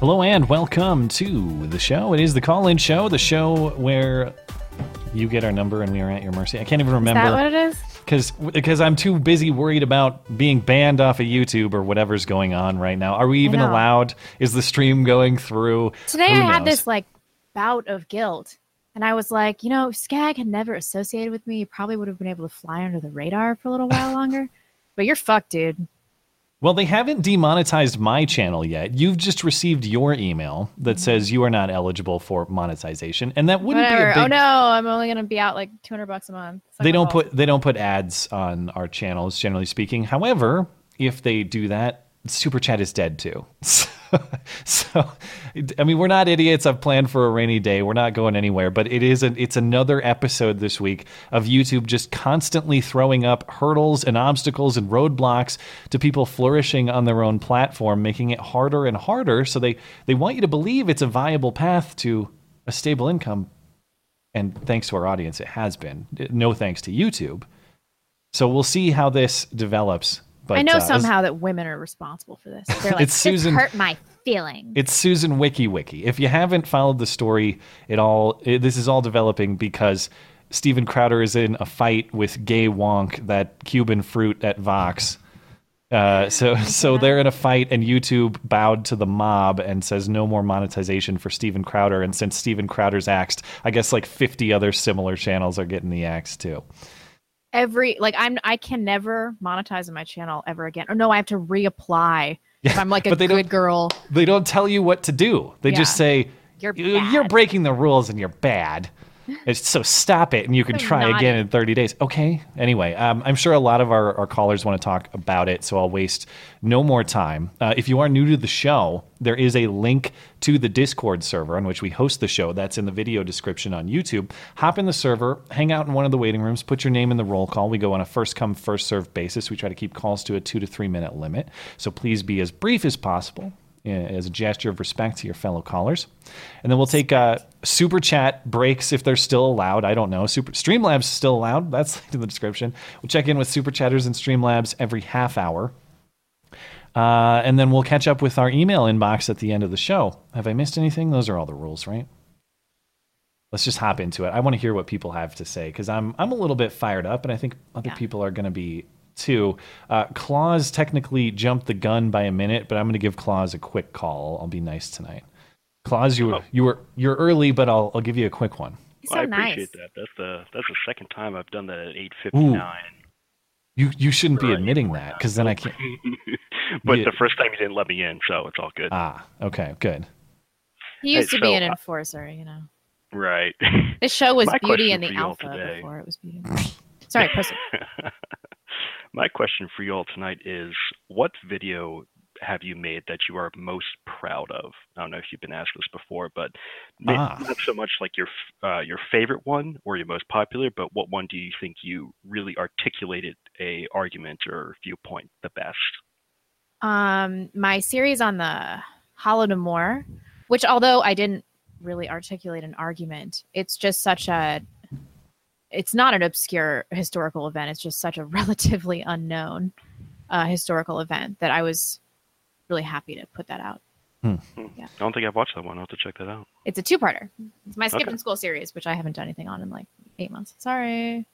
Hello and welcome to the show. It is the call in show, the show where you get our number and we are at your mercy. I can't even remember. Is that what it is? because because I'm too busy worried about being banned off of YouTube or whatever's going on right now. Are we even know. allowed? Is the stream going through? Today Who I had this like bout of guilt. And I was like, you know, if Skag had never associated with me, you probably would have been able to fly under the radar for a little while longer. But you're fucked, dude. Well, they haven't demonetized my channel yet. You've just received your email that mm-hmm. says you are not eligible for monetization, and that wouldn't Whatever. be a oh, big Oh no, I'm only gonna be out like 200 bucks a month. They don't put they don't put ads on our channels generally speaking however if they do that super chat is dead too so i mean we're not idiots i've planned for a rainy day we're not going anywhere but it is an, it's another episode this week of youtube just constantly throwing up hurdles and obstacles and roadblocks to people flourishing on their own platform making it harder and harder so they they want you to believe it's a viable path to a stable income and thanks to our audience, it has been. No thanks to YouTube. So we'll see how this develops. But I know uh, somehow that women are responsible for this. They're like, It's Susan- hurt my feelings. It's Susan Wiki Wiki. If you haven't followed the story, at all it, this is all developing because Steven Crowder is in a fight with Gay Wonk, that Cuban fruit at Vox. Uh, so so they're in a fight, and YouTube bowed to the mob and says no more monetization for Steven Crowder. And since Steven Crowder's axed, I guess like fifty other similar channels are getting the axe too. Every like I'm I can never monetize on my channel ever again. Or no, I have to reapply if I'm like a but they good girl. They don't tell you what to do. They just say You're "You- you're breaking the rules and you're bad. It's, so stop it, and you can try again in 30 days. Okay. Anyway, um, I'm sure a lot of our, our callers want to talk about it, so I'll waste no more time. Uh, if you are new to the show, there is a link to the Discord server on which we host the show. That's in the video description on YouTube. Hop in the server, hang out in one of the waiting rooms, put your name in the roll call. We go on a first come, first serve basis. We try to keep calls to a two to three minute limit. So please be as brief as possible as a gesture of respect to your fellow callers. And then we'll take uh, super chat breaks if they're still allowed. I don't know. Super Streamlabs is still allowed. That's linked in the description. We'll check in with super chatters and Streamlabs every half hour. Uh, and then we'll catch up with our email inbox at the end of the show. Have I missed anything? Those are all the rules, right? Let's just hop into it. I want to hear what people have to say because I'm I'm a little bit fired up, and I think other Yeah. people are going to be too. Uh, Claus technically jumped the gun by a minute, but I'm going to give Claus a quick call. I'll be nice tonight. Claus, you were you were you're early, but I'll I'll give you a quick one. He's so I nice. appreciate that. That's the that's the second time I've done that at eight fifty nine. You you shouldn't be admitting that because then I can't. but Yeah. the first time you didn't let me in, so it's all good. Ah, okay, good. He used Hey, to be an enforcer, you know. right. This show was My Beauty and the for you all Alpha today- before it was Beauty. and the- Sorry, proceed. My question for you all tonight is: What video have you made that you are most proud of? I don't know if you've been asked this before, but Ah. not so much like your uh, your favorite one or your most popular, but what one do you think you really articulated a argument or viewpoint the best? um my series on the Holodomor, which although I didn't really articulate an argument, it's just such a it's not an obscure historical event. It's just such a relatively unknown uh, historical event that I was really happy to put that out. Yeah. I don't think I've watched that one. I'll have to check that out. It's a two-parter. It's my Skipped Okay. in School series, which I haven't done anything on in like eight months. Sorry.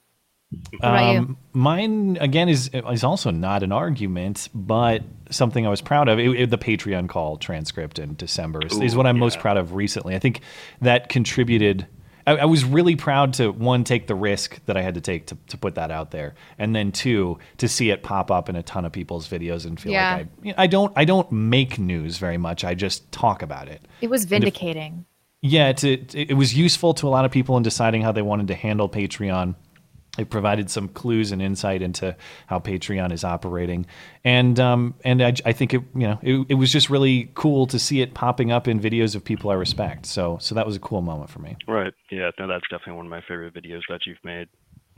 What? Um, mine again is is also not an argument, but something I was proud of. It, it- the Patreon call transcript in December is, is what I'm most proud of recently. I think that contributed. I, I was really proud to one take the risk that I had to take to, to put that out there, and then two to see it pop up in a ton of people's videos and feel Yeah. like I I don't I don't make news very much. I just talk about it. It was vindicating. Yeah, it's, it, it was useful to a lot of people in deciding how they wanted to handle Patreon. It provided some clues and insight into how Patreon is operating, and um, and I, I think it you know it, it was just really cool to see it popping up in videos of people I respect. So so that was a cool moment for me. Right. Yeah. No, that's definitely one of my favorite videos that you've made.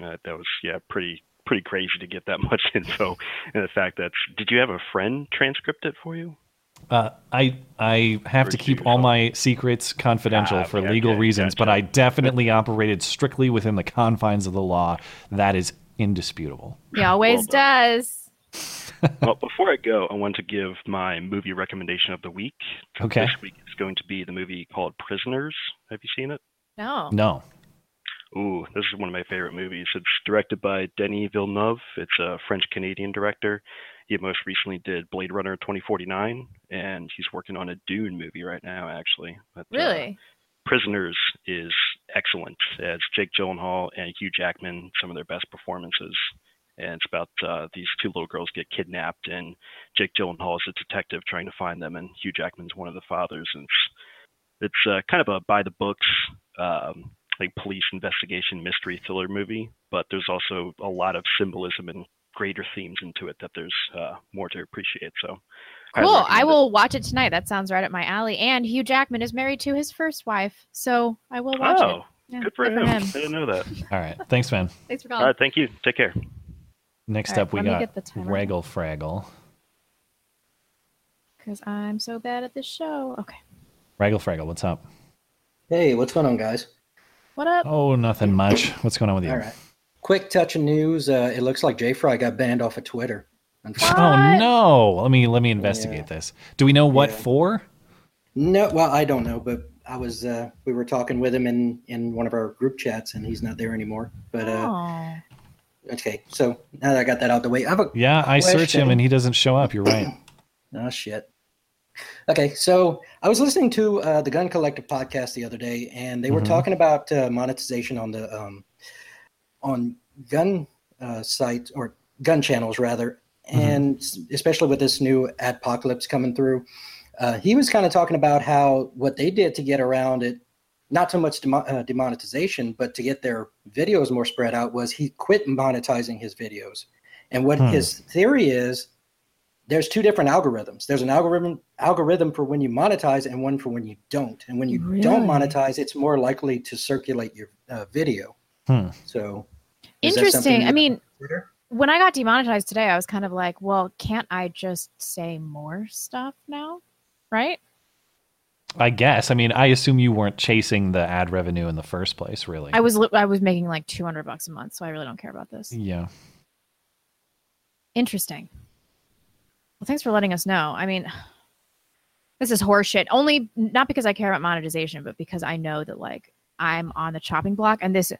Uh, that was yeah pretty pretty crazy to get that much info, and the fact that did you have a friend transcript it for you? Uh, I I have to keep all my secrets confidential Ah, for okay, legal okay, reasons, but. I definitely operated strictly within the confines of the law. That is indisputable. He always Well does. well, before I go, I want to give my movie recommendation of the week. Okay. This week is going to be the movie called Prisoners. Have you seen it? No. No. Ooh, this is one of my favorite movies. It's directed by Denis Villeneuve. It's a French Canadian director. He most recently did Blade Runner 2049, and he's working on a Dune movie right now, actually. But, uh, Really? Prisoners is excellent. It's Jake Gyllenhaal and Hugh Jackman, some of their best performances. And it's about uh, these two little girls get kidnapped, and Jake Gyllenhaal is a detective trying to find them, and Hugh Jackman's one of the fathers. And it's it's uh, kind of a by the books, um, like police investigation mystery thriller movie, but there's also a lot of symbolism and greater themes into it that there's uh, more to appreciate. So, Cool. I recommend it. will watch it tonight. That sounds right up my alley. And Hugh Jackman is married to his first wife, so I will watch Oh, it. Yeah, good for him. I didn't know that. All right. Thanks, man. Thanks for All calling. right, thank you. Take care. Next All right, up, we got get the timer. Raggle Fraggle. Because I'm so bad at this show. Okay. Raggle Fraggle, what's up? Hey, what's going on, guys? What up? Oh, nothing much. What's going on with you? All right. Quick touch of news. Uh, it looks like Jay Fry got banned off of Twitter. Unfortunately. Oh no! Let me let me investigate Yeah. this. Do we know what Yeah. for? No, well, I don't know, but I was uh, we were talking with him in in one of our group chats, and he's not there anymore. But uh, Oh. okay, so now that I got that out of the way, I have a Yeah, I search him and he doesn't show up. You're right. Oh shit. Okay, so I was listening to uh, the Gun Collective podcast the other day, and they were Mhm. talking about uh, monetization on the um, on gun uh, sites or gun channels rather, and especially with this new adpocalypse coming through. Uh, he was kind of talking about how what they did to get around it, not so much demo- uh, demonetization, but to get their videos more spread out, was he quit monetizing his videos. And what Hmm. his theory is, there's two different algorithms. There's an algorithm algorithm for when you monetize and one for when you don't. And when you don't monetize, it's more likely to circulate your uh, video. Hmm. So is Interesting. I mean, consider? when I got demonetized today, I was kind of like, well, can't I just say more stuff now? Right? I guess. I mean, I assume you weren't chasing the ad revenue in the first place, really. I was I was making like 200 bucks a month, so I really don't care about this. Yeah. Interesting. Well, thanks for letting us know. I mean, this is horseshit. Only not because I care about monetization, but because I know that like I'm on the chopping block, and this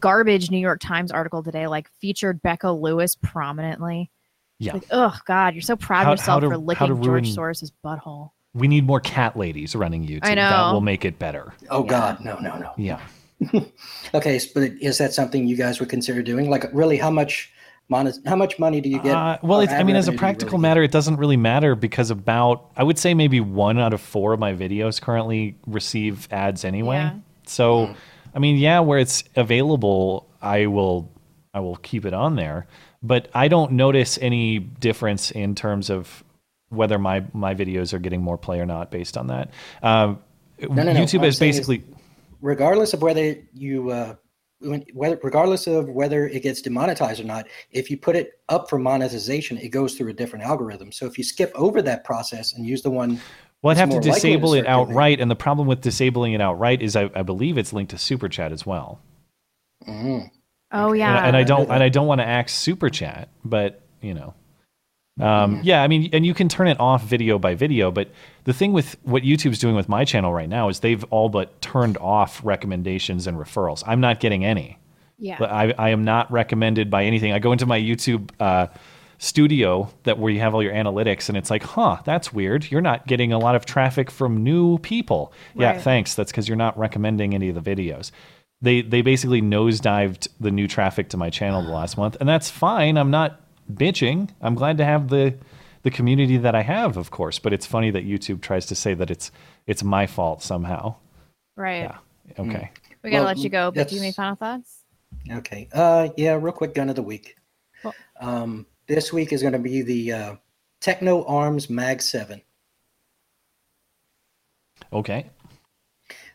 garbage New York Times article today like featured Becca Lewis prominently. Yeah. Like, oh God, you're so proud How- of yourself to- for licking to George ruin- Soros's butthole. We need more cat ladies running YouTube. I know. That will make it better. Oh Yeah. God, no, no, no. Yeah. Okay, but is that something you guys would consider doing? Like, really, how much monet, how much money do you get? Uh, well, it's, I mean, as a revenue do you practical really matter, it doesn't really matter because about, I would say maybe one out of four of my videos currently receive ads anyway. Yeah. So, I mean, yeah, where it's available, I will, I will keep it on there. But I don't notice any difference in terms of whether my my videos are getting more play or not based on that. Um, no, no. YouTube What is saying is- basically. regardless of whether you uh, whether regardless of whether it gets demonetized or not if you put it up for monetization it goes through a different algorithm so if you skip over that process and use the one Well, I'd have to more likely to disable it outright, and the problem with disabling it outright is I, I believe it's linked to Super Chat as well. Mhm. Oh yeah. I- and I I don't and. I don't want to axe super chat, but you know, um, yeah, I mean, and you can turn it off video by video. But the thing with what YouTube's doing with my channel right now is they've all but turned off recommendations and referrals. I'm not getting any. yeah. But I, I am not recommended by anything. I go into my YouTube uh, studio that where you have all your analytics, and it's like, huh, that's weird. You're not getting a lot of traffic from new people. Yeah, thanks. That's because you're not recommending any of the videos. They they basically nosedived the new traffic to my channel the last month, and that's fine. I'm not bitching. I'm glad to have the the community that I have, of course. But it's funny that YouTube tries to say that it's it's my fault somehow. right. Yeah. Okay. We gotta Well, let you go. But do you have any final thoughts? Okay. Uh, yeah, real quick gun of the week. Well- Um, this week is going to be the uh, Techno Arms Mag 7. Okay.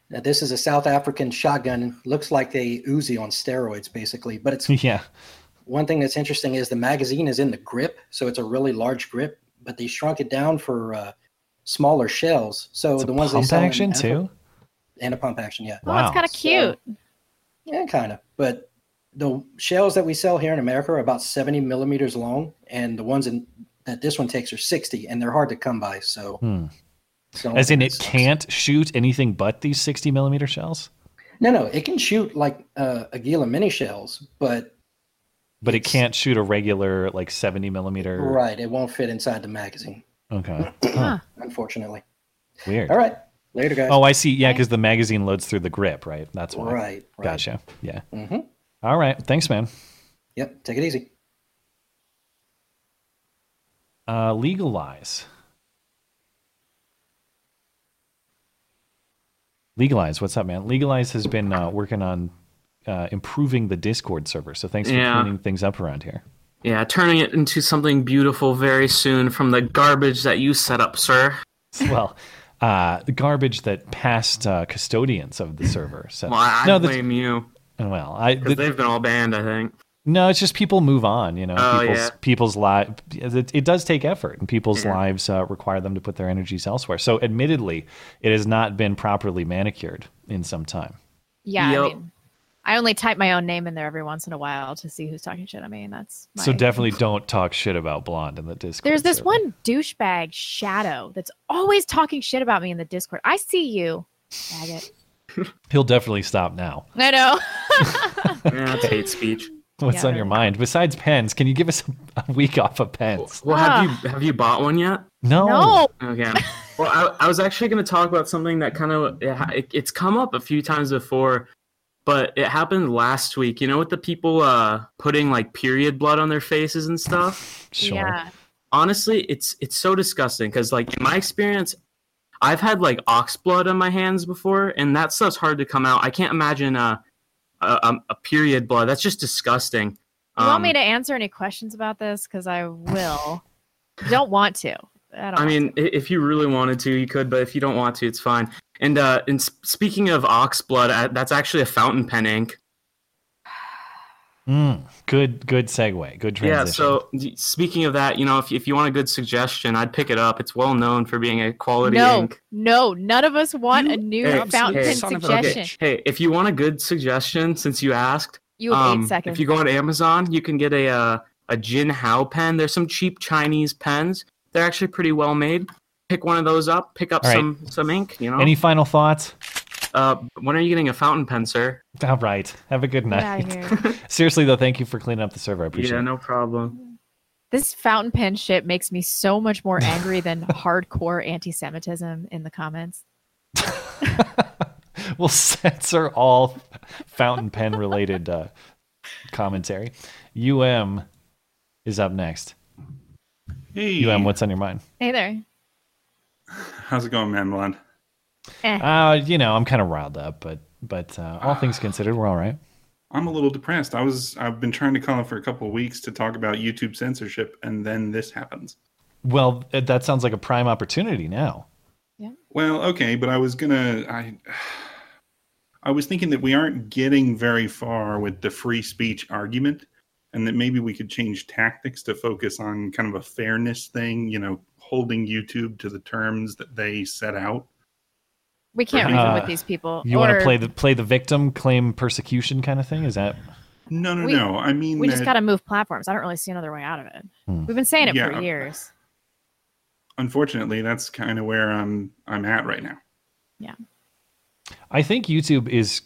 Now, this is a South African shotgun. Looks like a Uzi on steroids, basically. But it's Yeah. one thing that's interesting is the magazine is in the grip, so it's a really large grip. But they shrunk it down for uh, smaller shells. So It's a the ones they pump sell in action too. and a pump action, yeah. Oh, Wow. it's kind of So- cute. Yeah, kind of. But the shells that we sell here in America are about 70 millimeters long, and the ones in, that this one takes are 60, and they're hard to come by. So, Hmm. so As in, it sucks. can't shoot anything but these 60 millimeter shells, No, no, it can shoot like uh, Aguila mini shells, but but it can't shoot a regular like 70 millimeter. right, it won't fit inside the magazine, Okay. Huh. unfortunately. Weird. All right, later, guys. Oh, I see. Yeah, because the magazine loads through the grip, right? That's why. right, right. Gotcha. Yeah. hmm All right. Thanks, man. Yep, take it easy. Uh, legalize. Legalize. What's up, man? Legalize has been uh, working on uh, improving the Discord server. So thanks for Yeah. cleaning things up around here. Yeah, turning it into something beautiful very soon from the garbage that you set up, sir. well, uh, the garbage that past uh, custodians of the server. So Well, I, I no, blame you well, I because they've been all banned. I think. no, it's just people move on. You know, Oh, people's yeah. people's lives. It, it does take effort, and people's Yeah. lives uh, require them to put their energies elsewhere. So, admittedly, it has not been properly manicured in some time. Yeah, I mean, I only type my own name in there every once in a while to see who's talking shit. I mean, that's my... So definitely don't talk shit about Blonde in the Discord. There's this server. one douchebag Shadow that's always talking shit about me in the Discord. I see you, faggot. He'll definitely stop now. I know. Yeah, that's hate speech. What's Yeah, on your mind besides pens? Can you give us a week off of pens? Well, have you have you bought one yet? No. no. Okay. Well, I, I was actually going to talk about something that kind of it, it, it's come up a few times before, but it happened last week. You know, with the people uh, putting like period blood on their faces and stuff. Sure. Yeah. Honestly, it's it's so disgusting because like in my experience, I've had like ox blood on my hands before, and that stuff's hard to come out. I can't imagine uh, a a, a period blood. That's just disgusting. You want me Um, to answer any questions about this? Because I will. Don't want to. I, don't I mean, i- if you really wanted to, you could, but if you don't want to, it's fine. And uh, and speaking of ox blood, uh, that's actually a fountain pen ink. Mm, good. Good segue. Good transition. Yeah. So speaking of that, you know, if if you want a good suggestion, I'd pick it up. It's well known for being a quality no, ink. no, none of us want You a new Hey, fountain hey, pen son of a suggestion. bitch. Hey, if you want a good suggestion, since you asked, You have um, eight seconds. if you go on Amazon, you can get a uh, a Jin Hao pen. There's some cheap Chinese pens. They're actually pretty well made. Pick one of those up. Pick up All right. some some ink. You know. Any final thoughts? Uh, when are you getting a fountain pen, sir? All right. Have a good night. of. Seriously though, thank you for cleaning up the server. I appreciate Yeah, it. Yeah, no problem. This fountain pen shit makes me so much more angry than hardcore anti-Semitism in the comments. we'll censor all fountain pen related uh, commentary. Um is up next. Hey, Um, what's on your mind? Hey there. how's it going, man, blonde? Eh. Uh, you know, I'm kind of riled up, but but uh, all things considered, we're all right. I'm a little depressed. I was I've been trying to call him for a couple of weeks to talk about YouTube censorship, and then this happens. Well, that sounds like a prime opportunity now. Yeah. Well, okay, but I was gonna I I was thinking that we aren't getting very far with the free speech argument, and that maybe we could change tactics to focus on kind of a fairness thing. You know, holding YouTube to the terms that they set out. We can't Uh, with these people. You want to play the play the victim, claim persecution kind of thing? Is that No, no, We- no. I mean, We just got to move platforms. I don't really see another way out of it. Hmm. We've been saying it Yeah. for years. unfortunately, that's kind of where I'm I'm at right now. Yeah. I think YouTube is.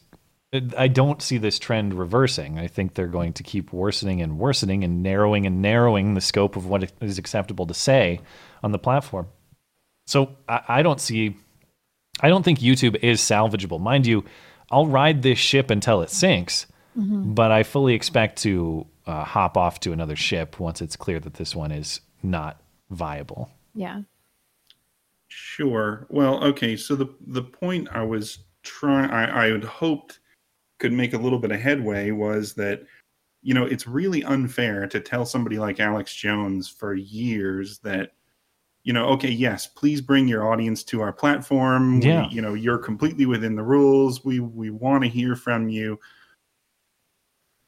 I don't see this trend reversing. I think they're going to keep worsening and worsening and narrowing and narrowing the scope of what is acceptable to say on the platform. So I, I don't see. I don't think YouTube is salvageable. Mind you, I'll ride this ship until it sinks, but I fully expect to uh, hop off to another ship once it's clear that this one is not viable. Yeah. Sure. Well, okay. So the the point I was trying, I, I had hoped could make a little bit of headway was that you know it's really unfair to tell somebody like Alex Jones for years that you know okay yes please bring your audience to our platform Yeah. we, you know you're completely within the rules we we want to hear from you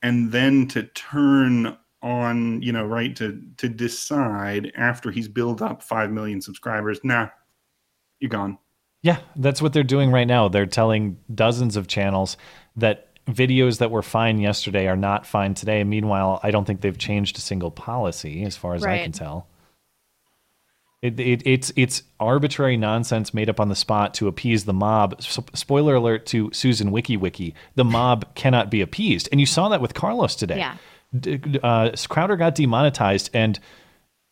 and then to turn on you know right to to decide after he's built up 5 million subscribers nah you're gone Yeah, that's what they're doing right now. They're telling dozens of channels that videos that were fine yesterday are not fine today. Meanwhile, I don't think they've changed a single policy as far as I can tell. It, it, it's it's arbitrary nonsense made up on the spot to appease the mob. S- spoiler alert to Susan Wiki Wiki: the mob cannot be appeased, and you saw that with Carlos today. Yeah. D- uh, Crowder got demonetized, and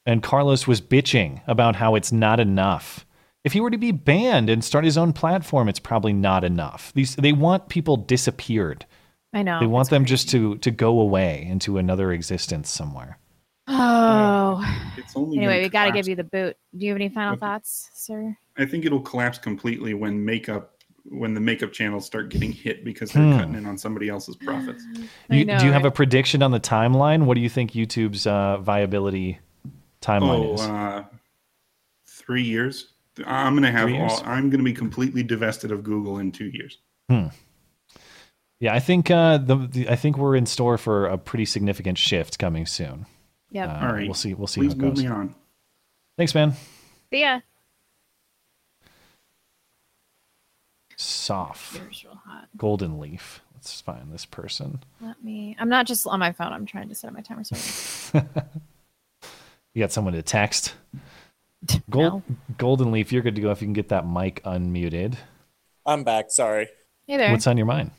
and Carlos was bitching about how it's not enough. If he were to be banned and start his own platform, it's probably not enough. These they want people disappeared. I know. they want them crazy. just to to go away into another existence somewhere. Oh. it's only Anyway, we got to give you the boot. Do you have any final Okay. thoughts, sir? I think it'll collapse completely when makeup when the makeup channels start getting hit because they're Hmm. cutting in on somebody else's profits. You, know, do you have a prediction on the timeline? What do you think YouTube's uh, viability timeline Oh, is? uh, three years. I'm gonna have all. I'm gonna be completely divested of Google in two years. Hmm. yeah, I think uh, the, the I think we're in store for a pretty significant shift coming soon. Yep. Uh, All right. we'll see. We'll see Please how it move goes. me on. Thanks, man. See ya. Soft Yours real hot. golden leaf. Let's find this person. Let me. I'm not just on my phone. I'm trying to set up my timer. So You got someone to text. Gold, Golden Leaf, you're good to go if you can get that mic unmuted. I'm back. Sorry. hey there. What's on your mind?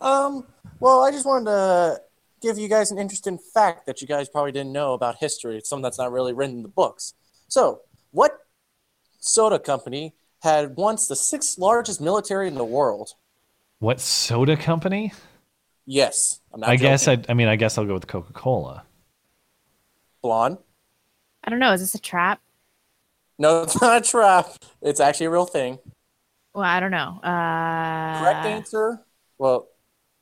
Um. Well, I just wanted to give you guys an interesting fact that you guys probably didn't know about history. It's something that's not really written in the books. So, what soda company had once the sixth largest military in the world? What soda company? Yes, I'm not. I guess. I. I mean, I guess I'll go with Coca Cola. blonde. I don't know. Is this a trap? No, it's not a trap. It's actually a real thing. Well, I don't know. Uh, Correct answer. Well,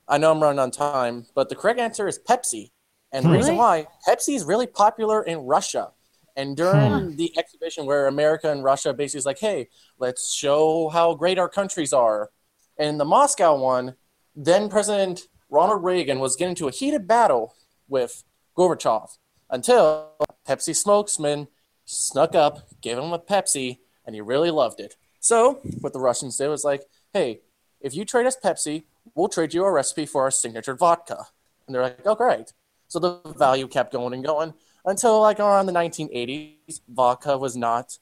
I know I'm running on time, but the correct answer is Pepsi. And the Hmm. reason why Pepsi is really popular in Russia. And during the exhibition where America and Russia basically is like, hey, let's show how great our countries are. And the Moscow one, then President Ronald Reagan was getting into a heated battle with Gorbachev until Pepsi spokesman snuck up, gave him a Pepsi, and he really loved it. So what the Russians did was like, hey, if you trade us Pepsi, we'll trade you a recipe for our signature vodka. And they're like, oh, great. So the value kept going and going until like around the 1980s, vodka was not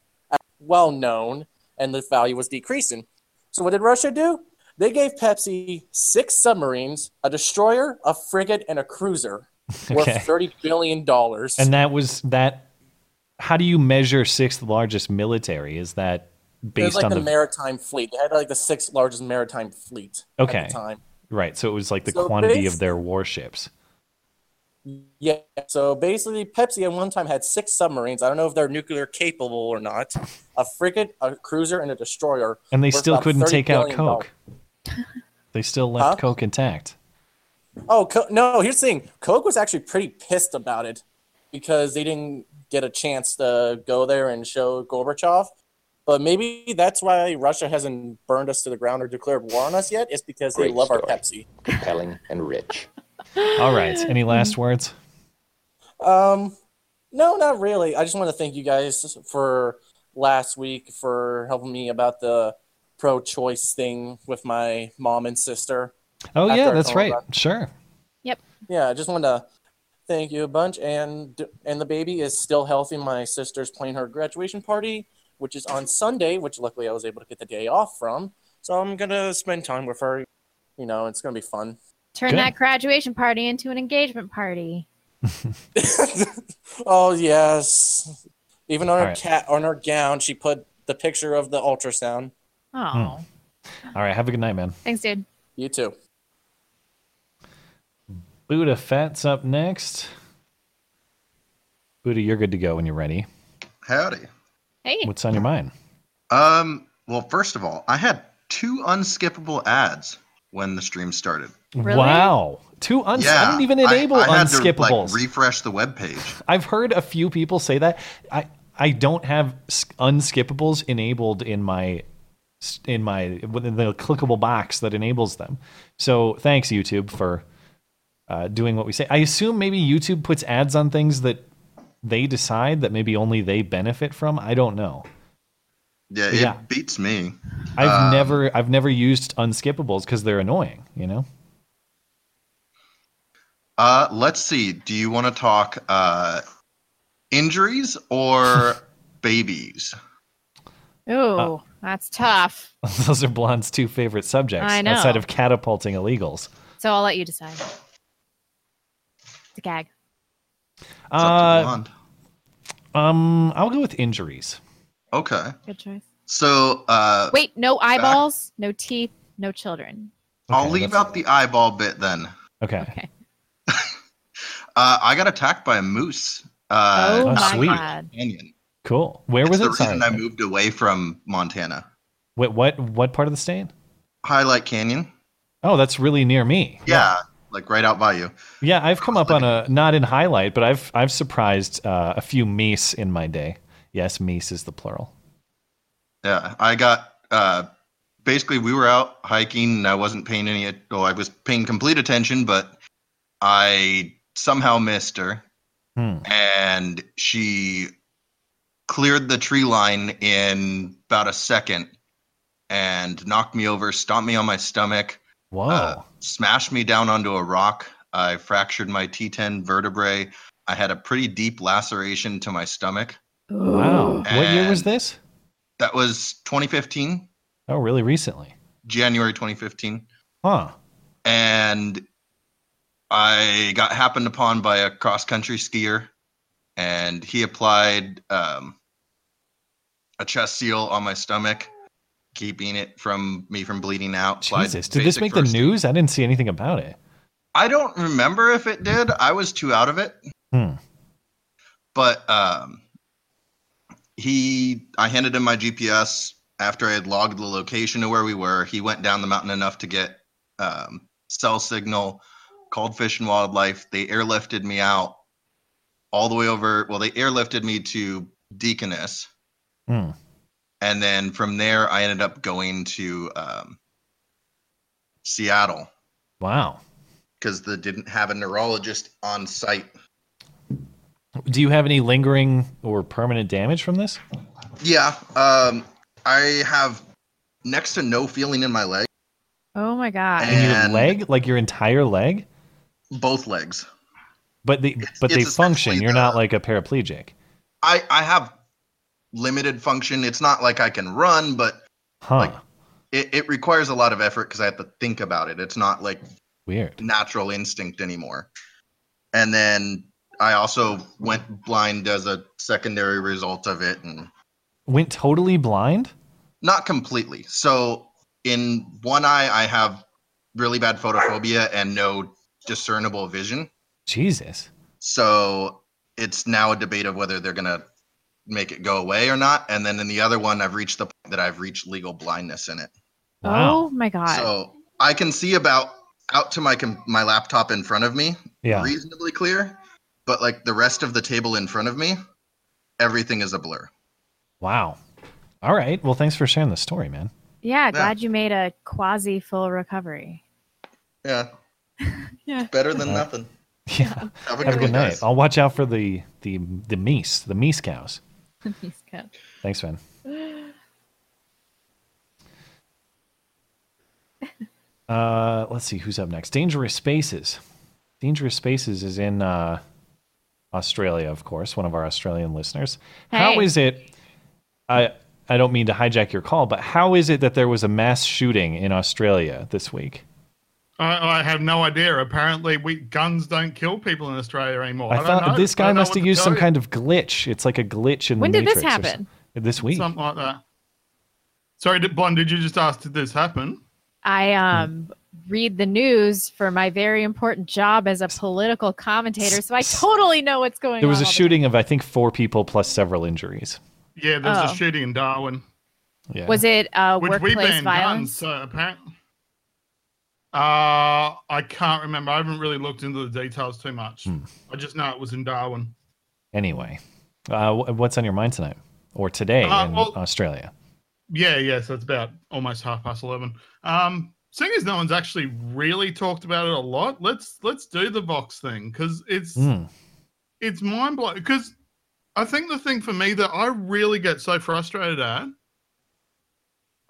well known and the value was decreasing. So what did Russia do? They gave Pepsi six submarines, a destroyer, a frigate, and a cruiser Okay. worth $30 billion. And that was that. How do you measure sixth largest military? Is that based like on the, the, maritime fleet. They had like the sixth largest maritime fleet Okay. at the time. right? So it was like the So quantity of their warships. Yeah. So basically, Pepsi at one time had six submarines. I don't know if they're nuclear capable or not. A frigate, a cruiser, and a destroyer. And they still couldn't take out. Coke. They still left Huh? Coke intact. Oh Co- no! Here's the thing: Coke was actually pretty pissed about it because they didn't get a chance to go there and show Gorbachev. But maybe that's why Russia hasn't burned us to the ground or declared war on us yet. Is because they Great love our. Pepsi. compelling and rich. All right. Any last words? Um, no, not really. I just want to thank you guys for last week for helping me about the pro-choice thing with my mom and sister. Oh yeah, that's right. about- Sure. Yep. Yeah, I just want to thank you a bunch. And and the baby is still healthy. My sister's planning her graduation party, which is on Sunday, which luckily I was able to get the day off from. So I'm gonna spend time with her. You know, it's gonna be fun. Turn Good. that graduation party into an engagement party. oh yes. Even on All her right. cat on her gown, she put the picture of the ultrasound. Oh, hmm. All right. Have a good night, man. thanks, dude. You too. Buddha Fat's up next. Buddha, you're good to go when you're ready. Howdy. Hey, What's on your mind? Um, well, first of all, I had two unskippable ads when the stream started. Really? Wow. Two uns- I didn't even I- enable I, had to, like, refresh the web page. I've heard a few people say that. I I don't have unskippables enabled in my in my within the clickable box that enables them. So thanks YouTube for uh, doing what we say. I assume maybe YouTube puts ads on things that they decide that maybe only they benefit from. I don't know. Yeah, it Yeah. beats me. I've Um, never I've never used unskippables because they're annoying. You know. Uh, let's see. Do you want to talk uh, injuries or babies? Ooh, that's tough. Those are Blonde's two favorite subjects I know. outside of catapulting illegals. So I'll let you decide. It's a gag. Uh, um, I'll go with injuries. Okay. Good choice. So uh, Wait, no eyeballs, no teeth, no children. I'll leave out the eyeball bit then. Okay. Uh, I got attacked by a moose. Uh, Oh out my in the God. Canyon. Cool. Where It's was the it? Sorry. reason I moved away from Montana. What what what part of the state? Hyalite Canyon. Oh, that's really near me. Yeah, like right out by you. Yeah, I've come up on a not in Hyalite, but I've I've surprised uh, a few meese in my day. Yes, meese is the plural. Yeah, I got uh, basically we were out hiking and I wasn't paying any. Well, I was paying complete attention, but I somehow missed her, Hmm. and she cleared the tree line in about a second and knocked me over, stomped me on my stomach, Whoa. uh, smashed me down onto a rock. I fractured my T10 vertebrae. I had a pretty deep laceration to my stomach. wow. What year was this? That was 2015, Oh, really recently. January 2015. Huh. and I got happened upon by a cross country skier, and he applied um, a chest seal on my stomach, keeping it from me from bleeding out. Jesus. Did this make the news? I didn't see anything about it. I don't remember if it did. I was too out of it. Hmm. But um, he, I handed him my GPS after I had logged the location of where we were. He went down the mountain enough to get um, cell signal, called Fish and Wildlife. They airlifted me out all the way over. Well, they airlifted me to Deaconess. Hmm. And then from there, I ended up going to um, Seattle Wow. because they didn't have a neurologist on site. Do you have any lingering or permanent damage from this? Yeah, um, I have next to no feeling in my leg, Oh my god. In your leg? Like your entire leg? both legs. But they but they function. You're not like a paraplegic. I I have limited function. It's not like I can run, but Huh. Like- it, it requires a lot of effort because I have to think about it. It's not like Weird. natural instinct anymore. And then I also went blind as a secondary result of it, and Went totally blind? not completely. So in one eye, I have really bad photophobia and no discernible vision. Jesus. So it's now a debate of whether they're gonna make it go away or not. And then in the other one, I've reached the point that I've reached legal blindness in it. Oh my god. So I can see about out to my com- my laptop in front of me, Yeah. reasonably clear. But like the rest of the table in front of me, everything is a blur. Wow. All right. Well, thanks for sharing the story, man. yeah, glad you made a quasi full recovery. Yeah, Yeah. better than Uh, nothing. Yeah. Have a Have a good good night. guys. I'll watch out for the the the meese, the meese cows. Good. Thanks, man. Uh, let's see who's up next. Dangerous Spaces. Dangerous Spaces is in uh, Australia, of course, one of our Australian listeners. How Hey. is it? I I don't mean to hijack your call, but how is it that there was a mass shooting in Australia this week? I, I have no idea. Apparently, we guns don't kill people in Australia anymore. I, don't thought know. this guy must have used some you. kind of glitch. It's like a glitch in When the Matrix. When did this Matrix or happen? This week. something like that. Sorry, did, Blonde, did you just ask did this happen? I um read the news for my very important job as a political commentator, so I totally know what's going on. There was on. a all the shooting of I think four people plus several injuries. Yeah, there was Oh. a shooting in Darwin, Yeah. Was it uh, which we workplace banned violence? guns. So apparently, Uh, I can't remember. I haven't really looked into the details too much. Hmm. I just know it was in Darwin. Anyway, uh, what's on your mind tonight or today Uh, in well- Australia? Yeah, yeah. So it's about almost half past eleven. Um, seeing as no one's actually really talked about it a lot, let's let's do the Vox thing because it's Hmm. it's mind blowing. Because I think the thing for me that I really get so frustrated at,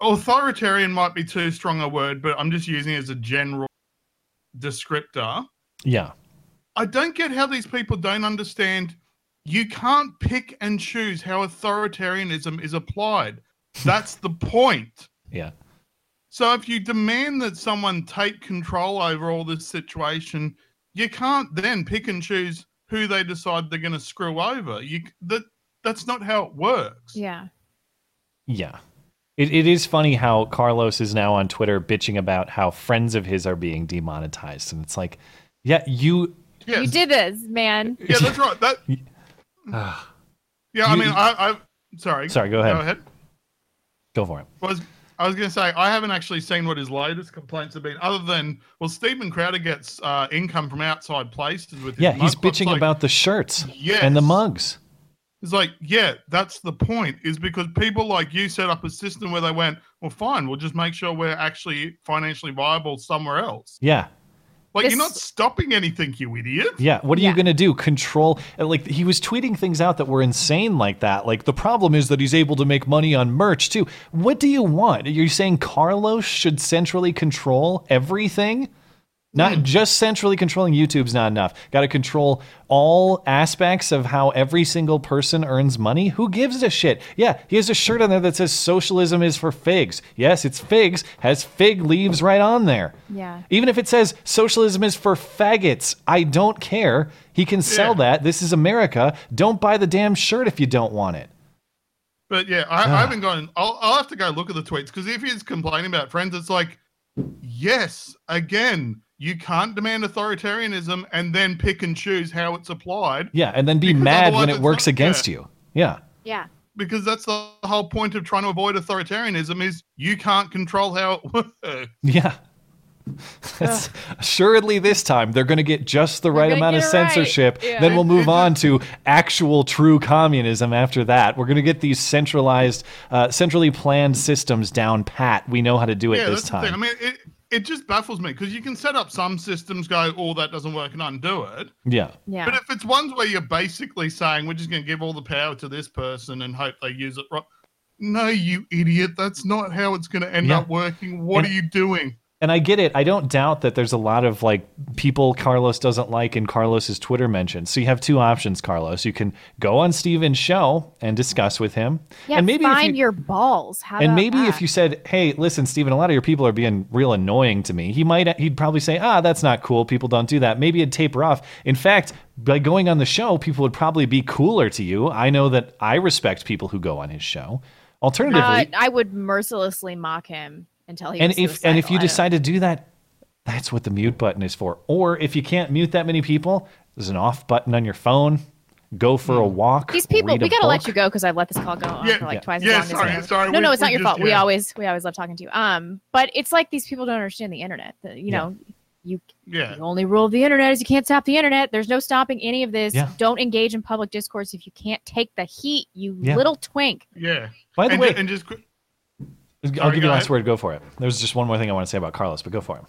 authoritarian might be too strong a word, but I'm just using it as a general descriptor. Yeah. I don't get how these people don't understand. You can't pick and choose how authoritarianism is applied. That's the point. Yeah. So if you demand that someone take control over all this situation, you can't then pick and choose who they decide they're going to screw over. You that that's not how it works. Yeah. Yeah. It, it is funny how Carlos is now on Twitter bitching about how friends of his are being demonetized. And it's like, yeah, you. You did this, man. Yeah, that's right. That yeah, I mean, I, I sorry. Sorry, go ahead. Go ahead. Go for it. was I was going to say I haven't actually seen what his latest complaints have been, other than well, Steven Crowder gets uh, income from outside places with. His Yeah, he's mug clubs, bitching like, about the shirts Yes. and the mugs. It's like, yeah, that's the point. Is because people like you set up a system where they went, well, fine, we'll just make sure we're actually financially viable somewhere else. Yeah. Like This- you're not stopping anything, you idiot. Yeah, what are you going to do? Control uh, like he was tweeting things out that were insane like that. Like the problem is that he's able to make money on merch too. What do you want? You're you saying Carlos should centrally control everything? Not hmm. just centrally controlling YouTube's not enough. Got to control all aspects of how every single person earns money. Who gives a shit? Yeah, he has a shirt on there that says socialism is for figs. Yes, it's figs, has fig leaves right on there. Yeah. Even if it says socialism is for faggots, I don't care. He can sell Yeah. that. This is America. Don't buy the damn shirt if you don't want it. But yeah, I, I haven't gone. I'll, I'll have to go look at the tweets because if he's complaining about friends, it's like, yes, again, you can't demand authoritarianism and then pick and choose how it's applied. Yeah, and then be mad when it works against yeah. you. Yeah. Yeah. because that's the whole point of trying to avoid authoritarianism is you can't control how it works. Yeah. It's- assuredly, this time they're going to get just the right amount of get it right. censorship. Yeah. Then we'll move on to actual true communism after that. We're going to get these centralized, uh, centrally planned systems down pat. We know how to do it yeah, this that's the thing. I time. mean, it, it just baffles me because you can set up some systems, go, oh, that doesn't work, and undo it. Yeah. Yeah. But if it's ones where you're basically saying we're just going to give all the power to this person and hope they use it right, no, you idiot, that's not how it's going to end Yeah. up working. What And- are you doing? And I get it. I don't doubt that there's a lot of like people Carlos doesn't like in Carlos's Twitter mentions. So you have two options, Carlos. You can go on Steven's show and discuss with him. Yeah. and maybe if find you, your balls. How and maybe that? if you said, "Hey, listen, Steven, a lot of your people are being real annoying to me," he might he'd probably say, "Ah, that's not cool. People don't do that." Maybe it'd taper off. In fact, by going on the show, people would probably be cooler to you. I know that I respect people who go on his show. Alternatively, Uh, I would mercilessly mock him until he and was if and if you suicidal. I decide to do that, that's what the mute button is for. Or if you can't mute that many people, there's an off button on your phone. Go for a walk. These people, we gotta let you go because i've let this call go on Yeah, for like yeah. twice Yeah, as long sorry, as sorry, No, we- no, it's not your just- fault. We always, we always love talking to you. Um, but it's like these people don't understand the internet. The- you Yeah. know, you Yeah. the only rule of the internet is you can't stop the internet. There's no stopping any of this. Yeah. Don't engage in public discourse if you can't take the heat. You Yeah. little twink. Yeah. By the and, way, ju- and just qu- I'll Sorry, give you go the last word. Go for it. There's just one more thing I want to say about Carlos, but go for it.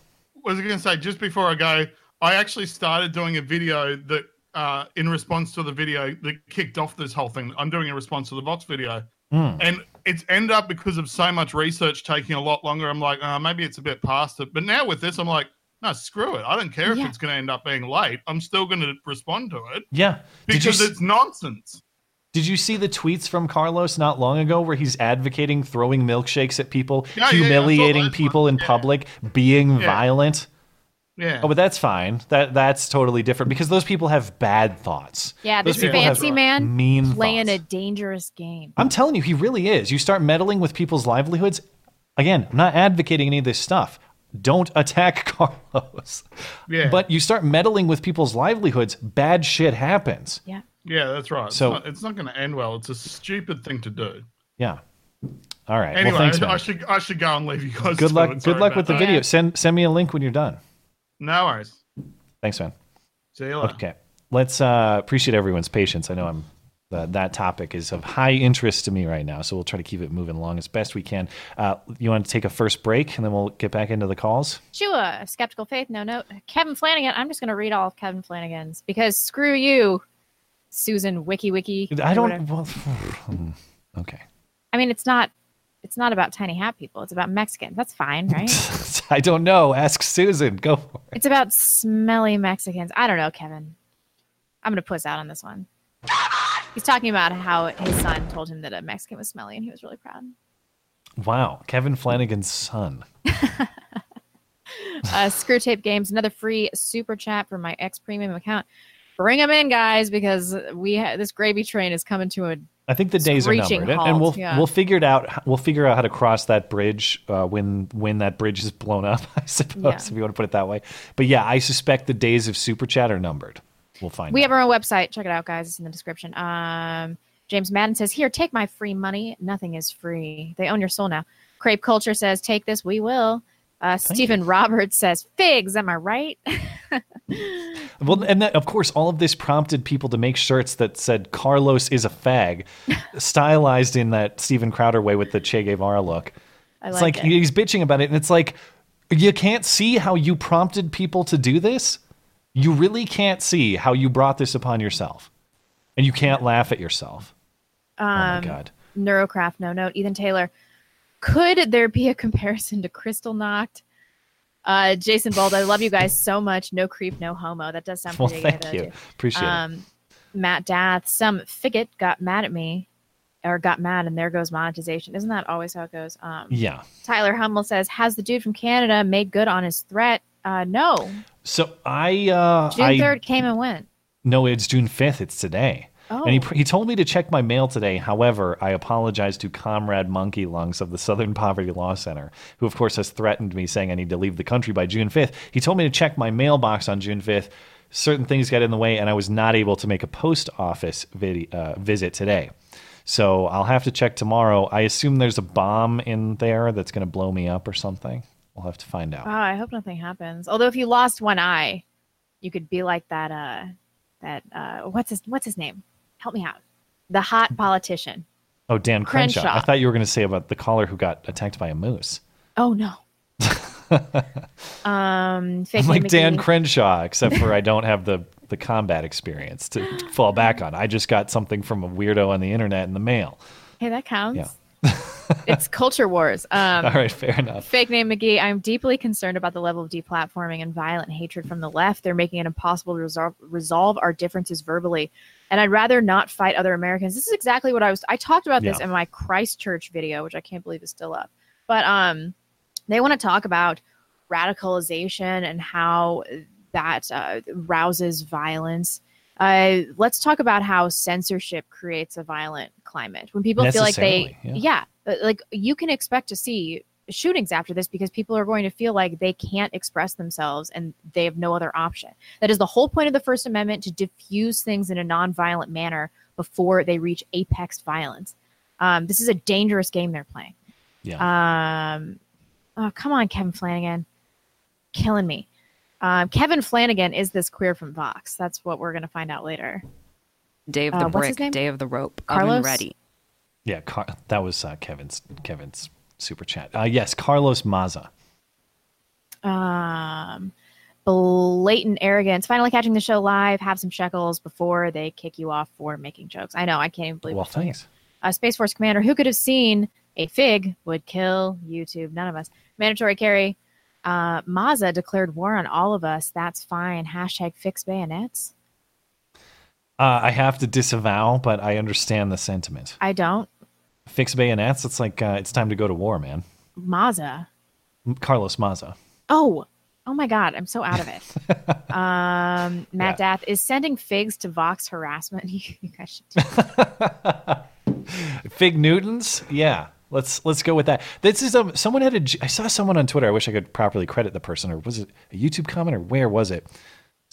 was I going to say just before I go, I actually started doing a video that, uh, in response to the video that kicked off this whole thing. I'm doing a response to the Vox video, Hmm. and it's ended up because of so much research taking a lot longer. I'm like, uh, maybe it's a bit past it. But now with this, I'm like, no, screw it. I don't care Yeah. if it's going to end up being late. I'm still going to respond to it Yeah. Did you because s- it's nonsense. Did you see the tweets from Carlos not long ago where he's advocating throwing milkshakes at people, Yeah, yeah, yeah, humiliating people in Yeah. public, being Yeah. violent? Yeah. Oh, but that's fine. That that's totally different because those people have bad thoughts. Yeah, Those this people fancy man mean playing thoughts. a dangerous game. I'm telling you, he really is. You start meddling with people's livelihoods. Again, I'm not advocating any of this stuff. Don't attack Carlos. Yeah. But you start meddling with people's livelihoods, bad shit happens. Yeah. Yeah, that's right. So- it's not, it's not going to end well. It's a stupid thing to do. Yeah. All right. Anyway, well, thanks, I. I should I should go and leave you guys. good luck. Good luck about with the video. Send send me a link when you're done. No worries. Thanks, man. See you later. Okay. Let's uh, appreciate everyone's patience. I know I'm that that topic is of high interest to me right now, so we'll try to keep it moving along as best we can. Uh, you want to take a first break, and then we'll get back into the calls. Sure. Skeptical Faith, no note. Kevin Flanagan. I'm just going to read all of Kevin Flanagan's because screw you, Susan Wiki Wiki. I don't. Well, okay. I mean, it's not. It's not about tiny hat people. It's about Mexicans. That's fine, right? I don't know. Ask Susan. Go for it. it's about smelly Mexicans. I don't know, Kevin. I'm going to puss out on this one. He's talking about how his son told him that a Mexican was smelly, and he was really proud. Wow, Kevin Flanagan's son. uh, Screw Tape Games, another free super chat for my ex premium account. Bring them in, guys, because we ha- this gravy train is coming to a. I think the days are numbered, and, and we'll yeah. we'll figure it out. We'll figure out how to cross that bridge uh, when when that bridge is blown up. I suppose, Yeah. if you want to put it that way. But yeah, I suspect the days of super chat are numbered. We'll find. We out. have our own website. Check it out, guys. It's in the description. Um, James Madden says, "Here, take my free money. Nothing is free. They own your soul now." Crepe Culture says, "Take this. We will." Uh, Stephen Roberts says, "Figs. Am I right?" Well, and that, of course, all of this prompted people to make shirts that said "Carlos is a fag," stylized in that Steven Crowder way with the Che Guevara look. I it's like like it. he's bitching about it, and it's like you can't see how you prompted people to do this. You really can't see how you brought this upon yourself, and you can't laugh at yourself. Um, oh my god! Neurocraft, no note. Ethan Taylor. Could there be a comparison to Kristallnacht? Uh, Jason Bald, I love you guys so much. No creep, no homo. That does sound Well, pretty thank good, you. though, too. Appreciate it. um, Matt Dath, some figgot got mad at me or got mad, and there goes monetization. Isn't that always how it goes? Um, Yeah. Tyler Hummel says, Has the dude from Canada made good on his threat? Uh, no. So I, uh, June I 3rd came and went. No, it's June 5th. It's today. Oh. And he, he told me to check my mail today. However, I apologize to Comrade Monkey Lungs of the Southern Poverty Law Center, who, of course, has threatened me saying I need to leave the country by June 5th. He told me to check my mailbox on June 5th. Certain things got in the way, and I was not able to make a post office vid- uh, visit today. So I'll have to check tomorrow. I assume there's a bomb in there that's going to blow me up or something. We'll have to find out. Oh, I hope nothing happens. Although if you lost one eye, you could be like that uh that uh what's his what's his name? Help me out. The hot politician. Oh, Dan Crenshaw. Crenshaw. I thought you were going to say about the caller who got attacked by a moose. Oh no. um I'm like Dan Crenshaw, except for I don't have the the combat experience to fall back on. I just got something from a weirdo on the internet in the mail. Hey, that counts. Yeah. It's culture wars. Um All right, fair enough. Fake name McGee, I'm deeply concerned about the level of deplatforming and violent hatred from the left. They're making it impossible to resolve, resolve our differences verbally. And I'd rather not fight other Americans. This is exactly what I was I talked about this Yeah. in my Christchurch video, which I can't believe is still up. But um they want to talk about radicalization and how that uh, rouses violence. Uh, let's talk about how censorship creates a violent climate. When people feel like they, yeah, uh, like you can expect to see shootings after this because people are going to feel like they can't express themselves and they have no other option. That is the whole point of the First Amendment to diffuse things in a nonviolent manner before they reach apex violence. Um, this is a dangerous game they're playing. Yeah. Um, oh, come on, Kevin Flanagan, killing me. Um, Kevin Flanagan is this queer from Vox. That's what we're going to find out later. Day of Uh, the what's his Brick. Day of the Rope, Carlos? Oven Ready. Yeah, Car- that was uh, Kevin's Kevin's super chat. Uh, yes, Carlos Maza. Um, blatant arrogance. Finally catching the show live. Have some shekels before they kick you off for making jokes. I know. I can't even believe. Well, we're still here. thanks. Uh, Space Force Commander. Who could have seen a fig would kill YouTube? None of us. Mandatory carry. Uh, Maza declared war on all of us. That's fine. Hashtag fix bayonets. Uh, I have to disavow, but I understand the sentiment. I don't. Fix bayonets. It's like uh, it's time to go to war, man. Maza. Carlos Maza. Oh, oh my God, I'm so out of it. um, Matt Dath is sending figs to Vox harassment. you guys should do Fig Newtons, yeah. Let's let's go with that. This is um someone had a I saw someone on Twitter. I wish I could properly credit the person, or was it a YouTube comment, or where was it?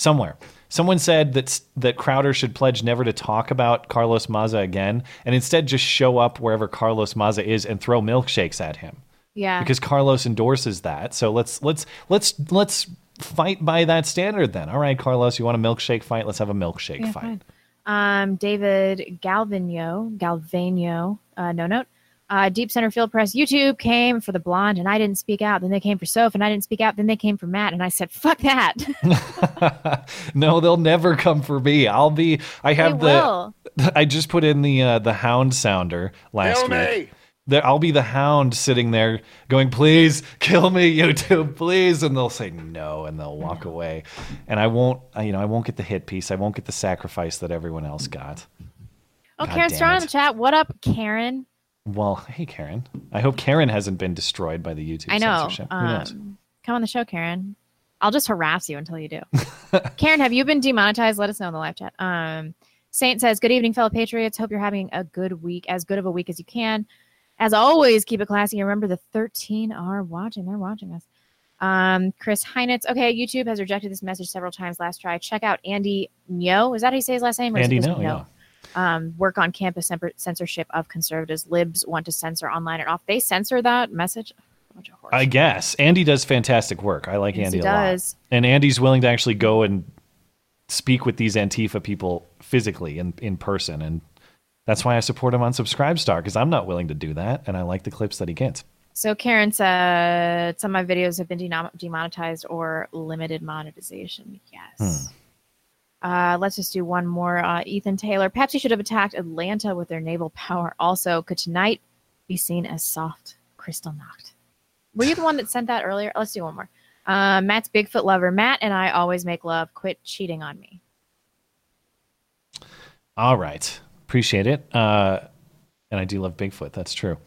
Somewhere. Someone said that that Crowder should pledge never to talk about Carlos Maza again, and instead just show up wherever Carlos Maza is and throw milkshakes at him Yeah. because Carlos endorses that. So let's let's let's let's fight by that standard then. All right, Carlos, you want a milkshake fight? Let's have a milkshake Yeah, fight. fine. Um, David Galvino, Galvano, uh, no note. Uh, Deep Center Field Press YouTube came for the blonde, and I didn't speak out. Then they came for Soph, and I didn't speak out. Then they came for Matt, and I said, "Fuck that." no, they'll never come for me. I'll be. I have They the. will. I just put in the uh, the hound sounder last Kill week. me. There, I'll be the hound sitting there going, "Please kill me, YouTube, please," and they'll say no, and they'll walk away, and I won't. I, you know, I won't get the hit piece. I won't get the sacrifice that everyone else got. Oh, God Karen damn Strong in the chat. What up, Karen? Well, hey, Karen. I hope Karen hasn't been destroyed by the YouTube I know. censorship. Who knows? Um, come on the show, Karen. I'll just harass you until you do. Karen, have you been demonetized? Let us know in the live chat. Um, Saint says, "Good evening, fellow patriots. Hope you're having a good week, as good of a week as you can. As always, keep it classy. Remember, the 13 are watching. They're watching us." Um, Chris Heinitz. Okay, YouTube has rejected this message several times. Last try. Check out Andy Ngo. Is that how you say his last name? Andy, just no, yeah. Um, work on campus censor- censorship of conservatives. Libs want to censor online and off. They censor that message. Bunch of horse. I guess Andy does fantastic work. I like Yes, Andy he a lot, does. and Andy's willing to actually go and speak with these Antifa people physically in in person, and that's why I support him on Subscribestar because I'm not willing to do that, and I like the clips that he gets. So Karen said some of my videos have been demonetized or limited monetization. Yes. Uh, let's just do one more. Uh, Ethan Taylor. Pepsi should have attacked Atlanta with their naval power. Also, could tonight be seen as soft Kristallnacht? Were you the one that sent that earlier? Let's do one more. Uh, Matt's Bigfoot lover. Matt and I always make love. Quit cheating on me. All right. Appreciate it. Uh, and I do love Bigfoot. That's true.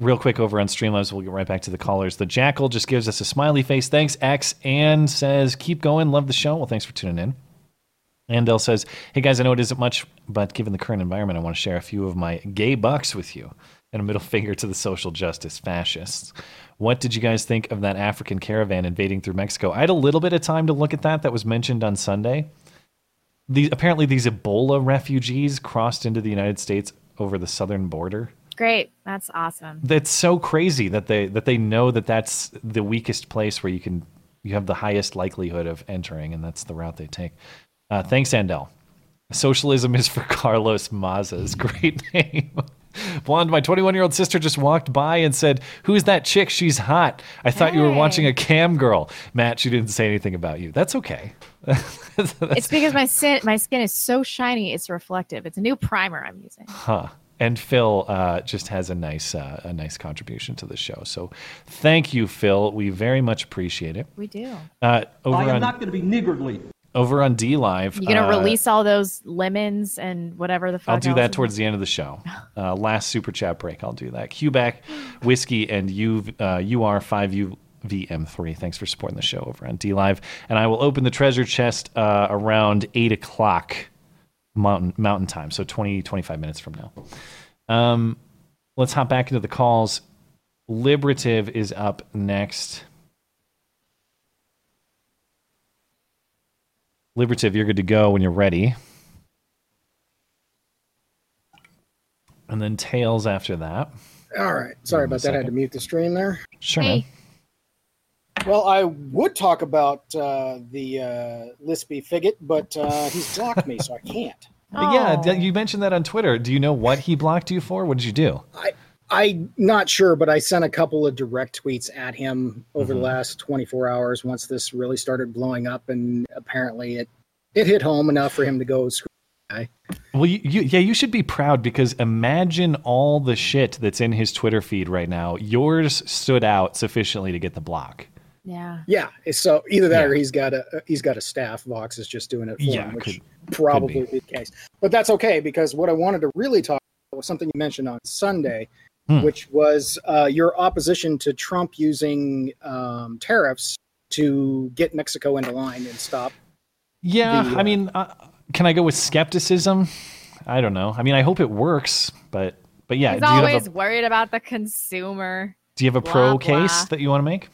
Real quick over on Streamlabs, we'll get right back to the callers. The Jackal just gives us a smiley face. Thanks, X, and says, keep going. Love the show. Well, thanks for tuning in. Andel says, Hey guys, I know it isn't much, but given the current environment, I want to share a few of my gay bucks with you. And a middle finger to the social justice fascists. What did you guys think of that African caravan invading through Mexico? I had a little bit of time to look at that. That was mentioned on Sunday. These, apparently, these Ebola refugees crossed into the United States over the southern border. Great. That's awesome. That's so crazy that they that they know that that's the weakest place where you can you have the highest likelihood of entering, and that's the route they take. Uh, thanks, Andel. Socialism is for Carlos Mazas. Great name. Blonde, my 21 year old sister just walked by and said, Who's that chick? She's hot. I thought you were watching a cam girl. Matt, she didn't say anything about you. That's okay. It's because my skin my skin is so shiny. It's reflective. It's a new primer I'm using. Huh. And Phil uh, just has a nice uh, a nice contribution to the show. So thank you, Phil. We very much appreciate it. We do. Uh, over I am on not going to be niggardly. Over on D Live, You're gonna uh, release all those lemons and whatever the fuck? I'll do that towards the end of the show. Uh, last super chat break, I'll do that. Qback, whiskey, and U uh, UR five U. VM3. Thanks for supporting the show over on D Live. And I will open the treasure chest uh, around 8 o'clock mountain, mountain time, so 20, 25 minutes from now. Um, let's hop back into the calls. Liberative is up next. Liberative, you're good to go when you're ready. And then Tails after that. All right. Sorry Give me a about that. I had to mute the stream there. Sure, man. Well, I would talk about uh, the uh, Lispy Figget, but uh, he's blocked me, so I can't. Yeah, you mentioned that on Twitter. Do you know what he blocked you for? What did you do? I'm not sure, but I sent a couple of direct tweets at him over Mhm. the last 24 hours once this really started blowing up, and apparently it it hit home enough for him to go screw guy. Well, you, you, yeah, you should be proud because imagine all the shit that's in his Twitter feed right now. Yours stood out sufficiently to get the block. Yeah. Yeah, so either that or he's got a he's got a staff. Vox is just doing it for Yeah, him, which could- probably could be the case. But that's okay because what I wanted to really talk about was something you mentioned on Sunday, Hmm. which was uh, your opposition to Trump using um, tariffs to get Mexico into line and stop. Yeah, The, I uh, mean, uh, can I go with skepticism? I don't know. I mean, I hope it works, but but yeah, He's do you always have a worried about the consumer. do you have a blah, pro blah. case that you want to make?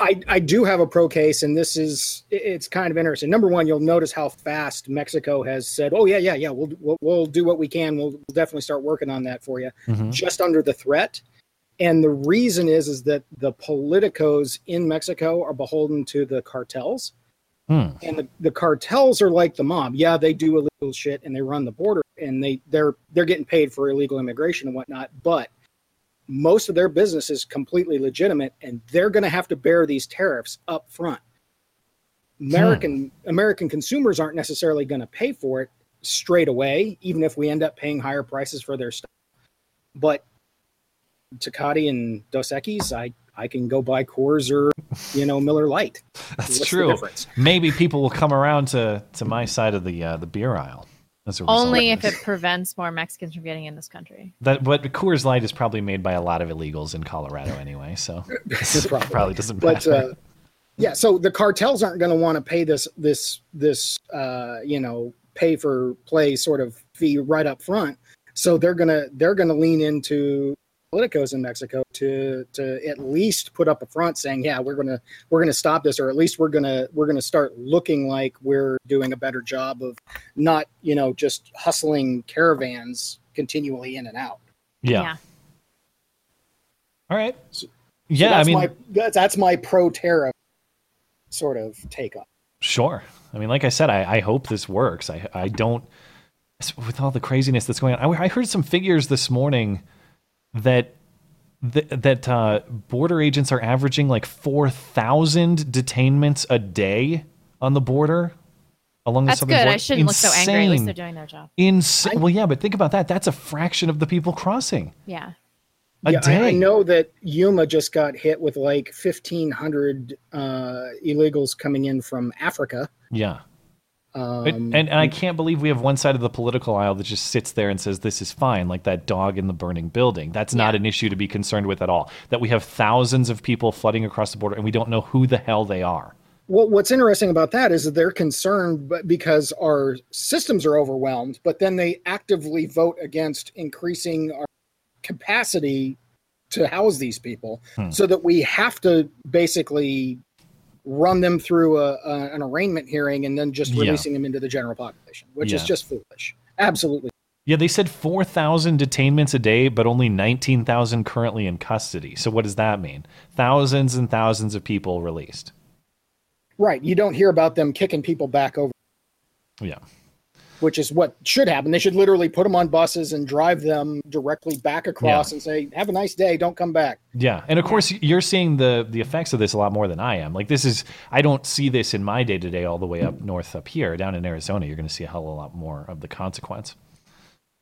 I, I do have a pro case, and this is it's kind of interesting. Number one, you'll notice how fast Mexico has said, "Oh yeah, yeah, yeah, we'll we'll, we'll do what we can. We'll, we'll definitely start working on that for you." Mhm. Just under the threat, and the reason is is that the politicos in Mexico are beholden to the cartels, Hmm. and the, the cartels are like the mob. Yeah, they do illegal shit and they run the border, and they they're they're getting paid for illegal immigration and whatnot, but most of their business is completely legitimate and they're going to have to bear these tariffs up front american american consumers aren't necessarily going to pay for it straight away even if we end up paying higher prices for their stuff but Tecate and Dos Equis, I I can go buy Coors or you know Miller Lite. That's What's true. Maybe people will come around to to my side of the uh, the beer aisle. As a Only if it prevents more Mexicans from getting in this country. That, but Coors Light is probably made by a lot of illegals in Colorado anyway, so it Probably. probably doesn't but matter. uh, yeah so the cartels aren't going to want to pay this this this uh, you know pay for play sort of fee right up front so they're going to they're going to lean into politicos in mexico to to at least put up a front saying yeah we're going to we're going to stop this or at least we're going to we're going to start looking like we're doing a better job of not you know just hustling caravans continually in and out yeah. All right. So yeah, I that's mean, my that's, that's my pro tariff sort of take on. Sure. I mean, like I said, I, I hope this works. I I don't with all the craziness that's going on. I, I heard some figures this morning that that, that uh, border agents are averaging like four thousand detainments a day on the border along That's the good. southern border. I shouldn't look so angry. At least they're doing their job. Insane. Well, yeah, but think about that. That's a fraction of the people crossing. Yeah. A yeah, I, I know that Yuma just got hit with like fifteen hundred uh, illegals coming in from Africa. Yeah. Um, and, and I can't believe we have one side of the political aisle that just sits there and says this is fine, like that dog in the burning building. That's not an issue to be concerned with at all. That we have thousands of people flooding across the border and we don't know who the hell they are. Well, what's interesting about that is that they're concerned because our systems are overwhelmed, but then they actively vote against increasing our capacity to house these people, Hmm. so that we have to basically run them through a, a, an arraignment hearing and then just Yeah. releasing them into the general population, which is just foolish. Absolutely. Yeah, they said 4,000 detainments a day, but only 19,000 currently in custody. So what does that mean? Thousands and thousands of people released. Right. You don't hear about them kicking people back over, Yeah. Which is what should happen. They should literally put them on buses and drive them directly back across Yeah. and say, "Have a nice day. Don't come back." Yeah, and of course you're seeing the the effects of this a lot more than I am. Like this is I don't see this in my day to day all the way up north up here down in Arizona. You're going to see a hell of a lot more of the consequence.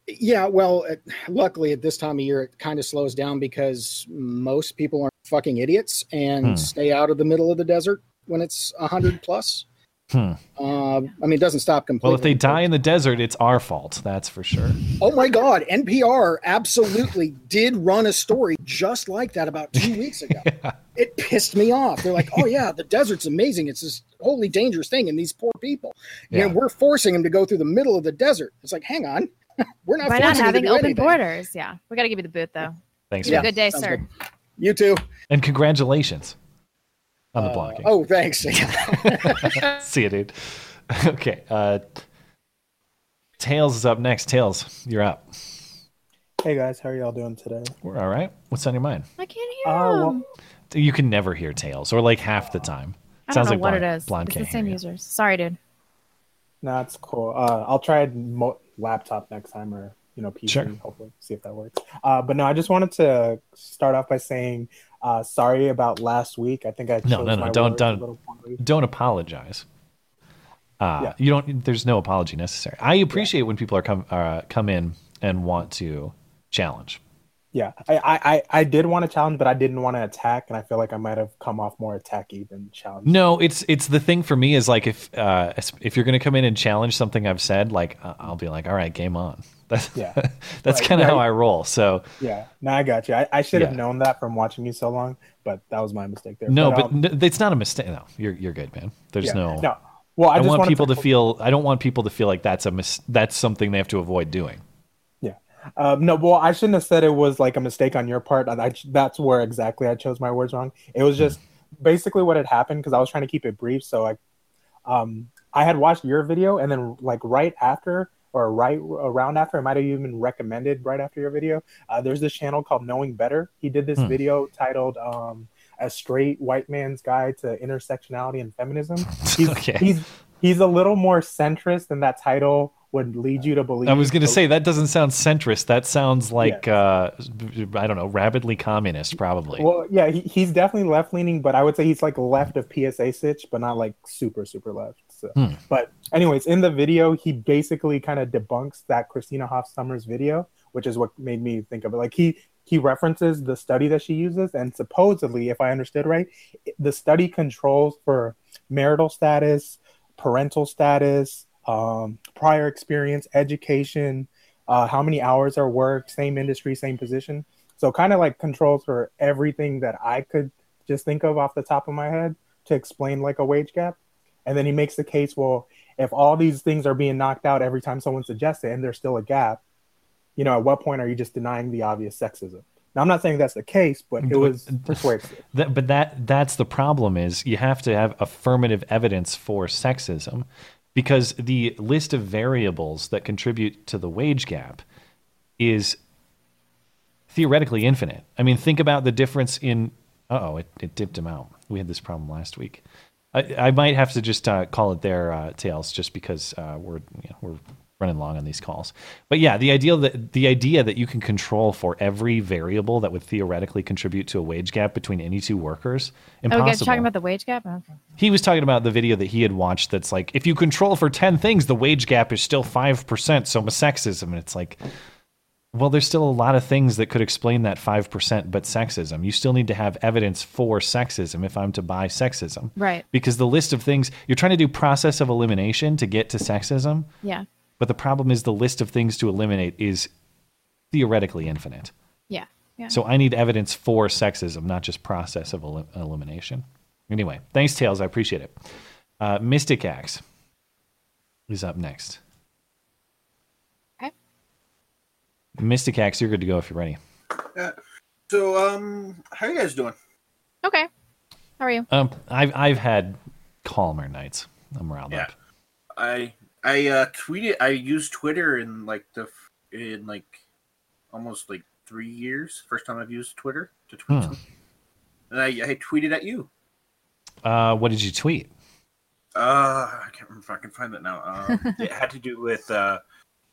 Yeah. Well, uh, luckily at this time of year, it kind of slows down because most people aren't fucking idiots and Hmm. stay out of the middle of the desert when it's hundred plus. Hmm. Uh, I mean, it doesn't stop completely. Well, if they die in the desert, it's our fault. That's for sure. Oh my God, NPR absolutely did run a story just like that about two weeks ago. It pissed me off. They're like, oh yeah, the desert's amazing. It's this wholly dangerous thing, and these poor people. You Yeah. know, we're forcing them to go through the middle of the desert. It's like, hang on, we're not By not forcing you to having open anything. borders. Yeah. We got to give you the boot, though. Thanks. You have a good day, Sounds sir. good. You too. And congratulations on the blocking. Oh, thanks. See you, dude. Okay. Uh, Tails is up next. Tails, you're up. Hey guys, how are y'all doing today? We're all right. What's on your mind? I can't hear Uh, well- You can never hear Tails, or like half the time. I don't Sounds know like what blonde, it is. Blonde it's can't the same hear you. users. Sorry, dude. No, that's cool. Uh, I'll try mo- laptop next time, or you know, PC. Sure. Hopefully, see if that works. Uh, but no, I just wanted to start off by saying uh, sorry about last week. I think I No, no, no. Don't words a little don't don't apologize. Uh, Yeah. You don't. There's no apology necessary. I appreciate when people are come uh, come in and want to challenge. Yeah, I, I, I, did want to challenge, but I didn't want to attack, and I feel like I might have come off more attacky than challenge. No, it's it's the thing for me is like if uh, if you're going to come in and challenge something I've said, like I'll be like, all right, game on. That's Yeah. that's Right. kind of Yeah. how I roll. So Yeah, no, I got you. I, I should have Yeah. known that from watching you so long, but that was my mistake there. no, but um, n- it's not a mistake. No, you're you're good, man. There's Yeah. no. No. Well, I just want people to to- feel. I don't want people to feel like that's a mis- that's something they have to avoid doing. Yeah. Um, no, well, I shouldn't have said it was like a mistake on your part. I, I, that's where exactly I chose my words wrong. It was just basically what had happened because I was trying to keep it brief. So I, um, I had watched your video, and then like right after or right around after, I might have even been recommended right after your video. Uh, there's this channel called Knowing Better. He did this Hmm. video titled um, "A Straight White Man's Guide to Intersectionality and Feminism." He's, Okay. he's he's a little more centrist than that title would lead you to believe. I was going to say that doesn't sound centrist. That sounds like uh, I don't know, rabidly communist, probably. Well, yeah, he, he's definitely left leaning, but I would say he's like left of PSA Sitch, but not like super, super left. So. Hmm. But, anyways, in the video, he basically kind of debunks that Christina Hoff Sommers video, which is what made me think of it. Like, he he references the study that she uses, and supposedly, if I understood right, the study controls for marital status, parental status, um, prior experience, education, uh, how many hours are worked, same industry, same position. So kind of like controls for everything that I could just think of off the top of my head to explain like a wage gap. And then he makes the case, well, if all these things are being knocked out every time someone suggests it and there's still a gap, you know, at what point are you just denying the obvious sexism? Now I'm not saying that's the case, but it was persuasive. But that that's the problem is you have to have affirmative evidence for sexism because the list of variables that contribute to the wage gap is theoretically infinite. I mean, think about the difference in. Oh, it, it dipped him out. We had this problem last week. I, I might have to just uh, call it there, uh, tails, just because uh, we're you know, we're running long on these calls. But yeah, the idea that the idea that you can control for every variable that would theoretically contribute to a wage gap between any two workers. Oh, impossible. Oh, you guys talking about the wage gap? Okay. he was talking about the video that he had watched. That's like, if you control for ten things, the wage gap is still five percent. So sexism, and it's like, well, there's still a lot of things that could explain that five percent, but sexism. You still need to have evidence for sexism if I'm to buy sexism, Right. Because the list of things you're trying to do process of elimination to get to sexism. Yeah. But the problem is the list of things to eliminate is theoretically infinite. Yeah. Yeah. So I need evidence for sexism, not just process of elim- elimination. Anyway, thanks, Tails. I appreciate it. Uh, Mystic Axe is up next. Okay. Mystic Axe, you're good to go if you're ready. Yeah. So, um, how are you guys doing? Okay. How are you? Um, I've I've had calmer nights. I'm riled Yeah. up. I I uh tweeted. I used Twitter in like the in like almost like three years. First time I've used Twitter to tweet, Hmm. and I, I tweeted at you. Uh, what did you tweet? Uh, I can't remember if I can find that now. Um, it had to do with uh,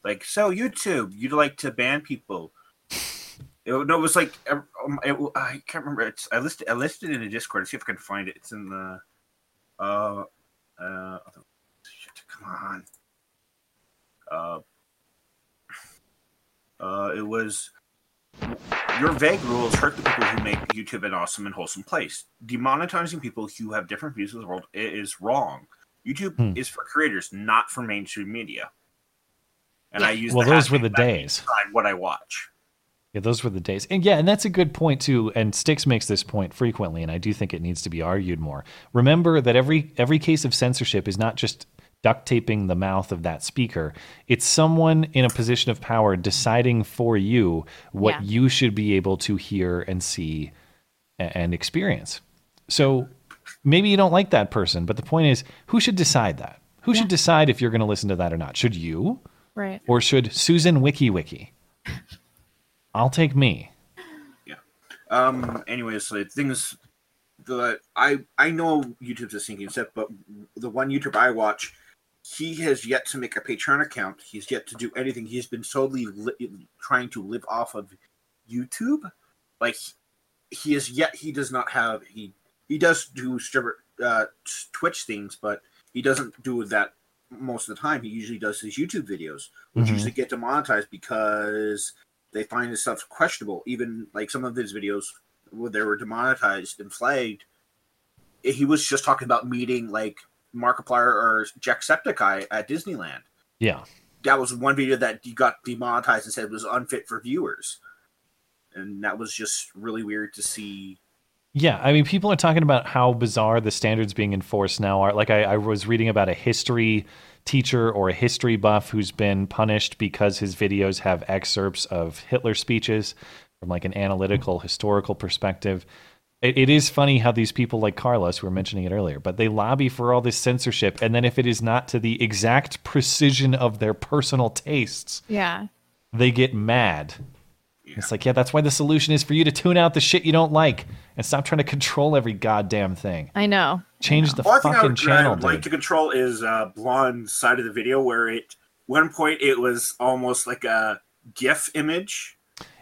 like so YouTube. You'd like to ban people. It, no, it was like um, it, I can't remember. It's I listed I listed it in a Discord. See if I can find it. It's in the uh uh. Shit, come on. Uh, uh, it was your vague rules hurt the people who make YouTube an awesome and wholesome place. Demonetizing people who have different views of the world is wrong. YouTube Hmm. is for creators, not for mainstream media. And I use Well, the those were the to days. decide what I watch. Yeah, those were the days. And yeah, and that's a good point too. And Styx makes this point frequently, and I do think it needs to be argued more. Remember that every every case of censorship is not just duct taping the mouth of that speaker. It's someone in a position of power deciding for you what Yeah. you should be able to hear and see and experience. So maybe you don't like that person, but the point is, who should decide that? Who should decide if you're going to listen to that or not? Should you? Right. Or should Susan Wiki Wiki? I'll take me. Yeah. Um. Anyways, so things the I I know YouTube's a sinking ship, but the one YouTube I watch, he has yet to make a Patreon account. He's yet to do anything. He's been solely li- trying to live off of YouTube. Like he is yet he does not have he he does do stripper, uh, Twitch things, but he doesn't do that most of the time. He usually does his YouTube videos, which Mhm. usually get demonetized because they find his stuff questionable. Even like some of his videos where they were demonetized and flagged, he was just talking about meeting like Markiplier or Jacksepticeye at Disneyland. Yeah. That was one video that got demonetized and said was unfit for viewers, and that was just really weird to see. Yeah, I mean, people are talking about how bizarre the standards being enforced now are. Like, I, I was reading about a history teacher or a history buff who's been punished because his videos have excerpts of Hitler speeches from like an analytical historical perspective. It, it is funny how these people like Carlos, we were mentioning it earlier, but they lobby for all this censorship, and then if it is not to the exact precision of their personal tastes, Yeah. they get mad. It's like, yeah, that's why the solution is for you to tune out the shit you don't like and stop trying to control every goddamn thing. I know. Change the One thing I fucking would, channel, I would like to control is uh, Blonde's side of the video, where it one point it was almost like a GIF image,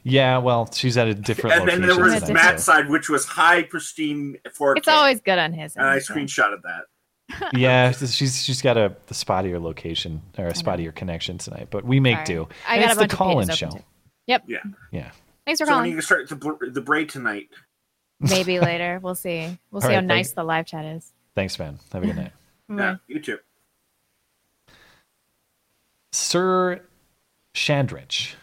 Yeah, well, she's at a different and then there was than Matt's so- side, which was high pristine 4K. It's always good on his and I end. so. screenshotted that. yeah, she's she's got a the spottier location or a spottier connection tonight, but we make Sorry. do. I And got it's a the bunch of call-in pages show. too. Yep. Yeah. Yeah. Thanks for so when calling. you can start the br- the braid tonight. Maybe later. We'll see. We'll All see how nice thank- the live chat is. Thanks, man. Have a good night. Bye. you too. Sir Shandrich.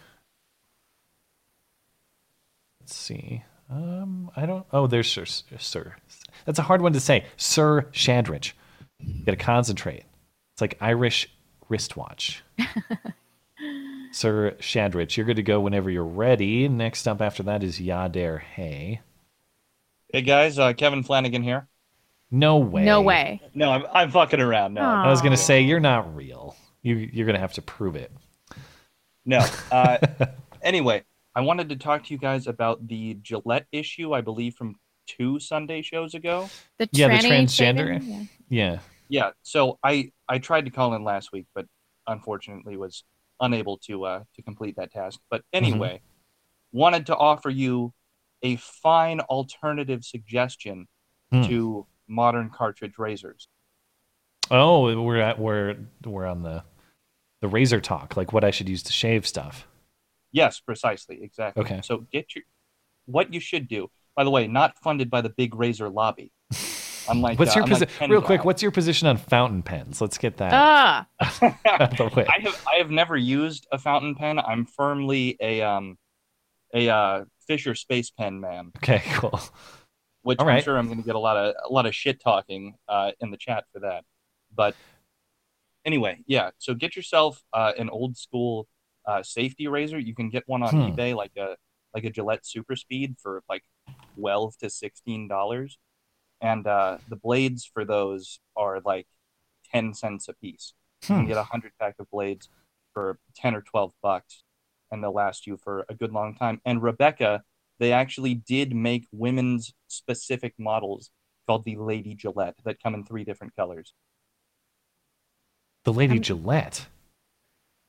Let's see. Um, I don't. Oh, there's Sir. Sir. That's a hard one to say. Sir Shandrich. You gotta concentrate. It's like Irish wristwatch. Sir Shandrich, you're good to go whenever you're ready. Next up after that is Yadair Hay. Hey guys, uh, Kevin Flanagan here. No way. No way. No, I'm, I'm fucking around. No, I was gonna say you're not real. You you're gonna have to prove it. no. Uh, anyway, I wanted to talk to you guys about the Gillette issue. I believe from two Sunday shows ago. The Yeah, the transgender. statement? Yeah. Yeah. So I I tried to call in last week, but unfortunately was unable to uh, to complete that task. But anyway, wanted to offer you a fine alternative suggestion Hmm. to modern cartridge razors. Oh, we're at we're we're on the the razor talk, like what I should use to shave stuff. Yes, precisely, exactly. Okay. So get your what you should do. By the way, not funded by the big razor lobby. Unlike what's uh, your unlike position? Real Gal. quick, what's your position on fountain pens? Let's get that Ah. out of the way. I have I have never used a fountain pen. I'm firmly a um a uh, Fisher Space Pen man, Okay, cool. which All I'm right. sure I'm going to get a lot of a lot of shit talking uh, in the chat for that. But anyway, yeah. So get yourself uh, an old school uh, safety razor. You can get one on Hmm. eBay, like a like a Gillette Super Speed for like twelve to sixteen dollars, and uh, the blades for those are like ten cents a piece. You Hmm. can get a hundred pack of blades for ten or twelve bucks, and they'll last you for a good long time. And Rebecca, they actually did make women's specific models called the Lady Gillette that come in three different colors. The Lady Gillette.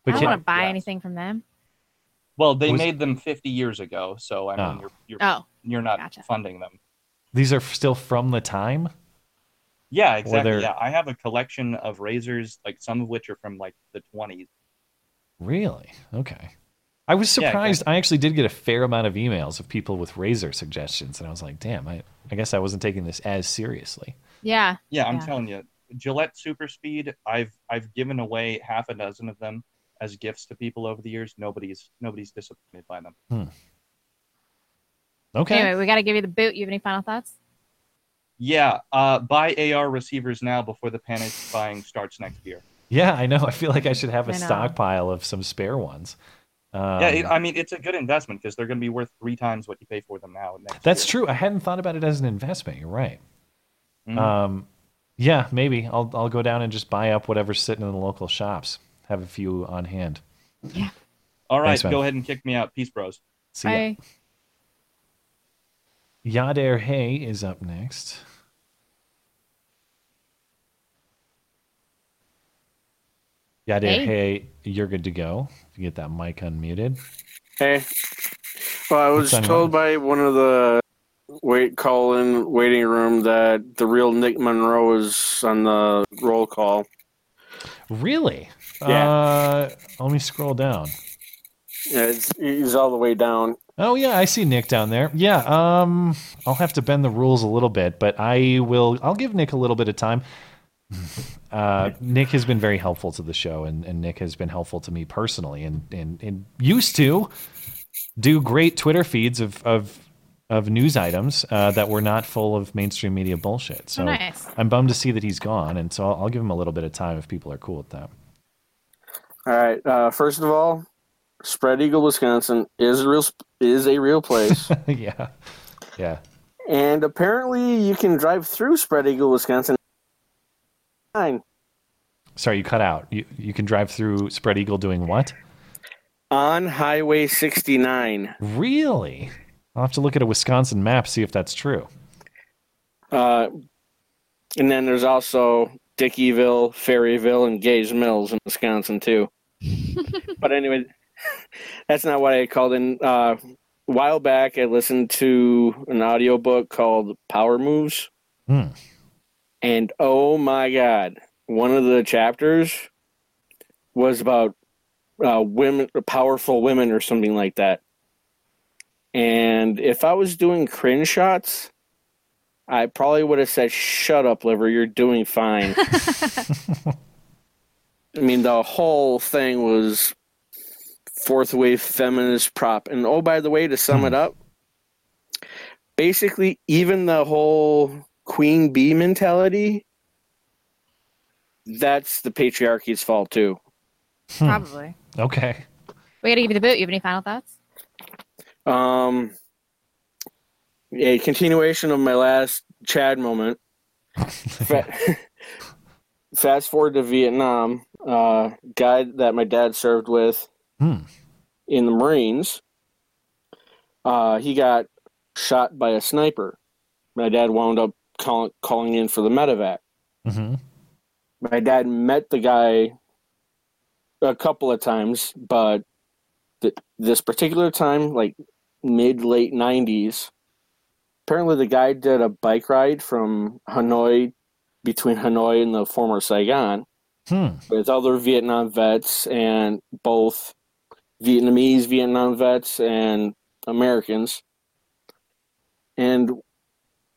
I don't want to buy anything from them. Well, they Was- made them 50 years ago, so I mean, Oh. you're you're, Oh, you're not gotcha. funding them. These are still from the time. Yeah, exactly. Yeah, I have a collection of razors, like some of which are from like the 20s. Really? Okay. I was Yeah, surprised. I actually did get a fair amount of emails of people with razor suggestions, and I was like, "Damn, I, I guess I wasn't taking this as seriously." Yeah. Yeah, I'm Yeah. telling you, Gillette Super Speed. I've I've given away half a dozen of them as gifts to people over the years. Nobody's nobody's disappointed by them. Hmm. Okay. Anyway, we got to give you the boot. You have any final thoughts? Yeah, uh, buy AR receivers now before the panic buying starts next year. Yeah, I know. I feel like I should have a stockpile of some spare ones. Um, yeah, it, I mean it's a good investment because they're going to be worth three times what you pay for them now. Next that's year. true. I hadn't thought about it as an investment. You're right. Mhm. Um, yeah, maybe I'll I'll go down and just buy up whatever's sitting in the local shops. Have a few on hand. Yeah. All right, Thanks, go ahead and kick me out. Peace, bros. See ya. Bye. Yadair Hay is up next. Yadair Hey. Hay, you're good to go. If you get that mic unmuted. Hey. Well, I was told by one of the wait call in waiting room that the real Nick Monroe is on the roll call. Really? Yeah. Uh, let me scroll down. Yeah, it's, he's all the way down. Oh yeah, I see Nick down there. Yeah, um, I'll have to bend the rules a little bit, but I will. I'll give Nick a little bit of time. Uh, Nick has been very helpful to the show, and, and Nick has been helpful to me personally, and, and, and used to do great Twitter feeds of of, of news items uh, that were not full of mainstream media bullshit. So nice. I'm bummed to see that he's gone, and so I'll, I'll give him a little bit of time if people are cool with that. All right. Uh, first of all, Spread Eagle, Wisconsin is a real is a real place. yeah, yeah. And apparently, you can drive through Spread Eagle, Wisconsin. Fine. Sorry, you cut out. You you can drive through Spread Eagle doing what? On Highway 69. Really? I'll have to look at a Wisconsin map to see if that's true. Uh, and then there's also Dickeyville, Ferryville, and Gays Mills in Wisconsin, too. but anyway, that's not what I called in. Uh, a while back, I listened to an audiobook called Power Moves. Hmm. And oh my God, one of the chapters was about uh, women, powerful women, or something like that. And if I was doing cringe shots, I probably would have said, "Shut up, liver. You're doing fine." I mean, the whole thing was fourth wave feminist prop. And oh, by the way, to sum it up, basically, even the whole queen bee mentality, that's the patriarchy's fault too. Probably. Okay. We gotta give you the boot. You have any final thoughts? Um, a continuation of my last Chad moment. Fast forward to Vietnam. Uh, guy that my dad served with Hmm. in the Marines. Uh, he got shot by a sniper. My dad wound up call- calling in for the medevac. Mm-hmm. My dad met the guy a couple of times, but th- this particular time, like mid late 90s, apparently the guy did a bike ride from Hanoi, between Hanoi and the former Saigon, Hmm. with other Vietnam vets and both Vietnamese Vietnam vets and Americans. And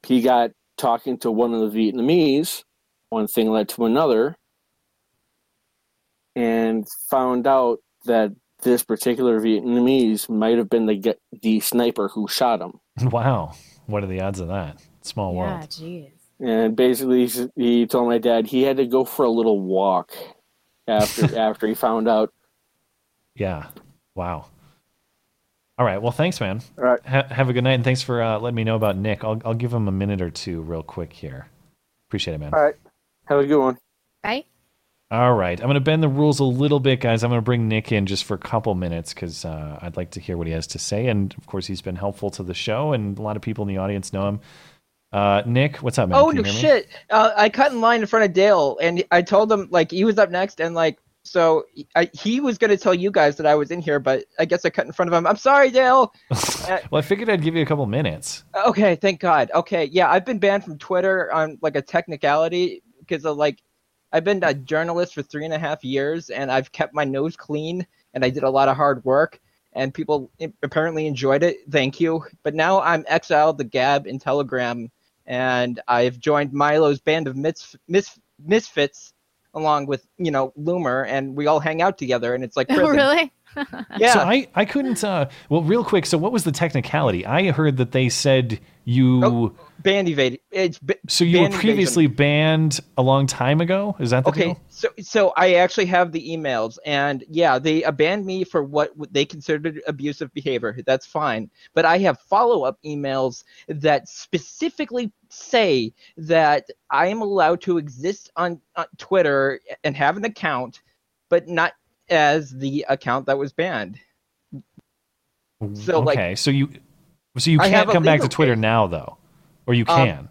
he got talking to one of the Vietnamese. One thing led to another, and found out that this particular Vietnamese might have been the the sniper who shot him. Wow. What are the odds of that? Small Yeah, world. jeez. And basically, he- he told my dad he had to go for a little walk after after he found out. Yeah. Wow. All right. Well, thanks, man. All right. Ha- have a good night, and thanks for uh, letting me know about Nick. I'll I'll give him a minute or two, real quick here. Appreciate it, man. All right, have a good one. Bye. All right. I'm going to bend the rules a little bit, guys. I'm going to bring Nick in just for a couple minutes because uh, I'd like to hear what he has to say. And of course, he's been helpful to the show, and a lot of people in the audience know him. Uh, Nick, what's up, man? Oh no shit! Uh, I cut in line in front of Dale, and I told him like he was up next, and like so I, he was gonna tell you guys that I was in here, but I guess I cut in front of him. I'm sorry, Dale. Well, I figured I'd give you a couple minutes. okay, thank God. Okay, yeah, I've been banned from Twitter on like a technicality because of like I've been a journalist for three and a half years, and I've kept my nose clean, and I did a lot of hard work. And people apparently enjoyed it. Thank you. But now I'm exiled to Gab and Telegram, and I've joined Milo's band of mis- mis- misfits, along with you know Loomer, and we all hang out together, and it's like prison. Oh, really? Yeah. So I, I couldn't. Uh, well, real quick. So what was the technicality? I heard that they said you. Band evade. It's ba- so you were band evasion. previously banned a long time ago. Is that the okay deal? so so i actually have the emails and yeah they banned me for what they considered abusive behavior that's fine but i have follow-up emails that specifically say that i am allowed to exist on, on twitter and have an account but not as the account that was banned So, like- okay, so you so you can't come back to Twitter now though, or you Um, can.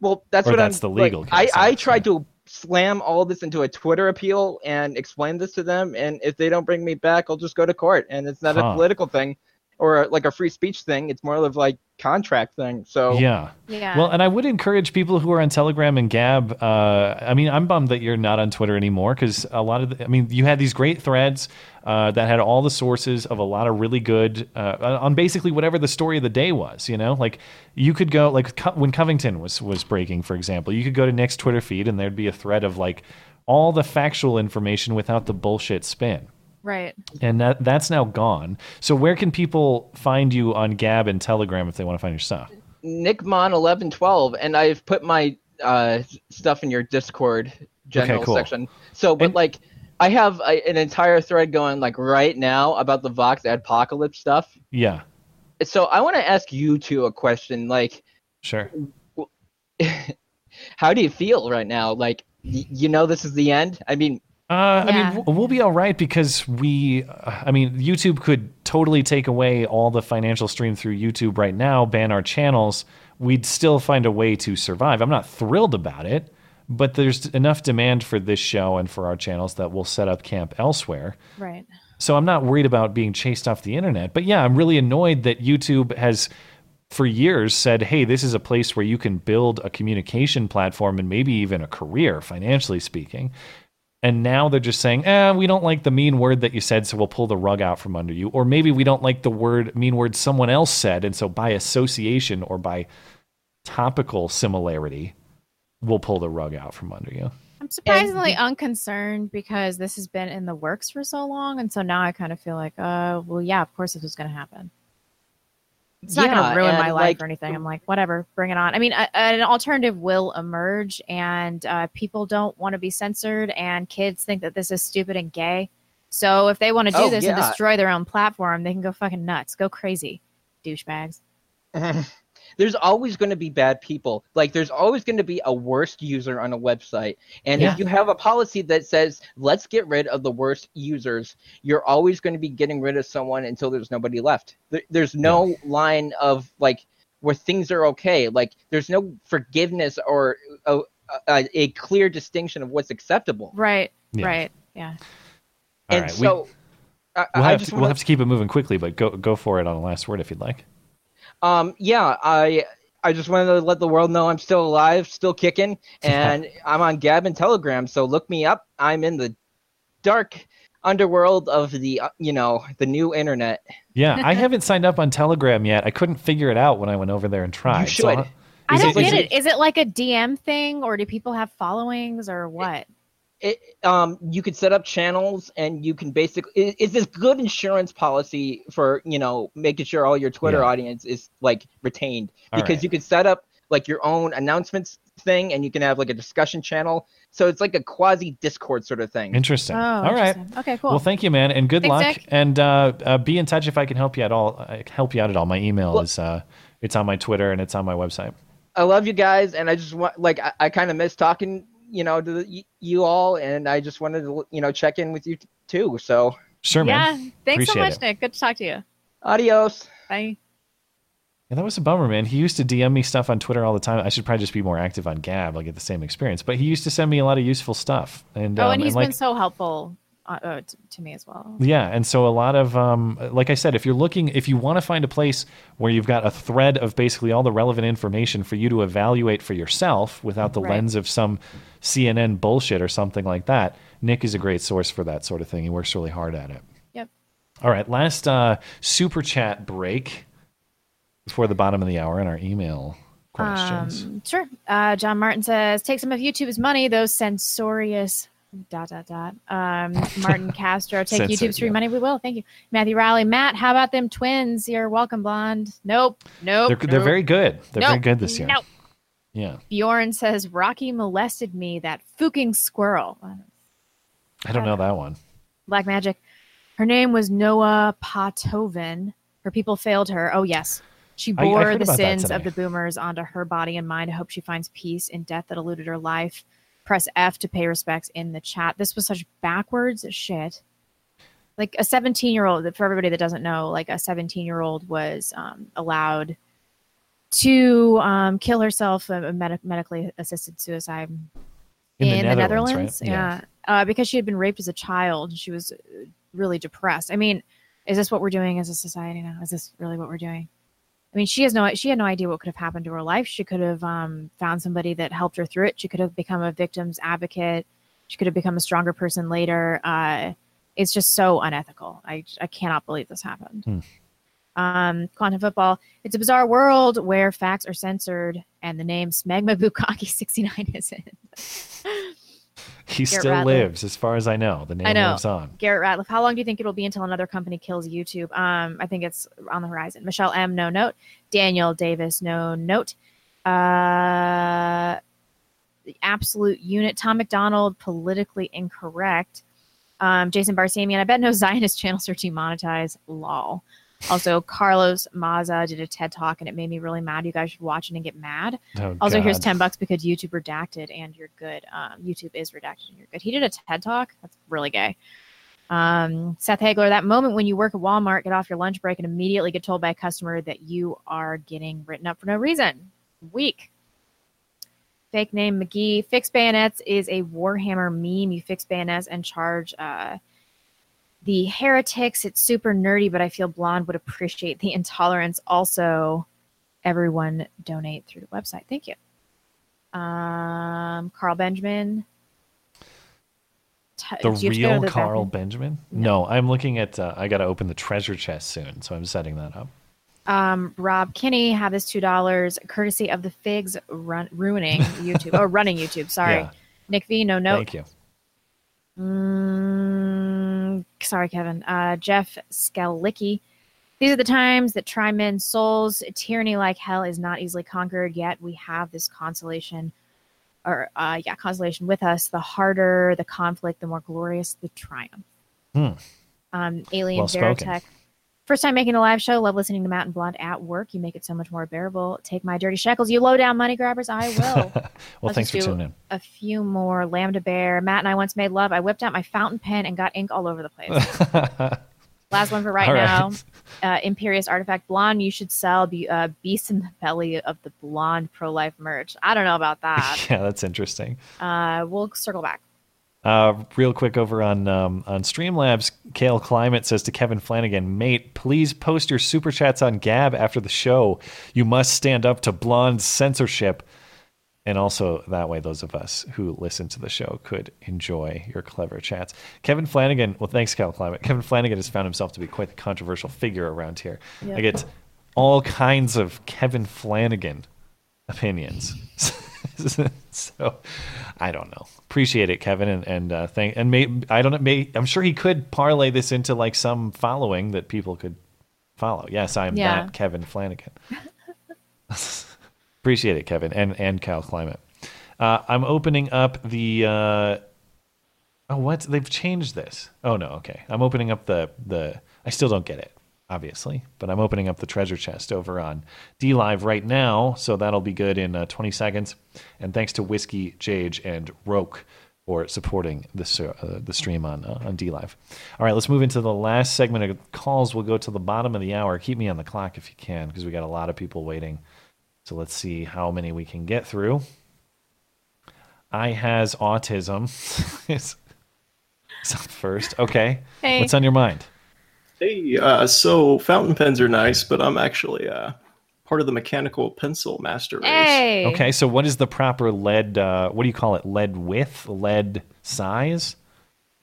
Well, that's Or what that's I'm, the legal Like, case, I, I tried to slam all this into a Twitter appeal and explain this to them, and if they don't bring me back, I'll just go to court. And it's not Huh. a political thing or like a free speech thing. It's more of like contract thing. So Yeah. Yeah. Well, and I would encourage people who are on Telegram and Gab. Uh, I mean, I'm bummed that you're not on Twitter anymore because a lot of, the, I mean, you had these great threads uh, that had all the sources of a lot of really good uh, on basically whatever the story of the day was. You know, like you could go like Co- when Covington was was breaking, for example, you could go to Nick's Twitter feed and there'd be a thread of like all the factual information without the bullshit spin Right. and that that's now gone. So where can people find you on Gab and Telegram if they want to find your stuff? Nickmon eleven twelve, and I've put my uh, stuff in your Discord general okay, cool. section. So, but like, I have a, an entire thread going like right now about the Vox apocalypse stuff. Yeah. So I want to ask you two a question. Like, Sure. How do you feel right now? Like y- you know this is the end. I mean, Uh, I mean, we'll be all right because we, uh, I mean, YouTube could totally take away all the financial stream through YouTube right now, ban our channels. We'd still find a way to survive. I'm not thrilled about it, but there's enough demand for this show and for our channels that we'll set up camp elsewhere. Right. So I'm not worried about being chased off the internet. But yeah, I'm really annoyed that YouTube has for years said, hey, this is a place where you can build a communication platform and maybe even a career, financially speaking. And now they're just saying, eh, we don't like the mean word that you said, so we'll pull the rug out from under you. Or maybe we don't like the word mean word someone else said, and so by association or by topical similarity, we'll pull the rug out from under you. I'm surprisingly unconcerned because this has been in the works for so long, and so now I kind of feel like, uh, well, yeah, of course this was going to happen. It's not going to ruin my life like- or anything. I'm like, whatever, bring it on. I mean, a, an alternative will emerge, and uh, people don't want to be censored, and kids think that this is stupid and gay. So if they want to do Oh, this and destroy their own platform, they can go fucking nuts, go crazy, douchebags. there's always going to be bad people. Like there's always going to be a worst user on a website. And Yeah. if you have a policy that says let's get rid of the worst users, you're always going to be getting rid of someone until there's nobody left. There, there's no line of like where things are okay. Like there's no forgiveness or a, a, a clear distinction of what's acceptable. Right, Yeah. right, yeah. All and right, we- so I, We'll I have, just to, wanna- we'll have to keep it moving quickly, but go go for it on the last word if you'd like. Um, yeah, I I just wanted to let the world know I'm still alive, still kicking, and I'm on Gab and Telegram. So look me up. I'm in the dark underworld of the uh, you know the new internet. Yeah, I haven't signed up on Telegram yet. I couldn't figure it out when I went over there and tried. So should. I'll- I don't is get it. Is it like a DM thing, or do people have followings, or what? It, um, you could set up channels, and you can basically it, it's this good insurance policy for you know making sure all your Twitter Yeah. audience is like retained All because right. you could set up like your own announcements thing, and you can have like a discussion channel. So it's like a quasi Discord sort of thing. Interesting. Oh, all right. interesting. Okay, cool. Well, thank you, man, and good Thanks, luck. Nick. And uh, uh, be in touch if I can help you at all. I help you out at all. My email Well- is uh, it's on my Twitter and it's on my website. I love you guys, and I just want like I, I kind of miss talking, you know, to the, you all, and I just wanted to you know check in with you t- too. So Sure, man. yeah. man. Thanks so much, it. Nick. Good to talk to you. adios. Bye. Yeah, that was a bummer, man. He used to DM me stuff on Twitter all the time. I should probably just be more active on Gab. I'll get the same experience. But he used to send me a lot of useful stuff. And oh, um, and he's like, been so helpful uh, uh, to, to me as well. Yeah, and so a lot of um, like I said, if you're looking, if you want to find a place where you've got a thread of basically all the relevant information for you to evaluate for yourself without the Right. lens of some CNN bullshit or something like that, Nick is a great source for that sort of thing. He works really hard at it. Yep. All right, last uh, super chat break before the bottom of the hour in our email questions. Um, sure. Uh, John Martin says, "Take some of YouTube's money, those censorious." Dot dot dot. Um, Martin Castro, take YouTube's free yeah. money. We will. Thank you, Matthew Riley. Matt, how about them twins? You're welcome, blonde. Nope. Nope. they're they're very good. They're very good this year. Nope. Yeah, Bjorn says Rocky molested me. That fucking squirrel. I don't know that one. Black Magic. Her name was Noa Pothoven. Her people failed her. Oh yes. She I- I bore the sins of the boomers onto her body and mind. I hope she finds peace in death that eluded her life. Press F to pay respects in the chat. This was such backwards shit. Like a 17 year old, for everybody that doesn't know, like a 17 year old was um, allowed to um, kill herself, a, a med- medically assisted suicide In the the Netherlands, Netherlands. right? Yeah, Uh, because she had been raped as a child. And she was uh, really depressed. I mean, is this what we're doing as a society now? Is this really what we're doing? I mean, she has no she had no idea what could have happened to her life. She could have um, found somebody that helped her through it. She could have become a victim's advocate. She could have become a stronger person later. Uh, it's just so unethical. I I cannot believe this happened. Hmm. Um, quantum football. It's a bizarre world where facts are censored and the name Smegma Bukaki 69 isn't. He Garrett still lives, as far as I know. The name I know. lives on. Garrett Ratliff. How long do you think it'll be until another company kills YouTube? Um, I think it's on the horizon. Michelle M. No note. Daniel Davis. No note. Uh, the absolute unit. Tom McDonald. Politically incorrect. Um, Jason Barsamian. I bet no Zionist channels are demonetized. Lol. Also, Carlos Maza did a TED talk and it made me really mad. You guys should watch it and get mad. Oh, also, here's 10 bucks because YouTube redacted and you're good. Um, YouTube is redacted and you're good. He did a TED talk. That's really gay. Um, Seth Hagler, that moment when you work at Walmart, get off your lunch break, and immediately get told by a customer that you are getting written up for no reason. Weak. Fake name McGee. Fix bayonets is a Warhammer meme. You fix bayonets and charge uh, the heretics. It's super nerdy, but I feel Blonde would appreciate the intolerance. Also, everyone donate through the website. Thank you. Um, Carl Benjamin. T- The do you have to go to real the Carl end? Benjamin? No. I'm looking at. Uh, I got to open the treasure chest soon, so I'm setting that up. Um, Rob Kinney have this two dollars courtesy of the figs run ruining YouTube. oh, running YouTube. Sorry, Yeah. Nick V. No note. Thank you. Mm, sorry, Kevin. Uh, Jeff Skalicki. These are the times that try men's souls. Tyranny like hell is not easily conquered, yet we have this consolation, or uh, yeah, consolation with us. The harder the conflict, the more glorious the triumph. Hmm. Um, Alien Well. Veritech. First time making a live show. Love listening to Matt and Blonde at work. You make it so much more bearable. Take my dirty shekels, you low down money grabbers. I will. well, Let's thanks for tuning in. A few more. Lambda Bear. Matt and I once made love. I whipped out my fountain pen and got ink all over the place. Last one for right right. now. Uh, Imperious Artifact Blonde. You should sell be, uh, Beast in the Belly of the Blonde Pro Life merch. I don't know about that. yeah, that's interesting. uh, we'll circle back. Uh, real quick over on um, on Streamlabs, Kale Climate says to Kevin Flanagan, mate, please post your super chats on Gab after the show. You must stand up to blonde censorship. And also that way, those of us who listen to the show could enjoy your clever chats. Kevin Flanagan, well, thanks, Cal Climate. Kevin Flanagan has found himself to be quite the controversial figure around here. Yep. I get all kinds of Kevin Flanagan opinions. so I don't know. Appreciate it, Kevin, and and uh, thank and may I don't know. May I'm sure he could parlay this into like some following that people could follow. Yes, I am Yeah. that Kevin Flanagan. Appreciate it, Kevin, and and Cal Climate. Uh, I'm opening up the. Uh, oh, what? They've changed this. Oh no, okay. I'm opening up the the. I still don't get it, obviously, but I'm opening up the treasure chest over on DLive right now, so that'll be good in uh, 20 seconds. And thanks to Whiskey, Jage, and Roke for supporting this uh, the stream on uh, on DLive. All right, let's move into the last segment of calls. We'll go to the bottom of the hour. Keep me on the clock if you can, because we got a lot of people waiting. So let's see how many we can get through. I has autism. is is up first. Okay. Hey. What's on your mind? Hey, uh, so fountain pens are nice, but I'm actually uh, part of the mechanical pencil master race. Okay, so what is the proper lead? Uh, what do you call it? Lead width? Lead size?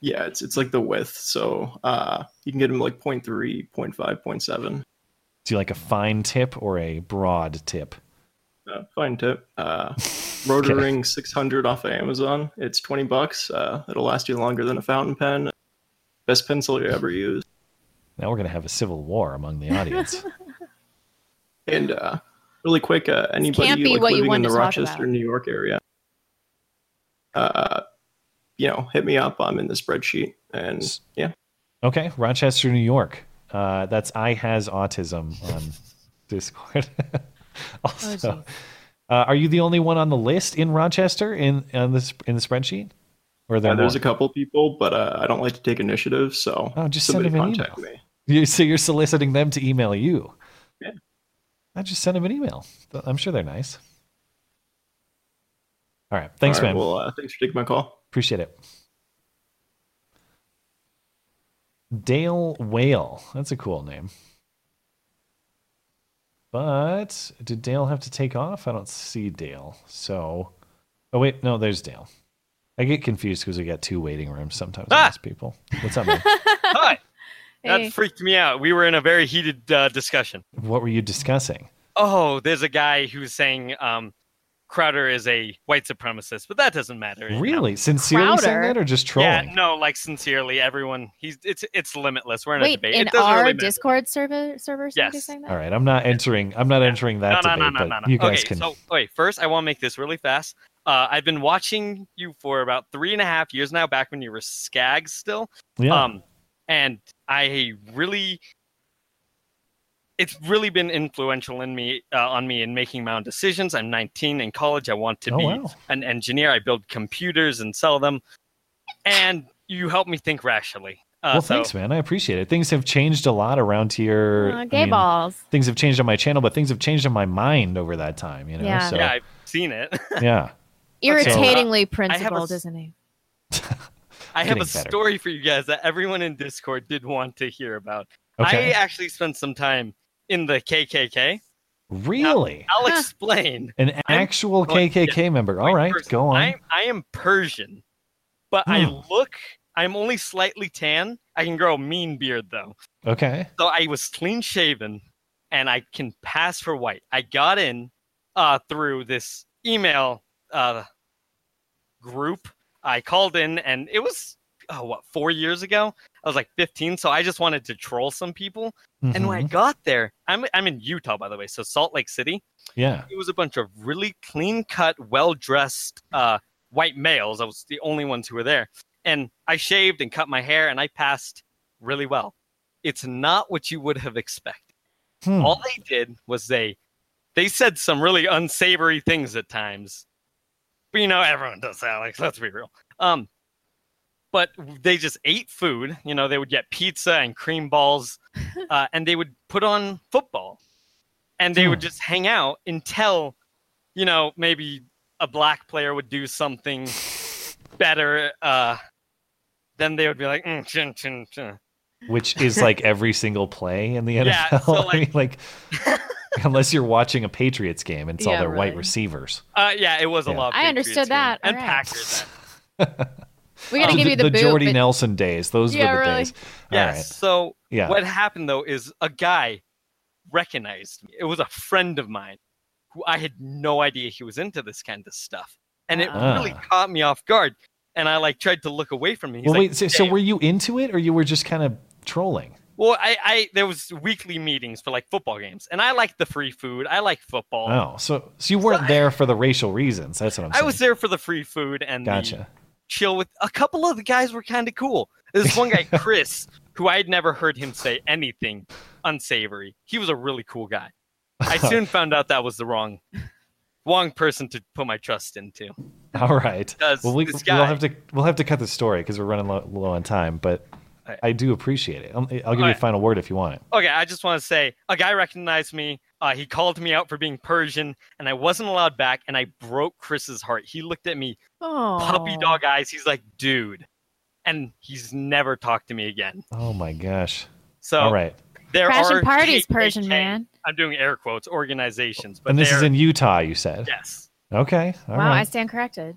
Yeah, it's it's like the width, so uh, you can get them like 0.3, 0.5, 0.7. Do you like a fine tip or a broad tip? Uh, fine tip. Uh, Rotring 600 off of Amazon. It's 20 bucks. Uh, it'll last you longer than a fountain pen. Best pencil you ever used. Now we're gonna have a civil war among the audience. And uh, really quick, uh, anybody can't be like what you living in the Rochester. New York area, uh, you know, hit me up. I'm in the spreadsheet, and yeah, Okay, Rochester, New York. Uh, that's I has autism on Discord. also, uh, are you the only one on the list in Rochester in on this in the spreadsheet? Or there Uh, there's a couple people, but uh, I don't like to take initiative, so Oh, just send somebody them an contact email. me. You, so you're soliciting them to email you? Yeah. I just send them an email. I'm sure they're nice. All right. Thanks, All right, man. Well, uh, thanks for taking my call. Appreciate it. Dale Whale. That's a cool name. But did Dale have to take off? I don't see Dale. So, oh wait, no, there's Dale. I get confused because we got two waiting rooms sometimes. Ah! these people. What's up, man? Hi. That freaked me out. We were in a very heated uh, discussion. what were you discussing? Oh, there's a guy who's saying um, Crowder is a white supremacist, but that doesn't matter. anyhow. Really? Sincerely saying that, or just trolling? Yeah, no, like sincerely, everyone. He's it's it's limitless. We're in a Wait, debate. in it our really. Discord server server somebody Yes. saying that? All right, I'm not entering. I'm not entering that no, no, debate, no, no, but no, no. you guys okay, can. So, wait, first, I want to make this really fast. Uh, I've been watching you for about three and a half years now, back when you were Skags still. Yeah. Um, and I really it's really been influential in me uh, on me in making my own decisions. I'm 19 in college. I want to Oh, be wow. an engineer. I build computers and sell them, and you help me think rationally. Uh, well, so- thanks, man. I appreciate it. Things have changed a lot around here. Aw, I gay balls. Things have changed on my channel, but things have changed on my mind over that time. You know. Yeah. So, yeah, I've seen it. yeah. Irritatingly I have a principled, s- isn't he? I have a better. story for you guys that everyone in Discord did want to hear about. Okay. I actually spent some time in the KKK. Really? I'll explain. An actual going- KKK member. All right, go on. I'm, I am Persian, but I Hmm. look. I'm only slightly tan. I can grow a mean beard though. Okay. So I was clean shaven, and I can pass for white. I got in uh, through this email uh, group. I called in, and it was oh, what four years ago. I was like 15, so I just wanted to troll some people. And when I Mhm. got there, I'm I'm in Utah, by the way, so Salt Lake City. Yeah. It was a bunch of really clean cut, well dressed uh, white males. I was the only ones who were there. And I shaved and cut my hair and I passed really well. It's not what you would have expected. Hmm. All they did was they they said some really unsavory things at times. But you know, everyone does that, Alex, let's be real. Um but they just ate food. You know, they would get pizza and cream balls, uh, and they would put on football and they would just hang out until you know maybe a black player would do something better uh then they would be like mm, chin, chin, chin. Which is like every single play in the NFL. Yeah, so, I mean, like, unless you're watching a Patriots game and it's all Yeah, their white receivers. uh yeah it was a lot of I Patriots understood games that. and All right. packers We gotta give you the, boot, Jordy but- Nelson days. Those Yeah, were the really. days. All yes right. so Yeah. what happened though is a guy recognized me it was a friend of mine who i had no idea he was into this kind of stuff and it Ah. really caught me off guard and i like tried to look away from him He's well, like, wait. So, so were you into it, or you were just kind of trolling? Well, I, I there was weekly meetings for like football games, and I like the free food. I like football. Oh, so so you weren't there for the racial reasons. That's what I'm I was there for the free food and the Gotcha. chill with a couple of the guys were kind of cool. This one guy, Chris, who I had never heard him say anything unsavory. He was a really cool guy. I soon found out that was the wrong, wrong person to put my trust into. All right. Well, we, we'll have to we'll have to cut the story because we're running low, low on time. But Right. I do appreciate it. I'll, I'll give you a final word if you want it. Okay, I just want to say a guy recognized me. Uh, he called me out for being Persian, and I wasn't allowed back, and I broke Chris's heart. He looked at me, puppy dog eyes. He's like, dude. And he's never talked to me again. Oh my gosh. So All right. there Crashing are parties, KKK Persian man. I'm doing air quotes, organizations. But and this is in Utah, you said. Yes. Okay. All right. wow, I stand corrected.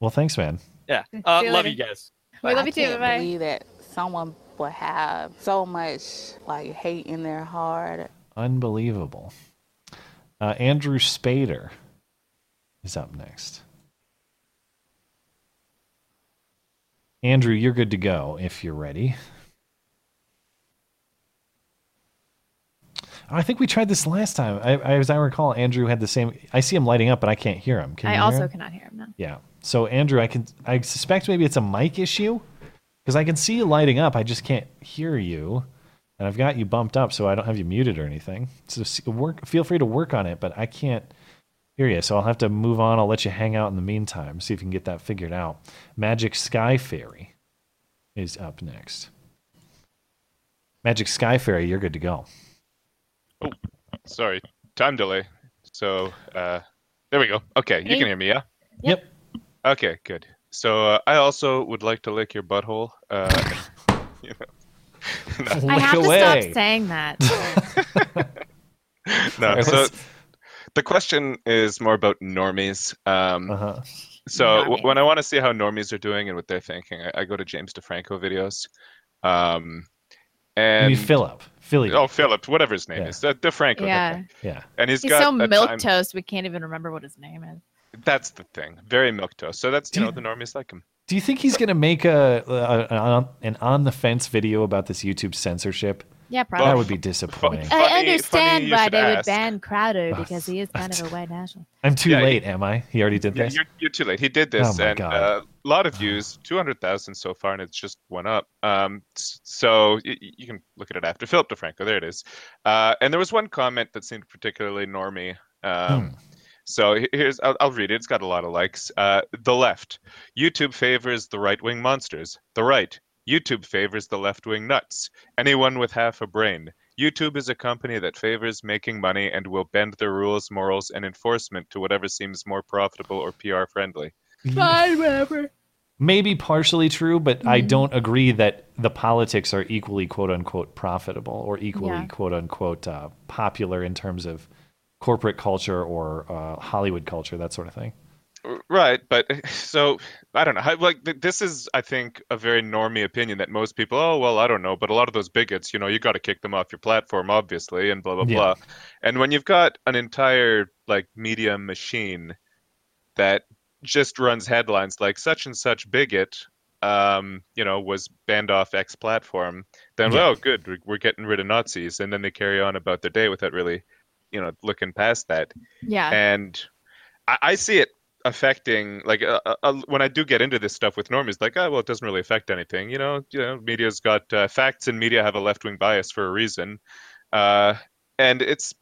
Well, thanks, man. Yeah. Uh, love later. you guys. We love I you too. Bye. believe that someone would have so much like hate in their heart. Unbelievable. Uh, Andrew Spader is up next. Andrew, you're good to go if you're ready. I think we tried this last time. I, I, as I recall, Andrew had the same. I see him lighting up, but I can't hear him. Can I you hear also him? cannot hear him now. Yeah. So Andrew, I can. I suspect maybe it's a mic issue because I can see you lighting up. I just can't hear you, and I've got you bumped up, so I don't have you muted or anything. So work. Feel free to work on it, but I can't hear you. So I'll have to move on. I'll let you hang out in the meantime. See if you can get that figured out. Magic Sky Fairy is up next. Magic Sky Fairy, you're good to go. Oh, sorry, time delay. So uh, there we go. Okay, you Hey. can hear me, yeah? Yep. Okay, good. So uh, I also would like to lick your butthole. Uh, you know. No. I have to stop saying that. no, Sorry, so the question is more about normies. Um, Uh-huh. So w- when I want to see how normies are doing and what they're thinking, I, I go to James DeFranco videos. Um, You and mean Philip? Philly. Oh, Philip, whatever his name is, uh, DeFranco. Yeah. think. Yeah. And he's He's got so a milk time- toast, we can't even remember what his name is. That's the thing. Very milk toast. So that's you know the normies like him. Do you think he's going to make a, a an on- an on the fence video about this YouTube censorship? Yeah, probably. That would be disappointing. I understand why should they would ban Crowder because he is kind of a white national. I'm too Yeah, late, am I? He already did Yeah, this. you're, you're too late. He did this, Oh and God. uh, a lot of views, two hundred thousand so far, and it's just went up. Um, so y- y- you can look at it after Philip DeFranco. There it is. Uh, and there was one comment that seemed particularly normy. Um, Hmm. So here's I'll, I'll read it. It's got a lot of likes. Uh, the left, YouTube favors the right wing monsters. The right, YouTube favors the left wing nuts. Anyone with half a brain. YouTube is a company that favors making money and will bend their rules, morals, and enforcement to whatever seems more profitable or PR friendly. Fine, whatever. Maybe partially true, but I Mhm. don't agree that the politics are equally quote unquote profitable or equally Yeah. quote unquote uh, popular in terms of corporate culture or uh, Hollywood culture, that sort of thing. Right, but so I don't know. Like this is, I think, a very normie opinion that most people. Oh well, I don't know, but a lot of those bigots, you know, you got to kick them off your platform, obviously, and blah blah Yeah. blah. And when you've got an entire like media machine that just runs headlines like such and such bigot, um, you know, was banned off X platform, then Yeah. well, good, we're getting rid of Nazis, and then they carry on about their day without really, you know, looking past that. Yeah. And I, I see it affecting like uh, uh, uh, when I do get into this stuff with normies, like oh well, it doesn't really affect anything. You know, you know, media's got uh, facts, and media have a left wing bias for a reason. Uh, and it's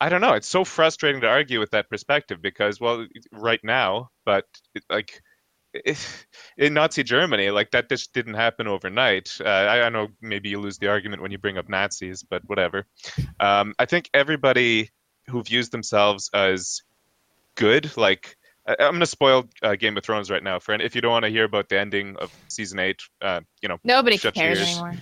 I don't know. It's so frustrating to argue with that perspective because well, right now, but it, like. If, in Nazi Germany, like that just didn't happen overnight. Uh, I, I know maybe you lose the argument when you bring up Nazis, but whatever. Um, I think everybody who views themselves as good. Like I- I'm gonna spoil uh, Game of Thrones right now, friend. If you don't want to hear about the ending of season eight, uh, you know, Nobody shut your cares ears. anymore.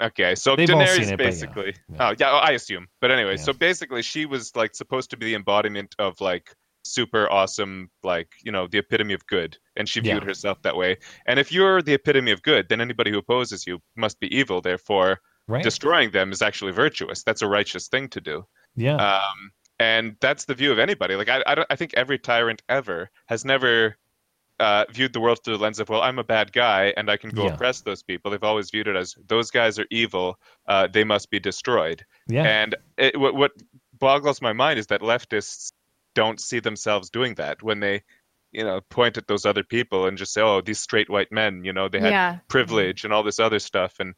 Okay, so They've Daenerys it, but yeah. basically. Oh yeah, I assume. But anyway, so basically, she was like supposed to be the embodiment of like super awesome, like you know, the epitome of good, and she viewed Yeah. herself that way. And if you're the epitome of good, then anybody who opposes you must be evil. Therefore, Right. destroying them is actually virtuous. That's a righteous thing to do. Yeah. Um, and that's the view of anybody. Like I, I, don't, I think every tyrant ever has never uh, viewed the world through the lens of, well, I'm a bad guy and I can go Yeah. oppress those people. They've always viewed it as those guys are evil. Uh, they must be destroyed. Yeah. And it, what, what boggles my mind is that leftists don't see themselves doing that when they, you know, point at those other people and just say, oh, these straight white men, you know, they had Yeah. privilege and all this other stuff. And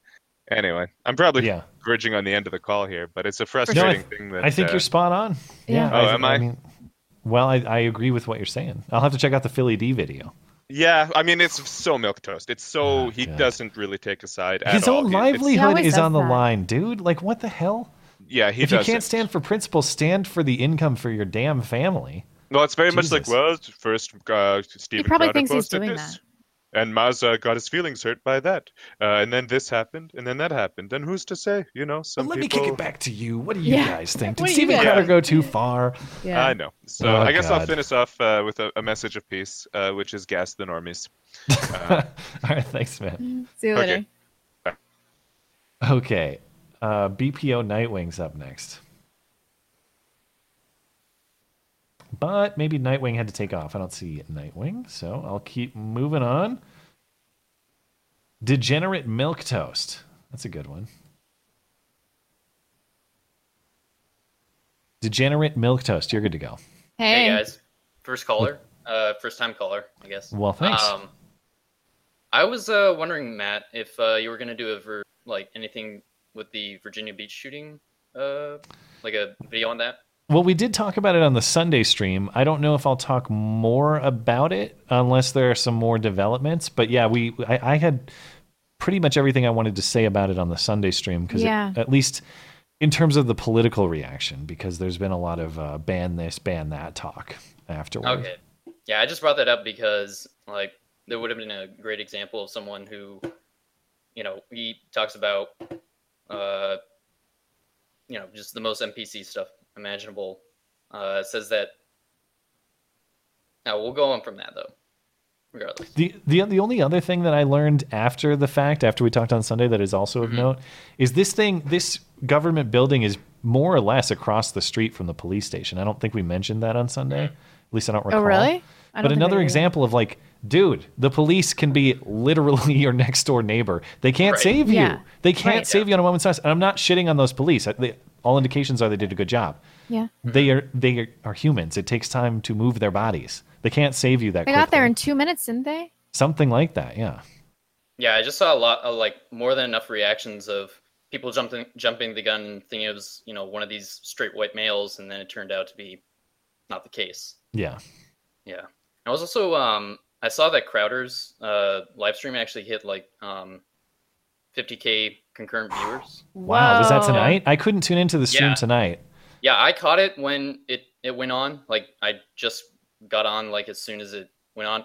anyway, I'm probably Yeah. verging on the end of the call here, but it's a No, I, frustrating thing that I think uh, you're spot on. Yeah. Oh, I, am I? mean, well, I, I agree with what you're saying. I'll have to check out the Philly D video. Yeah, I mean it's so milk toast. It's so he doesn't really take a side at His all. own He- livelihood is on the line, dude. Like, what the hell? Yeah, he if you doesn't. can't stand for principles, stand for the income for your damn family. Well, it's very much like Jesus. well, first uh, Steven probably Crowder thinks he's doing this, and Maza got his feelings hurt by that, uh, and then this happened, and then that happened, and who's to say? You know, some let me kick it back to you. What do you Yeah. guys think? Did do you Steven guys Crowder think? go too far? Yeah. I know. So Oh, I guess I'll finish off uh, with a, a message of peace, uh, which is gas the normies. All right, thanks, man. See you Okay. later. Okay, uh, BPO Nightwing's up next. But maybe Nightwing had to take off. I don't see Nightwing, so I'll keep moving on. Degenerate Milk Toast. That's a good one. Degenerate Milk Toast. You're good to go. Hey, guys, first caller, uh, first time caller, I guess. Well, thanks. Um, I was uh, wondering, Matt, if uh, you were gonna do a ver- like anything with the Virginia Beach shooting, uh, like a video on that. Well, we did talk about it on the Sunday stream. I don't know if I'll talk more about it unless there are some more developments. But yeah, we I, I had pretty much everything I wanted to say about it on the Sunday stream because Yeah. at least in terms of the political reaction, because there's been a lot of uh, ban this, ban that talk afterward. Okay. Yeah, I just brought that up because like there would have been a great example of someone who, you know, he talks about, uh, you know, just the most NPC stuff imaginable. Uh, says that. Now we'll go on from that though. Regardless. The, the the only other thing that I learned after the fact, after we talked on Sunday, that is also of Mm-hmm. note, is this thing, this government building is more or less across the street from the police station. I don't think we mentioned that on Sunday. At least I don't recall. Oh, really? I don't But another example of like dude, the police can be literally your next door neighbor. They can't Right. save you. Yeah. They can't Right. save you on a moment's notice. And I'm not shitting on those police. They, all indications are they did a good job. Yeah. They are they are, are humans. It takes time to move their bodies. They can't save you that They quickly. got there in two minutes, didn't they? Something like that. Yeah. Yeah, I just saw a lot of like more than enough reactions of people jumping jumping the gun thinking it was you know one of these straight white males, and then it turned out to be not the case. Yeah. Yeah, I was also um I saw that Crowder's uh live stream actually hit like um 50k concurrent viewers. Wow. Was that tonight? I couldn't tune into the stream Yeah. tonight. Yeah, I caught it when it it went on. Like I just got on like as soon as it went on,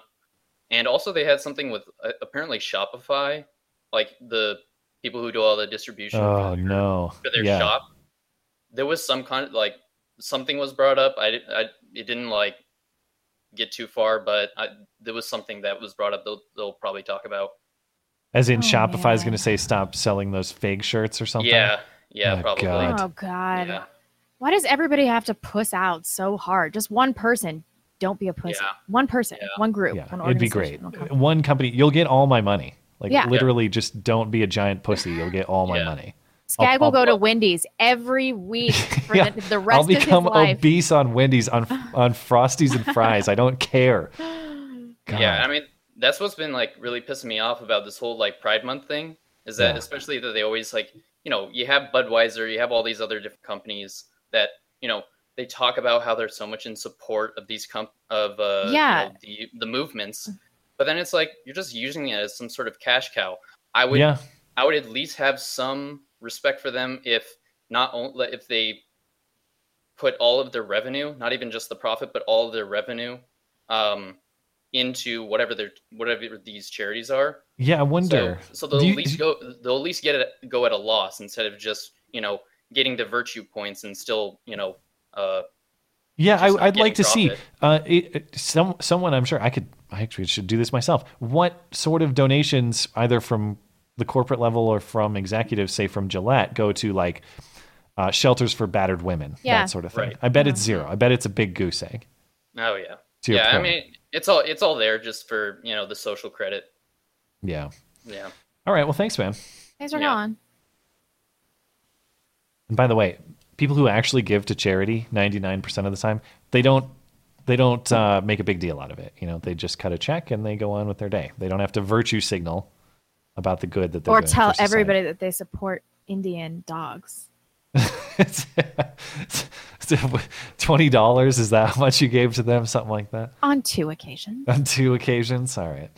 and also they had something with uh, apparently Shopify, like the people who do all the distribution Oh no. for their yeah. shop. There was some kind like something was brought up. I, I it didn't like get too far, but I, there was something that was brought up. They'll they'll probably talk about. As in Oh, Shopify is going to say stop selling those fake shirts or something. Yeah, yeah, Oh, probably. God. Oh God. Why does everybody have to puss out so hard? Just one person. Don't be a pussy. Yeah. One person, one group, Yeah, one it'd be great. one company. One company, you'll get all my money. Like Yeah. literally, just don't be a giant pussy. You'll get all my money. Skag I'll- will go I'll- to Wendy's every week for Yeah, the, the I'll rest of his become life. obese on Wendy's on on Frosties and fries. I don't care. God. Yeah, I mean that's what's been like really pissing me off about this whole like Pride Month thing is that Yeah. especially that they always like you know you have Budweiser, you have all these other different companies that you know they talk about how they're so much in support of these comp of uh you Yeah. know, the the movements, but then it's like you're just using it as some sort of cash cow. I would Yeah. I would at least have some respect for them if not only if they put all of their revenue, not even just the profit, but all of their revenue, um, into whatever their whatever these charities are. Yeah, I wonder. So, so they'll you- at least go. They'll at least get it go at a loss instead of just you know getting the virtue points and still you know. Uh, Yeah, I, I'd like to getting see uh, it- some someone. I'm sure I could. I actually should do this myself. What sort of donations, either from the corporate level or from executives, say from Gillette, go to like uh, shelters for battered women, Yeah. that sort of thing? Right. I bet it's zero. I bet it's a big goose egg. Oh yeah. To your yeah, I mean it's all it's all there just for you know the social credit. Yeah. Yeah. All right. Well, thanks, man. Thanks for Yeah. going. And by the way, people who actually give to charity, 99% of the time, they don't they don't uh, make a big deal out of it. You know, they just cut a check and they go on with their day. They don't have to virtue signal about the good that they're Or doing tell everybody that they support Indian dogs. Twenty dollars is that how much you gave to them? Something like that On two occasions. on two occasions. All right.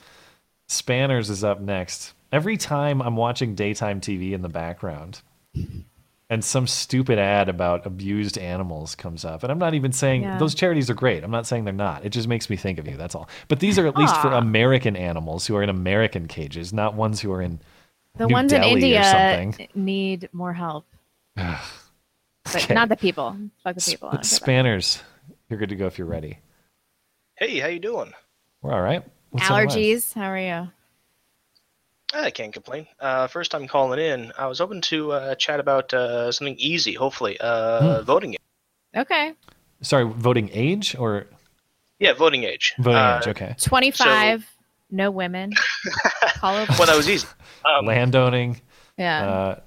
Spanners is up next. Every time I'm watching daytime TV in the background, and some stupid ad about abused animals comes up, and I'm not even saying Yeah. those charities are great. I'm not saying they're not. It just makes me think of you. That's all. But these are at least for American animals who are in American cages, not ones who are in The New ones in Delhi or India need more help. But Okay. not the people. Fuck the people. I don't care about Spanners, you're good to go if you're ready. Hey, how you doing? We're all right. What's on the line? Allergies. How are you? I can't complain. Uh, first time calling in. I was hoping to uh, chat about uh, something easy, hopefully. Uh, Hmm. Voting. Okay. Sorry, voting age or Yeah, voting age. voting Uh, age? Okay. 25, no women. Call over. Well, that was easy. Um, Landowning. Yeah. Uh,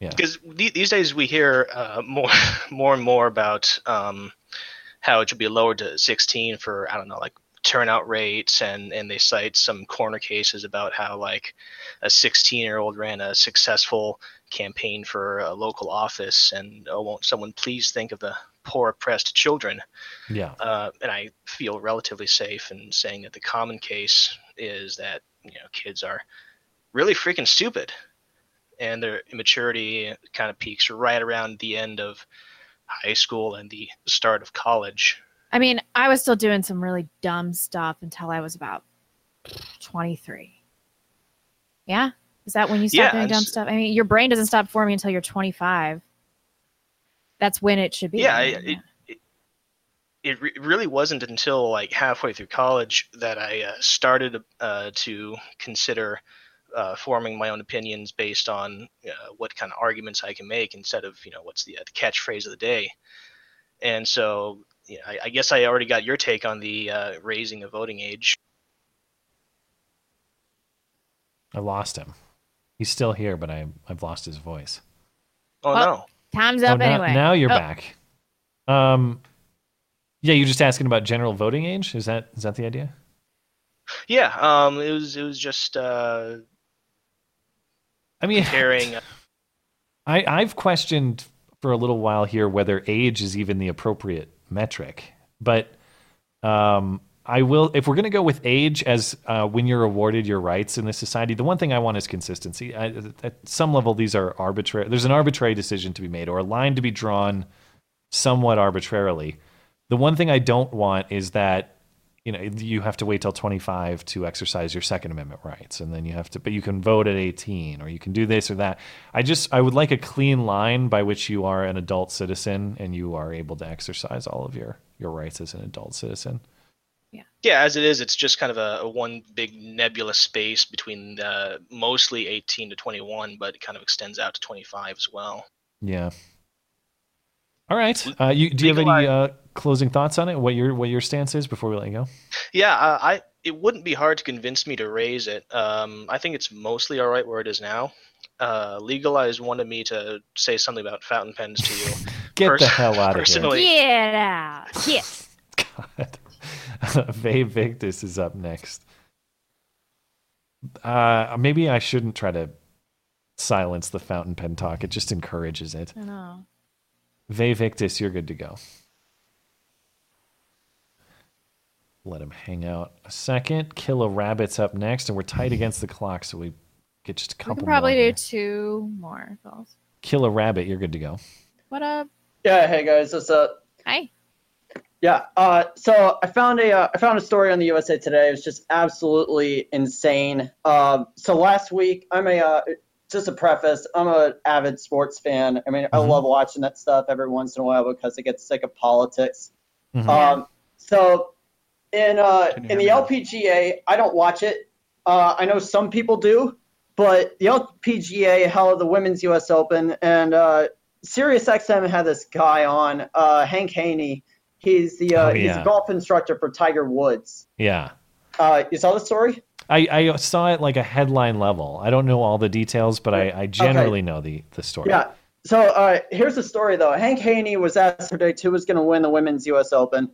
yeah. because the- these days we hear uh, more, more and more about um, how it should be lowered to 16 for I don't know, like turnout rates, and and they cite some corner cases about how like a 16 year old ran a successful campaign for a local office, and oh, won't someone please think of the poor oppressed children? Yeah. Uh, and I feel relatively safe in saying that the common case is that you know kids are really freaking stupid, and their immaturity kind of peaks right around the end of high school and the start of college. I mean, I was still doing some really dumb stuff until I was about 23. Yeah? Is that when you stop Yeah, doing dumb stuff? I mean, your brain doesn't stop forming until you're 25. That's when it should be. Yeah, I, it, it it re- really wasn't until like halfway through college that I uh, started uh, to consider uh, forming my own opinions based on uh, what kind of arguments I can make instead of you know what's the, uh, the catchphrase of the day. And so, I, I guess I already got your take on the uh, raising of voting age. I lost him. He's still here, but I I've lost his voice. Oh Well, no. Time's Oh, up now, anyway. now you're Oh, back. Um, yeah, you're just asking about general voting age. Is that is that the idea? Yeah. Um. It was. It was just. Uh. I mean, comparing. I I've questioned for a little while here whether age is even the appropriate metric, but um, I will if we're going to go with age as uh, when you're awarded your rights in this society. The one thing I want is consistency. I, at some level, these are arbitrary. There's an arbitrary decision to be made or a line to be drawn somewhat arbitrarily. The one thing I don't want is that you know you have to wait till 25 to exercise your second amendment rights and then you have to but you can vote at 18 or you can do this or that. I just i would like a clean line by which you are an adult citizen and you are able to exercise all of your your rights as an adult citizen. Yeah, yeah, as it is, it's just kind of a, a one big nebulous space between uh, mostly 18 to 21, but it kind of extends out to 25 as well. yeah. All right uh, you do you have any uh, closing thoughts on it what your what your stance is before we let you go Yeah, uh, I it wouldn't be hard to convince me to raise it. Um, I think it's mostly all right where it is now. Uh, Legalize wanted me to say something about fountain pens to you. Get the hell outta here. personally. Get out. Yes. Vay Victus is up next. Uh, maybe I shouldn't try to silence the fountain pen talk. It just encourages it. I know. Vay Victus, you're good to go. Let him hang out a second. Kill a rabbit's up next, and we're tight against the clock, so we get just a We couple can probably more. do here. two more calls. Kill a rabbit, you're good to go. What up? Yeah, hey guys, what's up? Hi. Yeah, uh, so I found a uh, I found a story on the USA Today. It was just absolutely insane. Um, so last week, I'm a uh, just a preface. I'm an avid sports fan. I mean, I love watching that stuff every once in a while because I get sick of politics. Um, so in uh, in the LPGA, I don't watch it. Uh, I know some people do, but the LPGA held the Women's U.S. Open, and uh, SiriusXM had this guy on, uh, Hank Haney. He's the uh, Oh, he's a golf instructor for Tiger Woods. Yeah. Uh, you saw the story? I, I saw it like a headline level. I don't know all the details, but I, I generally know the, the story. Yeah. So uh, here's the story, though. Hank Haney was asked today who was going to win the Women's U.S. Open,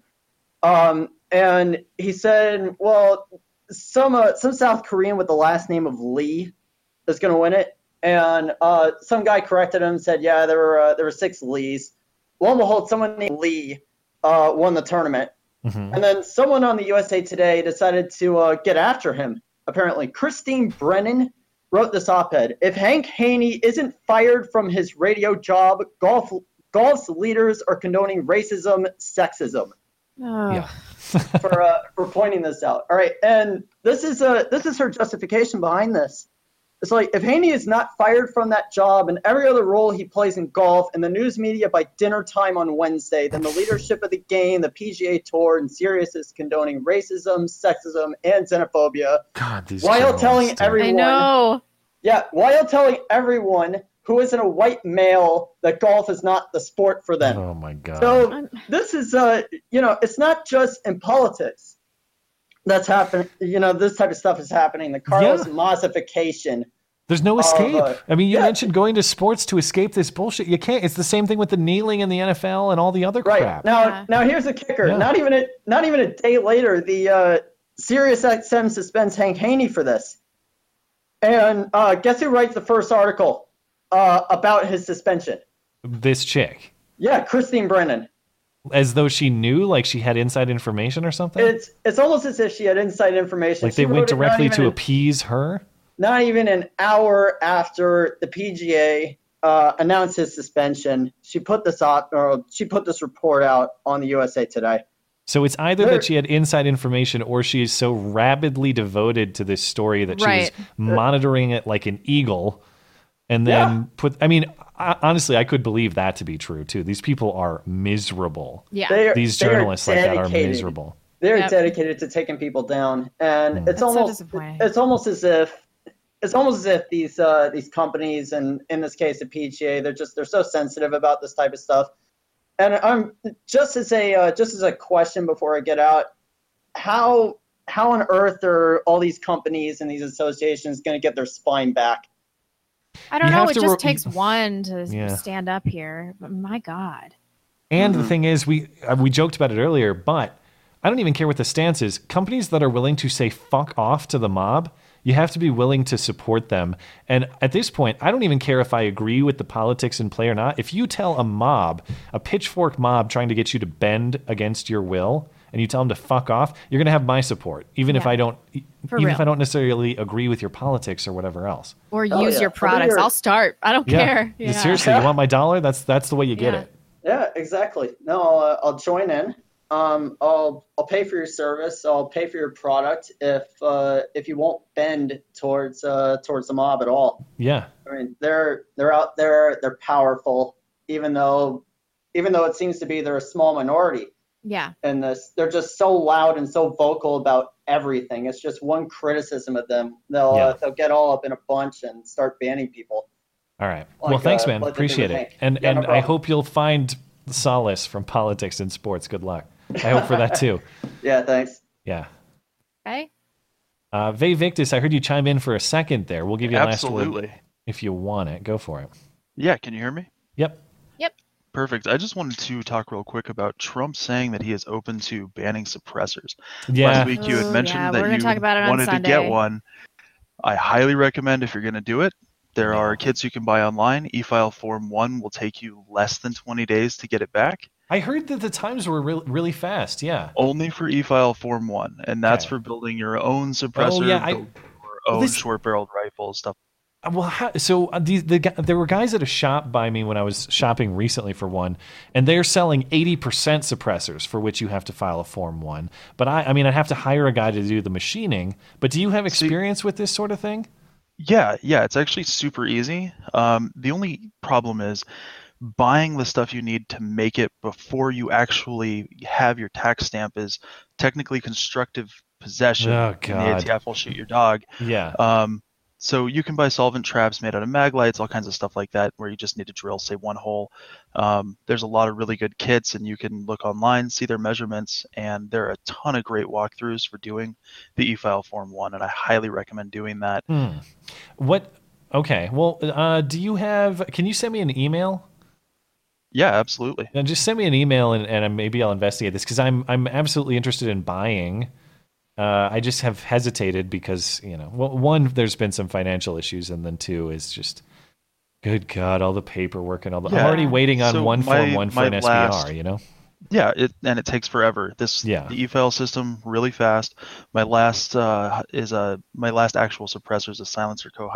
um, and he said, "Well, some uh, some South Korean with the last name of Lee is going to win it." And uh, some guy corrected him, said, "Yeah, there were uh, there were six Lees." Lo and behold, someone named Lee uh, won the tournament. Mm-hmm. And then someone on the USA Today decided to uh, get after him. Apparently, Christine Brennan wrote this op-ed. If Hank Haney isn't fired from his radio job, golf golf's leaders are condoning racism, sexism Yeah. for uh, for pointing this out. All right, and this is uh this is her justification behind this. It's like if Haney is not fired from that job and every other role he plays in golf and the news media by dinner time on Wednesday, then the leadership of the game, the PGA Tour, and Sirius is condoning racism, sexism, and xenophobia. God, these while journalists, telling dude. everyone, I know. yeah, while telling everyone who isn't a white male that golf is not the sport for them. Oh my god. So this is, uh, you know, it's not just in politics that's happening. You know, this type of stuff is happening. The Carlos Yeah. Mossification. There's no escape. uh, I mean, you mentioned going to sports to escape this bullshit. You can't. It's the same thing with the kneeling in the NFL and all the other right crap. now, now here's the kicker. Yeah. Not even a, not even a day later, the uh, SiriusXM suspends Hank Haney for this. And uh, guess who writes the first article uh, about his suspension? This chick, Yeah, Christine Brennan. as though she knew, like she had inside information or something. It's it's almost as if she had inside information. like She they went wrote it not directly to an- appease her. not even an hour after the PGA uh, announced his suspension, she put this op- or she put this report out on the USA Today. So it's either There- that she had inside information or she is so rabidly devoted to this story that she was monitoring it like an eagle and then Yeah. put I mean I, honestly I could believe that to be true too. These people are miserable. Yeah. They are- These they are journalists like that are miserable. They're Yep. dedicated to taking people down, and it's That's almost disappointing. it's almost as if it's almost as if these uh, these companies and in this case the PGA they're just they're so sensitive about this type of stuff. And I'm just as a uh, just as a question before I get out, how how on earth are all these companies and these associations going to get their spine back? I don't You know. It just re- takes one to Yeah. stand up here. But my God. And the thing is, we uh, we joked about it earlier, but I don't even care what the stance is. Companies that are willing to say "fuck off" to the mob, you have to be willing to support them. And at this point, I don't even care if I agree with the politics in play or not. If you tell a mob, a pitchfork mob, trying to get you to bend against your will, and you tell them to fuck off, you're going to have my support, even if I don't, For even real. if I don't necessarily agree with your politics or whatever else. Or Oh, use yeah. your Whether products. I'll start. I don't care. Yeah. Seriously, you want my dollar? That's that's the way you get Yeah. it. Yeah, exactly. No, I'll, uh, I'll join in. Um, I'll I'll pay for your service. I'll pay for your product if uh, if you won't bend towards uh, towards the mob at all. Yeah. I mean, they're they're out there. They're powerful, even though even though it seems to be they're a small minority Yeah. and this. They're just so loud and so vocal about everything. It's just one criticism of them. They'll Yeah. uh, they'll get all up in a bunch and start banning people. All right. Like, well, thanks, uh, man. like they do with Appreciate it. Hank. And Yeah, no and I hope you'll find solace from politics and sports. Good luck. I hope for that too. Yeah, thanks. Yeah. Okay. Uh, Vay Victus, I heard you chime in for a second there. We'll give you a last word Absolutely. if you want it. Go for it. Yeah, can you hear me? Yep. Yep. Perfect. I just wanted to talk real quick about Trump saying that he is open to banning suppressors. Yeah. Last week you had Ooh, mentioned yeah, that you talk about it wanted to get one. I highly recommend if you're going to do it. There are kits you can buy online. E-file Form 1 will take you less than 20 days to get it back. I heard that the times were really, really fast. Yeah. Only for e-file Form 1, and that's Okay. for building your own suppressor, Oh, yeah, I- your own this- short-barreled rifles, stuff. Well, how, so uh, these the there were guys at a shop by me when I was shopping recently for one, and they're selling eighty percent suppressors for which you have to file a form one. But I, I mean, I'd have to hire a guy to do the machining. But do you have experience with this sort of thing? Yeah, yeah, it's actually super easy. Um, the only problem is buying the stuff you need to make it before you actually have your tax stamp is technically constructive possession. Oh, and God. The ATF will shoot your dog. Yeah. Um, so you can buy solvent traps made out of mag lights, all kinds of stuff like that, where you just need to drill, say, one hole. Um, there's a lot of really good kits, and you can look online, see their measurements, and there are a ton of great walkthroughs for doing the e-file form one, and I highly recommend doing that. Hmm. What? Okay. Well, uh, do you have? Can you send me an email? Yeah, absolutely. And just send me an email, and, and maybe I'll investigate this because I'm I'm absolutely interested in buying. Uh, I just have hesitated because you know, well, one, there's been some financial issues, and then two is just, good God, all the paperwork and all the. I'm already waiting on So one my- form one for an SBR. last- You know. Yeah, it and it takes forever. This Yeah. the e-file system really fast. My last uh, is a my last actual suppressor is a Silencer Co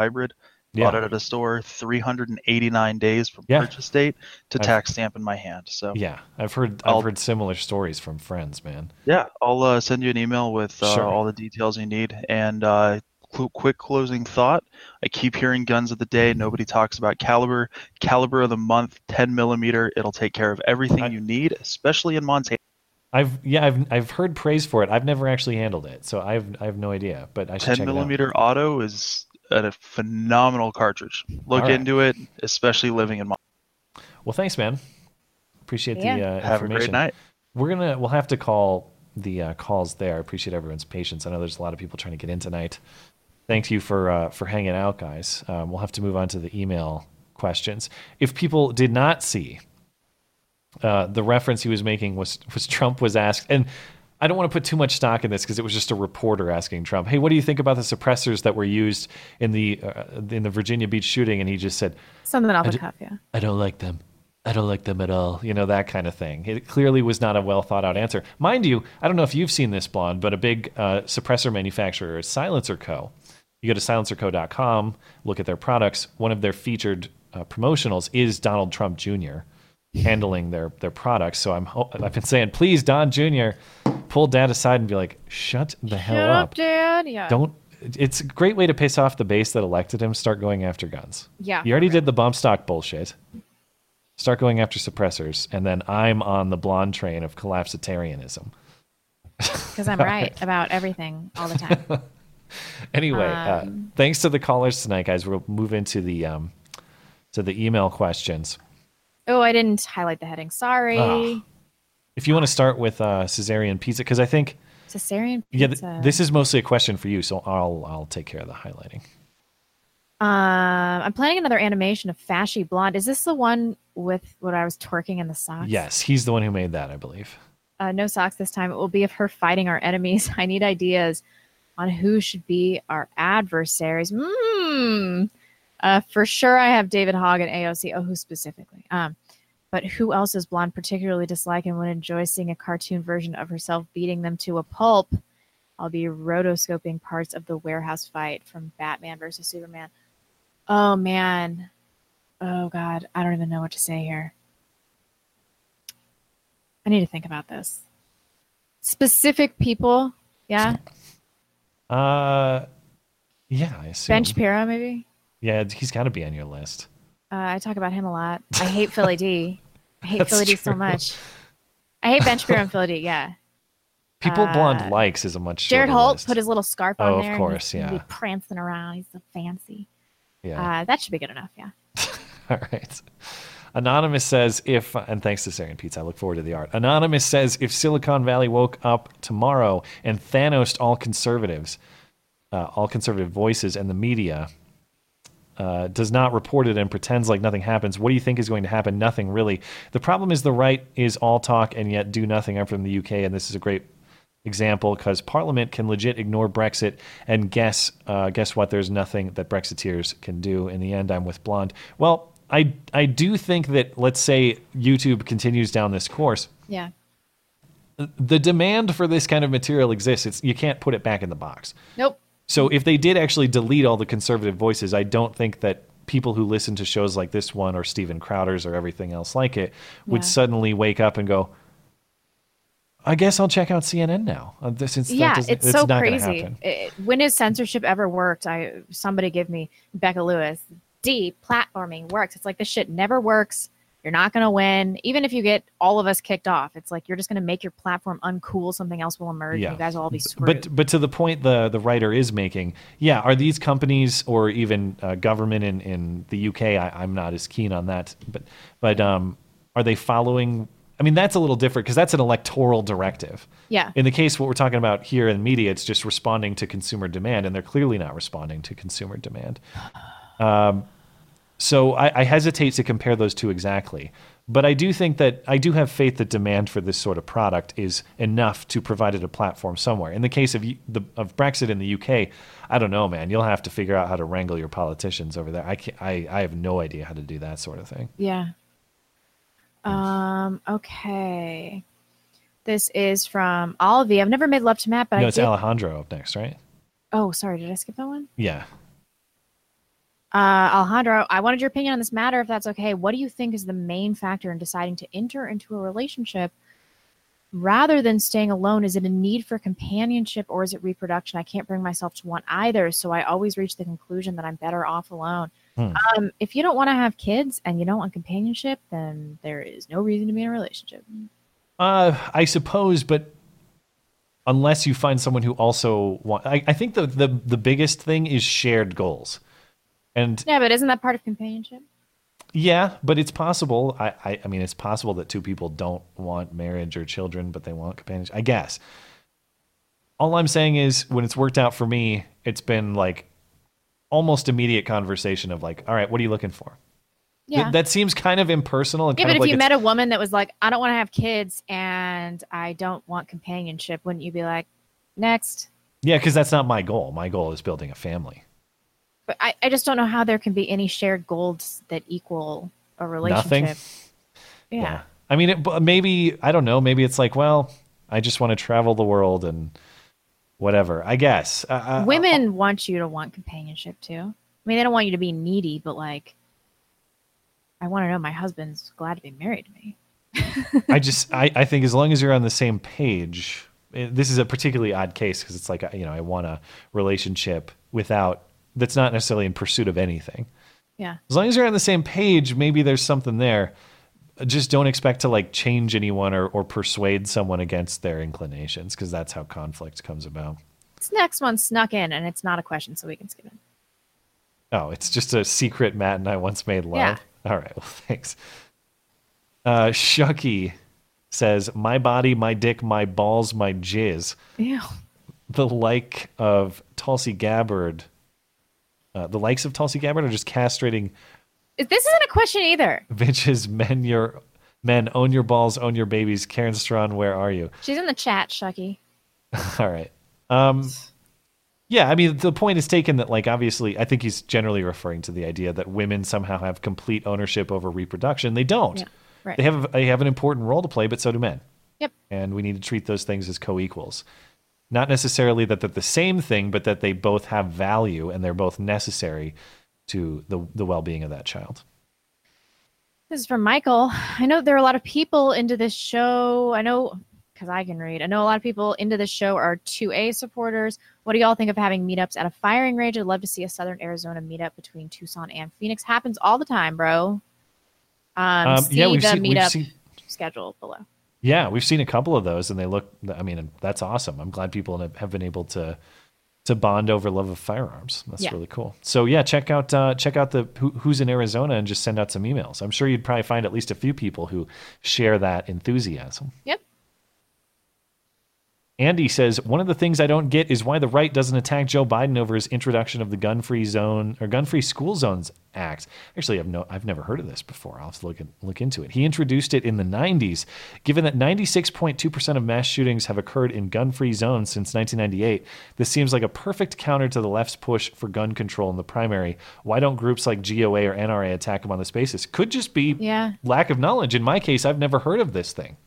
hybrid. Bought it at a store, 389 days from Yeah. purchase date to I've- tax stamp in my hand. So Yeah, I've heard I'll- I've heard similar stories from friends, man. Yeah, I'll uh, send you an email with uh, Sure. all the details you need. And uh, cl- quick closing thought: I keep hearing guns of the day. Nobody talks about caliber. Caliber of the month, 10 millimeter. It'll take care of everything you need, especially in Montana. I've yeah I've I've heard praise for it. I've never actually handled it, so I've I have no idea. But I should 10 check millimeter auto is a phenomenal cartridge. Look All right. into it, especially living in. Mon- Well, thanks, man. Appreciate the uh, Have a great information. night. We're gonna we'll have to call the uh, calls there. I appreciate everyone's patience. I know there's a lot of people trying to get in tonight. Thank you for uh, for hanging out, guys. Um, we'll have to move on to the email questions. If people did not see uh, the reference he was making was was Trump was asked, and I don't want to put too much stock in this because it was just a reporter asking Trump, "Hey, what do you think about the suppressors that were used in the uh, in the Virginia Beach shooting?" And he just said, Something off I the cuff, yeah. I don't like them. I don't like them at all. You know, that kind of thing. It clearly was not a well thought out answer. Mind you, I don't know if you've seen this, Blonde, but a big uh, suppressor manufacturer is Silencer Co. You go to silencerco.com, look at their products. One of their featured uh, promotionals is Donald Trump Jr. handling their their products. So I'm ho- I've been saying, please, Don Jr., pull Dad aside and be like, shut the hell Shut up. Dad. Yeah. Don't. It's a great way to piss off the base that elected him. Start going after guns. Yeah, You already did the bump stock bullshit. Start going after suppressors, and then I'm on the blonde train of collapsitarianism. Because I'm right about everything all the time. Anyway, Um, uh, thanks to the callers tonight, guys. We'll move into the um, to the email questions. Oh, I didn't highlight the heading. Sorry. Ah. If you want to start with uh, cesarean pizza, because I think Caesarean pizza. Yeah, th- this is mostly a question for you, so I'll I'll take care of the highlighting. Um, I'm planning another animation of Fashy Blonde. Is this the one with what I was twerking in the socks? Yes, he's the one who made that, I believe. Uh, no socks this time. It will be of her fighting our enemies. I need ideas on who should be our adversaries. Mm. Uh, for sure, I have David Hogg and AOC. Oh, who specifically? Um, but who else does Blonde particularly dislike and would enjoy seeing a cartoon version of herself beating them to a pulp? I'll be rotoscoping parts of the warehouse fight from Batman versus Superman. Oh man. Oh god, I don't even know what to say here. I need to think about this. Specific people, yeah. Uh, yeah, I assume. Ben Shapiro, maybe. Yeah, he's got to be on your list. Uh, I talk about him a lot. I hate Philly D. I hate Philly D so much. I hate Ben Shapiro and Philly D. Yeah. People Uh, Blonde likes is a much Jared Holt list. put his little scarf Oh, on of there. and course, he's yeah. Be prancing around. He's so fancy. Yeah. Uh, that should be good enough. Yeah. All right. Anonymous says if and thanks to Syrian Pizza, I look forward to the art. Anonymous says if Silicon Valley woke up tomorrow and Thanos all conservatives, uh, all conservative voices and the media uh, does not report it and pretends like nothing happens, what do you think is going to happen? Nothing really. The problem is the right is all talk and yet do nothing. I'm from the UK, and this is a great example because Parliament can legit ignore Brexit and guess uh, guess what? There's nothing that Brexiteers can do. In the end, I'm with Blonde. Well, I I do think that let's say YouTube continues down this course. Yeah. The demand for this kind of material exists. It's you can't put it back in the box. Nope. So if they did actually delete all the conservative voices, I don't think that people who listen to shows like this one or Steven Crowder's or everything else like it would Yeah. suddenly wake up and go, I guess I'll check out CNN now. Uh, is yeah, doesn't- it's so crazy. It- when has censorship ever worked? I somebody give me Becca Lewis. D platforming works. It's like this shit never works. You're not gonna win, even if you get all of us kicked off. It's like you're just gonna make your platform uncool. Something else will emerge. and you guys will all be screwed. But but to the point the the writer is making, yeah, are these companies or even uh, government in, in the UK? I, I'm not as keen on that, but but um, are they following? I mean, that's a little different because that's an electoral directive. Yeah. In the case what we're talking about here in media, it's just responding to consumer demand, and they're clearly not responding to consumer demand. Um, so I, I hesitate to compare those two exactly, but I do think that I do have faith that demand for this sort of product is enough to provide it a platform somewhere. In the case of the of Brexit in the UK, I don't know, man. You'll have to figure out how to wrangle your politicians over there. I can't, I I have no idea how to do that sort of thing. Yeah. Um. Okay. This is from Olivia. I've never made love to Matt, but no, I it's did. Alejandro up next, right? oh, sorry. Did I skip that one? Yeah. Uh, Alejandro, I wanted your opinion on this matter, if that's okay. What do you think is the main factor in deciding to enter into a relationship rather than staying alone? Is it a need for companionship or is it reproduction? I can't bring myself to want either, so I always reach the conclusion that I'm better off alone. Hmm. Um, if you don't want to have kids and you don't want companionship, then there is no reason to be in a relationship. Uh, I suppose, but unless you find someone who also want, I, I think the, the the biggest thing is shared goals, and Yeah, but isn't that part of companionship? yeah, but it's possible. I, I I mean, it's possible that two people don't want marriage or children, but they want companionship. I guess. All I'm saying is, when it's worked out for me, it's been like almost immediate conversation of like, all right, what are you looking for? Th- Yeah. that seems kind of impersonal and Yeah, but if like you met a woman that was like, I don't want to have kids and I don't want companionship, wouldn't you be like, next? yeah, because that's not my goal. My goal is building a family. But I, I just don't know how there can be any shared goals that equal a relationship. Nothing? Yeah. I mean, it, maybe I don't know. Maybe it's like, well, I just want to travel the world and whatever. I guess. Uh, uh, Women want you to want companionship too. I mean, they don't want you to be needy, but like, I want to know my husband's glad to be married to me. I just, I, I think as long as you're on the same page, eh, this is a particularly odd case because it's like, you know, I want a relationship without that's not necessarily in pursuit of anything. Yeah. As long as you're on the same page, maybe there's something there. Just don't expect to like change anyone or, or persuade someone against their inclinations because that's how conflict comes about. This next one snuck in, and it's not a question, so we can skip it. Oh, it's just a secret Matt and I once made love. Yeah. All right. Well, thanks. Uh, Shucky says, "My body, my dick, my balls, my jizz." Ew. The like of Tulsi Gabbard, uh, the likes of Tulsi Gabbard are just castrating This isn't a question either. bitches, men. Your men own your balls, own your babies. Karen Straughan, where are you? She's in the chat, Shucky. All right. Um, yeah, I mean, the point is taken that, like, obviously, I think he's generally referring to the idea that women somehow have complete ownership over reproduction. They don't. Yeah, right. They have they have an important role to play, but so do men. Yep. And we need to treat those things as co-equals. Not necessarily that they're the same thing, but that they both have value and they're both necessary to the the well-being of that child. This is from Michael. I know there are a lot of people into this show. I know because I can read. I know a lot of people into this show are 2A supporters. What do y'all think of having meetups at a firing range? I'd love to see a Southern Arizona meetup between Tucson and Phoenix. Happens all the time, bro. Um, Um, see yeah, the seen- we've meetup seen- schedule below. Yeah, we've seen a couple of those, and they look. I mean, that's awesome. I'm glad people have- been able to to bond over love of firearms. That's Yeah. really cool. So yeah, check out uh, check out the who, who's in Arizona and just send out some emails. I'm sure you'd probably find at least a few people who share that enthusiasm. Yep. Andy says one of the things I don't get is why the right doesn't attack Joe Biden over his introduction of the gun-free zone or gun-free school zones act. Actually, I've no, I've never heard of this before. I'll have to look look into it. He introduced it in the 90s. Given that 96.2% of mass shootings have occurred in gun-free zones since 1998, this seems like a perfect counter to the left's push for gun control in the primary. Why don't groups like GOA or NRA attack him on this basis? Could just be Yeah. lack of knowledge. In my case, I've never heard of this thing.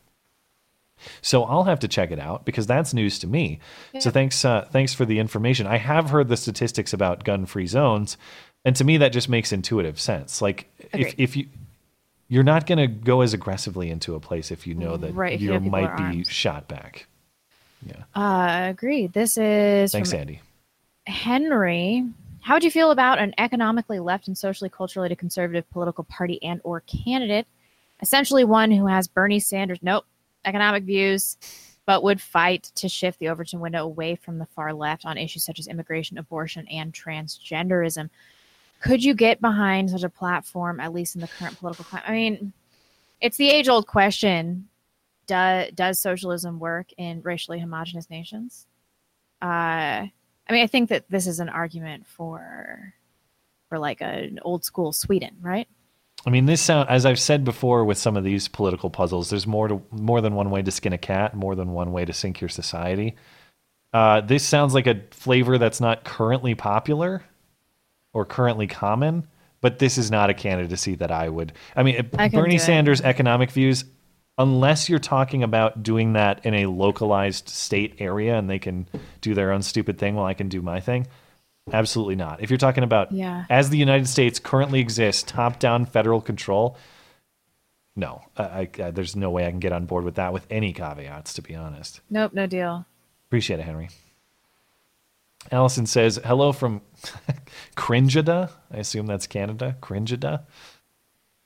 So I'll have to check it out because that's news to me. So thanks, uh, thanks for the information. I have heard the statistics about gun-free zones, and to me that just makes intuitive sense. Like if Agreed. if you you're not going to go as aggressively into a place if you know that Right, you you know might be shot back. Yeah. Uh, agreed. This is Thanks, Andy. Henry. How would you feel about an economically left and socially culturally conservative political party and or candidate, essentially one who has Bernie Sanders nope economic views, but would fight to shift the Overton window away from the far left on issues such as immigration, abortion, and transgenderism? Could you get behind such a platform, at least in the current political climate? I mean, it's the age old question: Does does socialism work in racially homogenous nations? Uh, I mean, I think that this is an argument for for like an old school Sweden, right? I mean, this sound as I've said before with some of these political puzzles. There's more to more than one way to skin a cat, more than one way to sink your society. Uh, this sounds like a flavor that's not currently popular or currently common, but this is not a candidacy that I would. I mean, I Bernie. Sanders' economic views, unless you're talking about doing that in a localized state area and they can do their own stupid thing while I can do my thing, absolutely not. If you're talking about Yeah. as the United States currently exists, top-down federal control, no, I, I, there's no way I can get on board with that with any caveats. To be honest. Nope, no deal. Appreciate it, Henry. Allison says, hello from Cringida. I assume that's Canada. Cringida,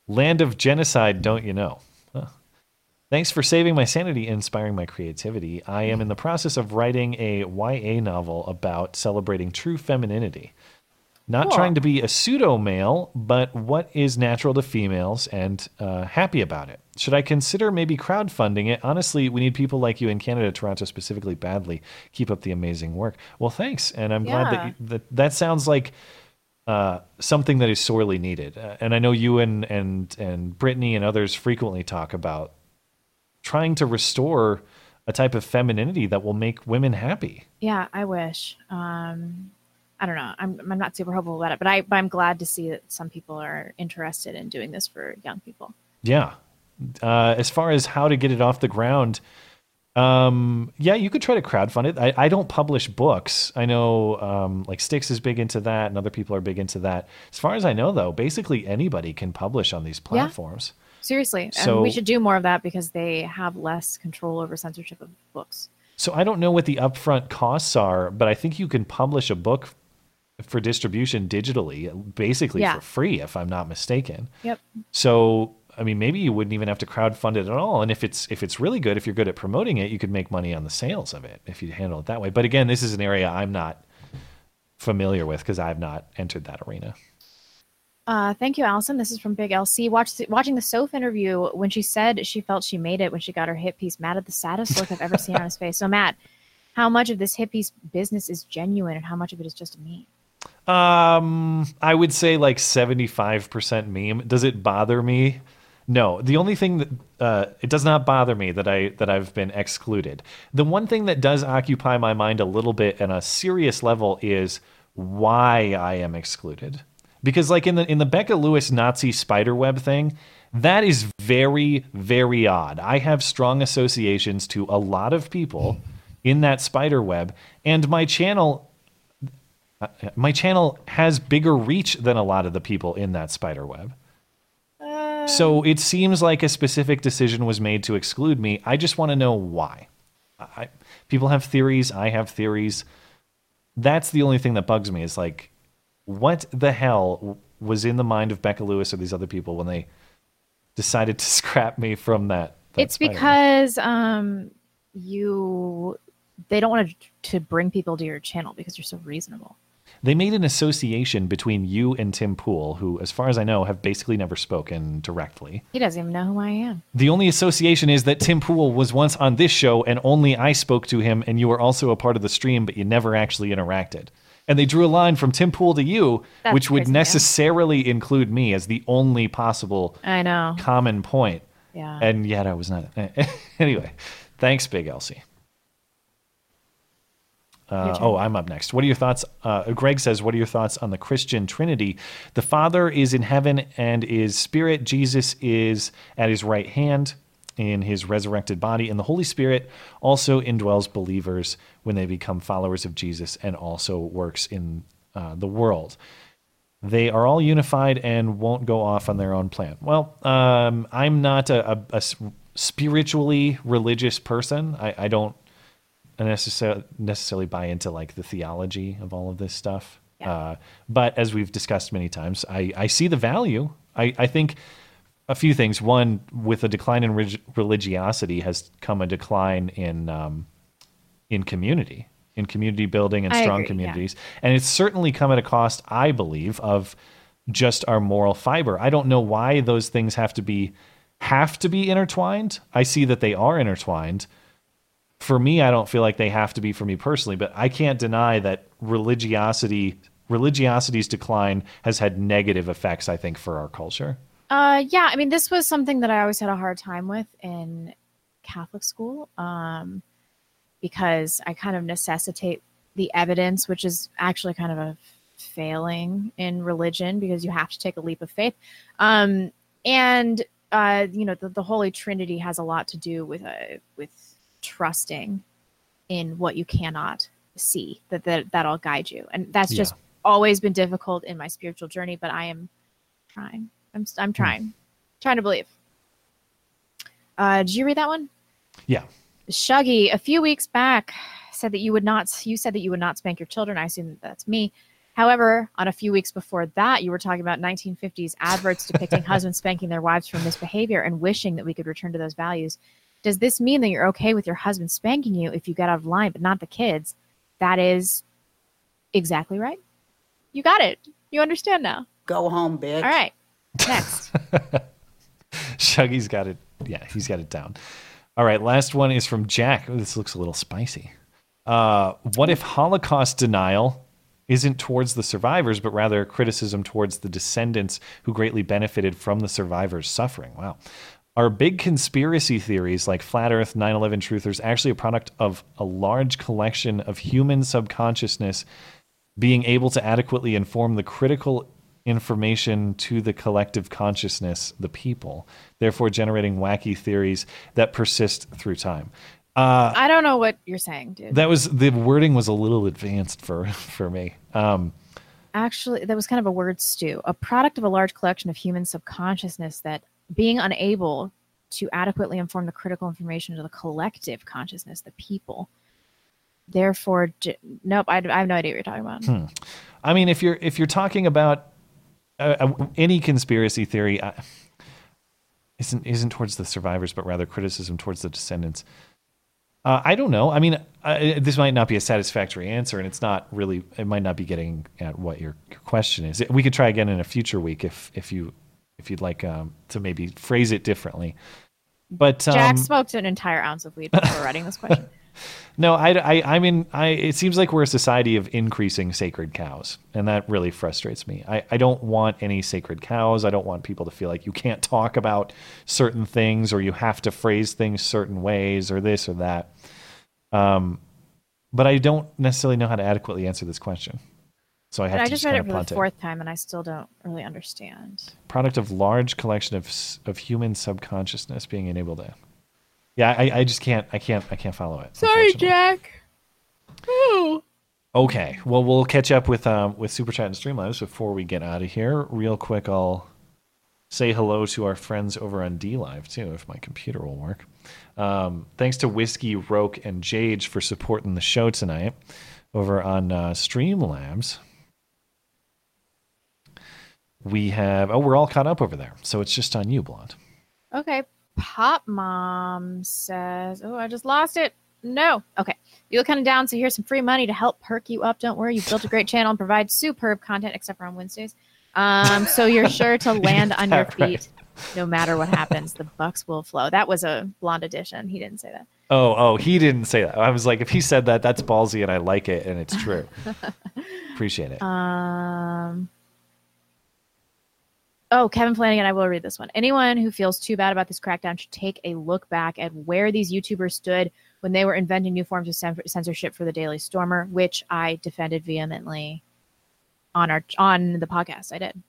Land of genocide, don't you know? Thanks for saving my sanity and inspiring my creativity. I am in the process of writing a YA novel about celebrating true femininity. Not Cool. trying to be a pseudo male, but what is natural to females and uh, happy about it. Should I consider maybe crowdfunding it? Honestly, we need people like you in Canada, Toronto specifically, badly. Keep up the amazing work. Well, thanks, and I'm glad that, you, that that sounds like uh, something that is sorely needed. Uh, and I know you and and and Brittany and others frequently talk about trying to restore a type of femininity that will make women happy. Yeah, I wish. Um, I don't know. I'm I'm not super hopeful about it, but I but I'm glad to see that some people are interested in doing this for young people. Yeah. Uh, as far as how to get it off the ground, um, yeah, you could try to crowdfund it. I, I don't publish books. I know um, like Styx is big into that, and other people are big into that. As far as I know, though, basically anybody can publish on these Yeah. Seriously, So- and we should do more of that because they have less control over censorship of books. So I don't know what the upfront costs are, but I think you can publish a book for distribution digitally, basically Yeah. for free, if I'm not mistaken. Yep. So I mean, maybe you wouldn't even have to crowdfund it at all. And if it's if it's really good, if you're good at promoting it, you could make money on the sales of it if you handle it that way. But again, this is an area I'm not familiar with because I've not entered that arena. Uh, thank you, Allison. This is from Big LC. Watch, watching the Soph interview when she said she felt she made it when she got her hit piece. Matt had the saddest look I've ever seen on his face. So, Matt, how much of this hit piece business is genuine and how much of it is just a meme? Um, I would say like 75% meme. Does it bother me? No. The only thing that uh, it does not bother me that I that I've been excluded. The one thing that does occupy my mind a little bit on a serious level is why I am excluded. Because like in the in the Becca Lewis Nazi spiderweb thing, that is very very odd. I have strong associations to a lot of people in that spider web and my channel uh, my channel has bigger reach than a lot of the people in that spider web. So it seems like a specific decision was made to exclude me. I just want to know why. I, people have theories. I have theories. That's the only thing that bugs me is like, what the hell was in the mind of Becca Lewis or these other people when they decided to scrap me from that? that it's spider because um, you they don't want to, to bring people to your channel because you're so reasonable. They made an association between you and Tim Pool, who, as far as I know, have basically never spoken directly. He doesn't even know who I am. The only association is that Tim Pool was once on this show and only I spoke to him, and you were also a part of the stream, but you never actually interacted. And they drew a line from Tim Pool to you, That's which would crazy, yeah. necessarily include me as the only possible I know. common point. Yeah. And yet I was not. anyway, thanks, Big Elsie. Uh, oh, I'm up next. What are your thoughts? Uh, Greg says, What are your thoughts on the Christian Trinity? The Father is in heaven and is spirit. Jesus is at his right hand in his resurrected body. And the Holy Spirit also indwells believers when they become followers of Jesus and also works in uh, the world. They are all unified and won't go off on their own plan. Well, um, I'm not a spiritually religious person. I, I don't necessarily necessarily buy into like the theology of all of this stuff. Uh, but as we've discussed many times, I, I see the value. I, I think a few things. One, with a decline in relig- religiosity, has come a decline in um, in community, in community building and I strong agree, yeah. communities, and it's certainly come at a cost, I believe, of just our moral fiber. I don't know why those things have to be have to be intertwined. I see that they are intertwined. For me, I don't feel like they have to be for me personally, but I can't deny that religiosity religiosity's decline has had negative effects, I think, for our culture. Uh, yeah, I mean, this was something that I always had a hard time with in Catholic school, um, because I kind of necessitate the evidence, which is actually kind of a failing in religion because you have to take a leap of faith. Um, and uh, you know, the, the Holy Trinity has a lot to do with uh, with trusting in what you cannot see that that that'll guide you, and that's just always been difficult in my spiritual journey. But I am trying. I'm I'm trying, trying to believe. Uh, did you read that one? Yeah. Shuggy, a few weeks back, said that you would not. You said that you would not spank your children. I assume that that's me. However, on a few weeks before that, you were talking about 1950s adverts depicting husbands spanking their wives for misbehavior and wishing that we could return to those values. Does this mean that you're okay with your husband spanking you if you get out of line, but not the kids? That is exactly right. You got it. You understand now. Go home, bitch. All right. Next. Shuggy's got it. Yeah, he's got it down. All right, last one is from Jack. This looks a little spicy. Uh, what if Holocaust denial isn't towards the survivors, but rather criticism towards the descendants who greatly benefited from the survivors' suffering? Wow. Are big conspiracy theories like Flat Earth, 9 11 truthers actually a product of a large collection of human subconsciousness being able to adequately inform the critical information to the collective consciousness, the people, therefore generating wacky theories that persist through time. Uh, I don't know what you're saying, dude. that was the wording was a little advanced for for me. Um, Actually, that was kind of a word stew. A product of a large collection of human subconsciousness that being unable to adequately inform the critical information to the collective consciousness, the people. Therefore, nope, I, I have no idea what you're talking about. hmm. I mean, if you're if you're talking about uh, uh, any conspiracy theory, uh, isn't isn't towards the survivors, but rather criticism towards the descendants. Uh, I don't know. I mean, I, this might not be a satisfactory answer, and it's not really. It might not be getting at what your, your question is. We could try again in a future week if if you if you'd like um, to maybe phrase it differently. But um, Jack smoked an entire ounce of weed before writing this question. no, I, I, I mean, I, it seems like we're a society of increasing sacred cows, and that really frustrates me. I, I don't want any sacred cows. I don't want people to feel like you can't talk about certain things or you have to phrase things certain ways or this or that. Um, but I don't necessarily know how to adequately answer this question. So I have But I to just just read it for the it. fourth time, and I still don't really understand. Product of large collection of of human subconsciousness being enabled to. Yeah, I, I just can't. I can't. I can't follow it. Sorry, Jack. Ooh. Okay. Well, we'll catch up with um, with Super Chat and Streamlabs before we get out of here. Real quick, I'll say hello to our friends over on DLive too, if my computer will work. Um, thanks to Whiskey, Roke, and Jage for supporting the show tonight over on uh, Streamlabs. We have oh, we're all caught up over there, so it's just on you, Blonde. Okay. Pop Mom says, Oh, I just lost it. No. Okay. You look kind of down, so here's some free money to help perk you up. Don't worry. You've built a great channel and provide superb content, except for on Wednesdays. Um, so you're sure to land on your that right? feet no matter what happens. The bucks will flow. That was a blonde edition. He didn't say that. Oh, oh, he didn't say that. I was like, if he said that, that's ballsy, and I like it, and it's true. Appreciate it. Um. Oh, Kevin Flanagan, I will read this one. Anyone who feels too bad about this crackdown should take a look back at where these YouTubers stood when they were inventing new forms of censorship for the Daily Stormer, which I defended vehemently on our on the podcast. I did.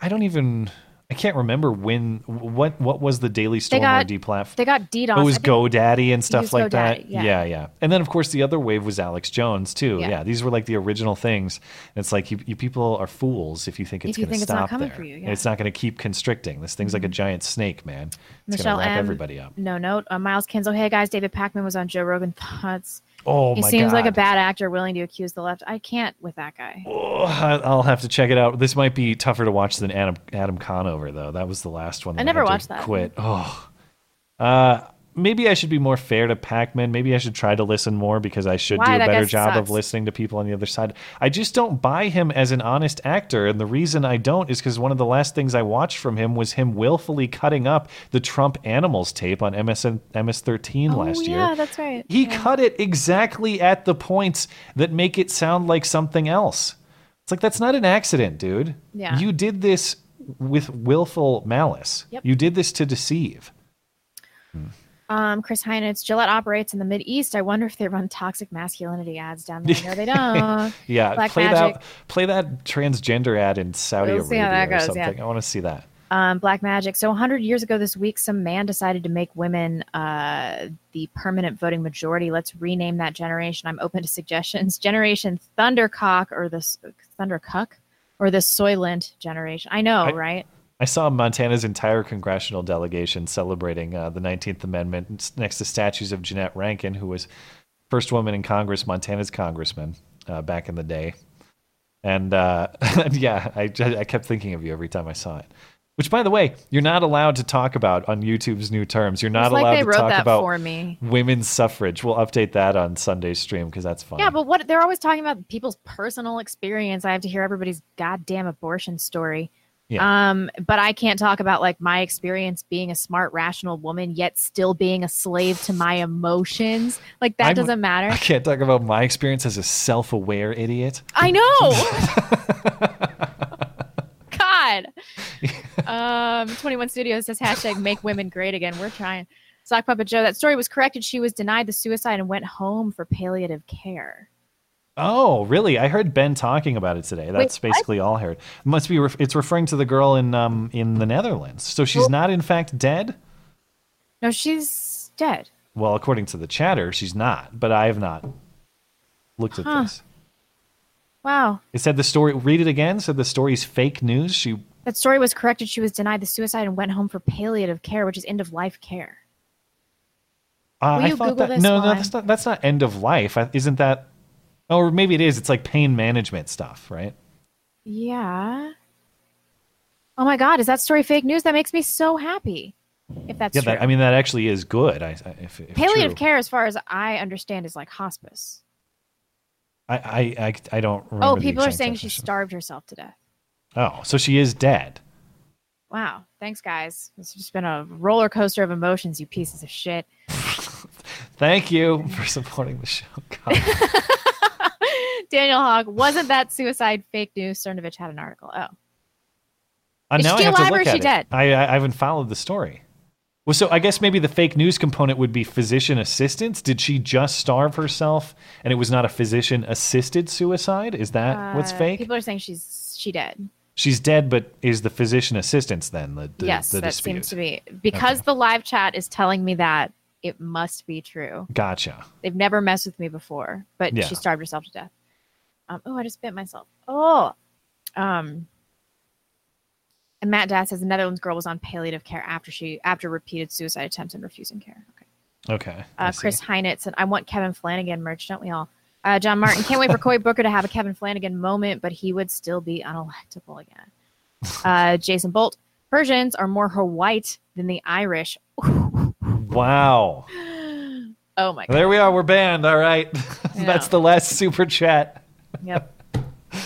I don't even. I can't remember when. What what was the Daily They Stormer got deplatform? they got DDoS. It was GoDaddy and stuff like that. Yeah. yeah, yeah. And then of course the other wave was Alex Jones too. Yeah. Yeah, these were like the original things. And it's like you, you people are fools if you think it's going to it's stop coming there. for you, yeah. It's not going to keep constricting. This thing's like a giant snake, man. It's going to wrap M. everybody up. No note. Uh, Miles Kinzel. Hey guys, David Pakman was on Joe Rogan Thoughts. Oh he seems like a bad actor willing to accuse the left. I can't with that guy. Oh, I- I'll have to check it out. This might be tougher to watch than Adam Adam Conover though. That was the last one. I that never to watched that. Quit. Oh. Uh, maybe I should be more fair to Pakman. Maybe I should try to listen more because I should Why? do a better job of listening to people on the other side. I just don't buy him as an honest actor, and the reason I don't is because one of the last things I watched from him was him willfully cutting up the Trump animals tape on MSN MS13 last oh, year. yeah, that's right. He cut it exactly at the points that make it sound like something else. It's like that's not an accident, dude. Yeah. You did this with willful malice. Yep. You did this to deceive. Hmm. Um, Chris Heinitz, Gillette operates in the Mid East. I wonder if they run toxic masculinity ads down there. No, they don't. Yeah, Black play Magic. that play that transgender ad in Saudi We'll see Arabia how that or goes, yeah. something. I want to see that. Um, Black Magic. So 100 years ago this week, some man decided to make women uh, the permanent voting majority. Let's rename that generation. I'm open to suggestions. Generation Thundercock or the Thundercuck or the Soylent generation. I know, I- right? I saw Montana's entire congressional delegation celebrating uh, the 19th Amendment next to statues of Jeannette Rankin, who was first woman in Congress, Montana's congressman uh, back in the day. And uh, yeah, I, I kept thinking of you every time I saw it. Which, by the way, you're not allowed to talk about on YouTube's new terms. You're not like allowed to talk about for me. women's suffrage. We'll update that on Sunday's stream because that's fun. Yeah, but what they're always talking about people's personal experience. I have to hear everybody's goddamn abortion story. Yeah. Um, but I can't talk about like my experience being a smart, rational woman, yet still being a slave to my emotions. Like that I'm- doesn't matter. I can't talk about my experience as a self-aware idiot. I know. God. um, 21 Studios says hashtag make women great again. We're trying. Sock Puppet Joe, that story was corrected. She was denied the suicide and went home for palliative care. Oh, really? I heard Ben talking about it today. That's what? basically all I heard. Must be. Ref- it's referring to the girl in um in the Netherlands. So she's not in fact dead. No, she's dead. Well, according to the chatter, she's not. But I have not looked at Huh. this. Wow. It said the story. Read it again. Said the story's fake news. She. That story was corrected. She was denied the suicide and went home for palliative care, which is end of life care. Uh, I thought Google that, no, no, that's not. That's not end of life. Isn't that? Or maybe it is. It's like pain management stuff, right? Yeah. Oh my God, is that story fake news? That makes me so happy. If that's yeah, true. that, I mean that actually is good. I, if, if Palliative true. care, as far as I understand, is like hospice. I, I, I, I don't oh, remember. Oh, people are saying she starved herself to death. Oh, so she is dead. Wow. Thanks, guys. It's just been a roller coaster of emotions, you pieces of shit. Thank you for supporting the show. Daniel Hogg, wasn't that suicide fake news? Cernovich had an article. Oh. Uh, Is now she I have to alive or is she dead? I, I haven't followed the story. Well, so I guess maybe the fake news component would be physician assistance. Did she just starve herself, and it was not a physician assisted suicide? Is that what's Uh, fake? People are saying she's she dead. She's dead, but is the physician assistance then the, the yes, the that dispute? seems to be because the live chat is telling me that it must be true. Gotcha. They've never messed with me before, but Yeah. she starved herself to death. Um, oh, I just bit myself. Oh, um, and Matt Dass says the Netherlands girl was on palliative care after she after repeated suicide attempts and refusing care. Okay. I Uh. Chris Heinett said, "I want Kevin Flanagan merch, don't we all?" Uh, John Martin can't wait for Cory Booker to have a Kevin Flanagan moment, but he would still be unelectable again. Uh, Jason Bolt, Persians are more white than the Irish. Wow. Oh my god. There we are. We're banned. All right. That's the last super chat. Yep.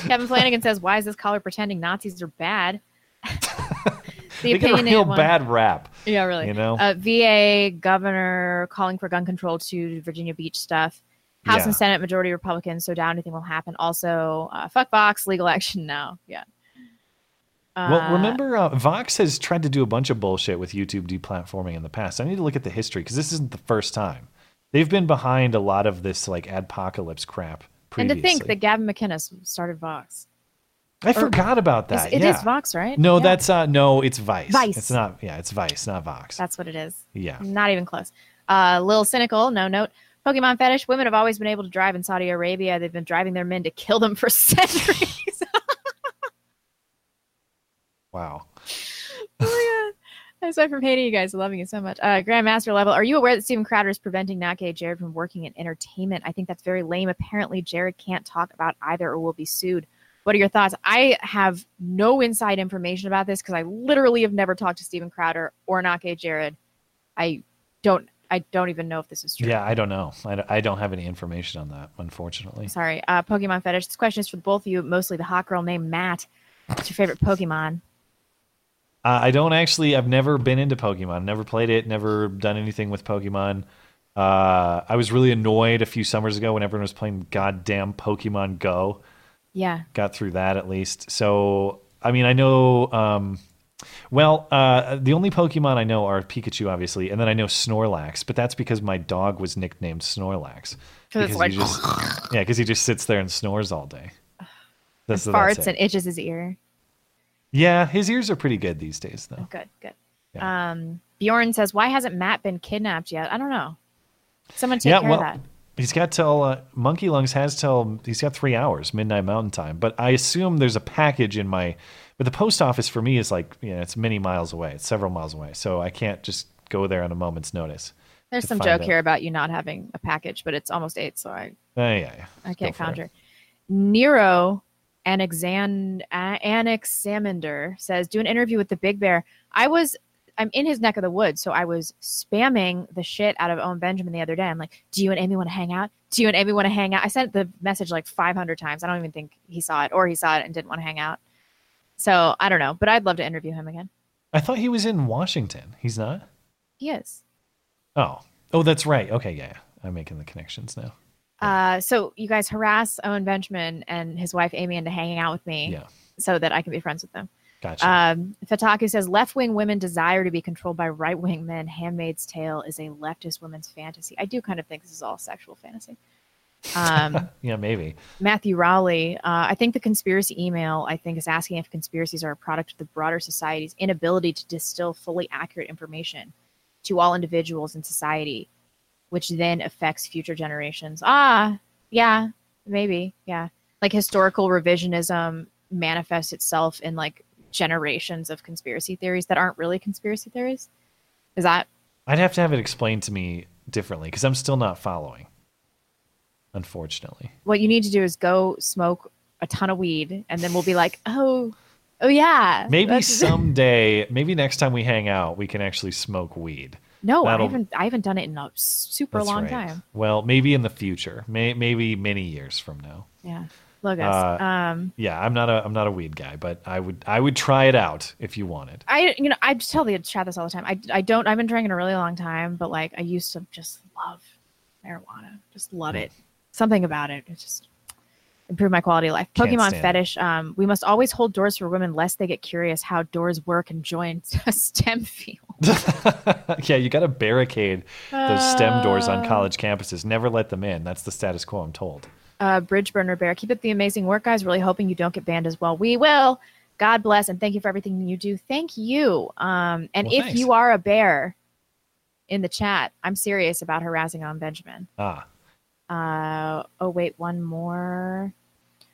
Kevin Flanagan says, "Why is this caller pretending Nazis are bad?" the they get a real one- bad rap. Yeah, really. You know? uh, VA governor calling for gun control to Virginia Beach stuff. House Yeah. and Senate majority Republicans, so doubt anything will happen. Also, uh, fuck Vox, legal action now. Yeah. well, Uh, remember, uh, Vox has tried to do a bunch of bullshit with YouTube deplatforming in the past. I need to look at the history because this isn't the first time. They've been behind a lot of this like adpocalypse crap and to think that Gavin McInnes started Vox. I forgot about that. it yeah. is Vox, right? No, Yeah. that's uh no, it's Vice. Vice. It's not. Yeah, it's Vice, not Vox. That's what it is. Yeah. Not even close. Uh, little Cynical, no note. Pokemon fetish. Women have always been able to drive in Saudi Arabia. They've been driving their men to kill them for centuries. Wow. oh. Aside from hating you guys, loving it so much. Uh, Grandmaster level. Are you aware that Steven Crowder is preventing not gay Jared from working in entertainment? I think that's very lame. Apparently, Jared can't talk about either or will be sued. What are your thoughts? I have no inside information about this because I literally have never talked to Steven Crowder or not gay Jared. I don't. I don't even know if this is true. Yeah, I don't know. I don't, I don't have any information on that, unfortunately. Sorry. Uh, Pokemon fetish. This question is for both of you, mostly the hot girl named Matt. What's your favorite Pokemon? Uh, I don't actually. I've never been into Pokemon. Never played it. Never done anything with Pokemon. Uh, I was really annoyed a few summers ago when everyone was playing goddamn Pokemon Go. Yeah. Got through that at least. So I mean, I know. Um, well, uh, the only Pokemon I know are Pikachu, obviously, and then I know Snorlax, but that's because my dog was nicknamed Snorlax. Because like- he just, yeah, because he just sits there and snores all day. That's, that's Farts it. and itches his ear. Yeah, his ears are pretty good these days, though. Good, good. Um, Bjorn says, "Why hasn't Matt been kidnapped yet?" I don't know. Someone take yeah, care well, of that. he's got till uh, Monkey Lungs has till he's got three hours midnight Mountain Time. But I assume there's a package in my. But the post office for me is like you know it's many miles away. It's several miles away, so I can't just go there on a moment's notice. There's some joke out. here about you not having a package, but it's almost eight, so I Oh, yeah, yeah. I can't conjure. Nero Anaxan- A- says, "Do an interview with the Big Bear." I was, I'm in his neck of the woods, so I was spamming the shit out of Owen Benjamin the other day. I'm like, "Do you and Amy want to hang out? Do you and Amy want to hang out?" I sent the message like 500 times. I don't even think he saw it, or he saw it and didn't want to hang out. So I don't know, but I'd love to interview him again. I thought he was in Washington. He's not. He is. Oh, oh, that's right. Okay, yeah, yeah. I'm making the connections now. Uh, so you guys harass Owen Benjamin and his wife Amy into hanging out with me, Yeah. so that I can be friends with them. Gotcha. Um, Fataku says left wing women desire to be controlled by right wing men. Handmaid's Tale is a leftist woman's fantasy. I do kind of think this is all sexual fantasy. Um, yeah, maybe. Matthew Rowley, uh, I think the conspiracy email, I think, is asking if conspiracies are a product of the broader society's inability to distill fully accurate information to all individuals in society, which then affects future generations. Ah, yeah, maybe, yeah. Like historical revisionism manifests itself in like generations of conspiracy theories that aren't really conspiracy theories. Is that I'd have to have it explained to me differently because I'm still not following. Unfortunately. what you need to do is go smoke a ton of weed and then we'll be like, oh, Oh yeah. Maybe someday, maybe next time we hang out, we can actually smoke weed. No, I That'll- haven't. I haven't done it in a super That's long right. time. Well, maybe in the future, may, maybe many years from now. Yeah. Look, Uh, um, Yeah, I'm not a I'm not a weed guy, but I would I would try it out if you wanted. I you know I just tell the chat this all the time. I I don't. I've been drinking a really long time, but like I used to just love marijuana. Just love Hmm. it. Something about it. It just improved my quality of life. Can't Pokemon fetish. Um, we must always hold doors for women lest they get curious how doors work and join a STEM field. yeah, you got to barricade those STEM doors on Uh. college campuses. Never let them in. That's the status quo. I'm told. Uh, Bridge Burner Bear, keep up the amazing work, guys. Really hoping you don't get banned as well. We will. God bless and thank you for everything you do. Thank you. Um, and Well, if thanks. you are a bear in the chat, I'm serious about harassing Owen Benjamin. Ah, Uh, oh wait, one more.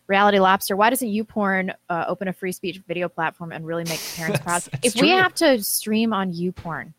Reality Lobster. Why doesn't YouPorn uh, open a free speech video platform and really make parents proud? If we have to stream on YouPorn,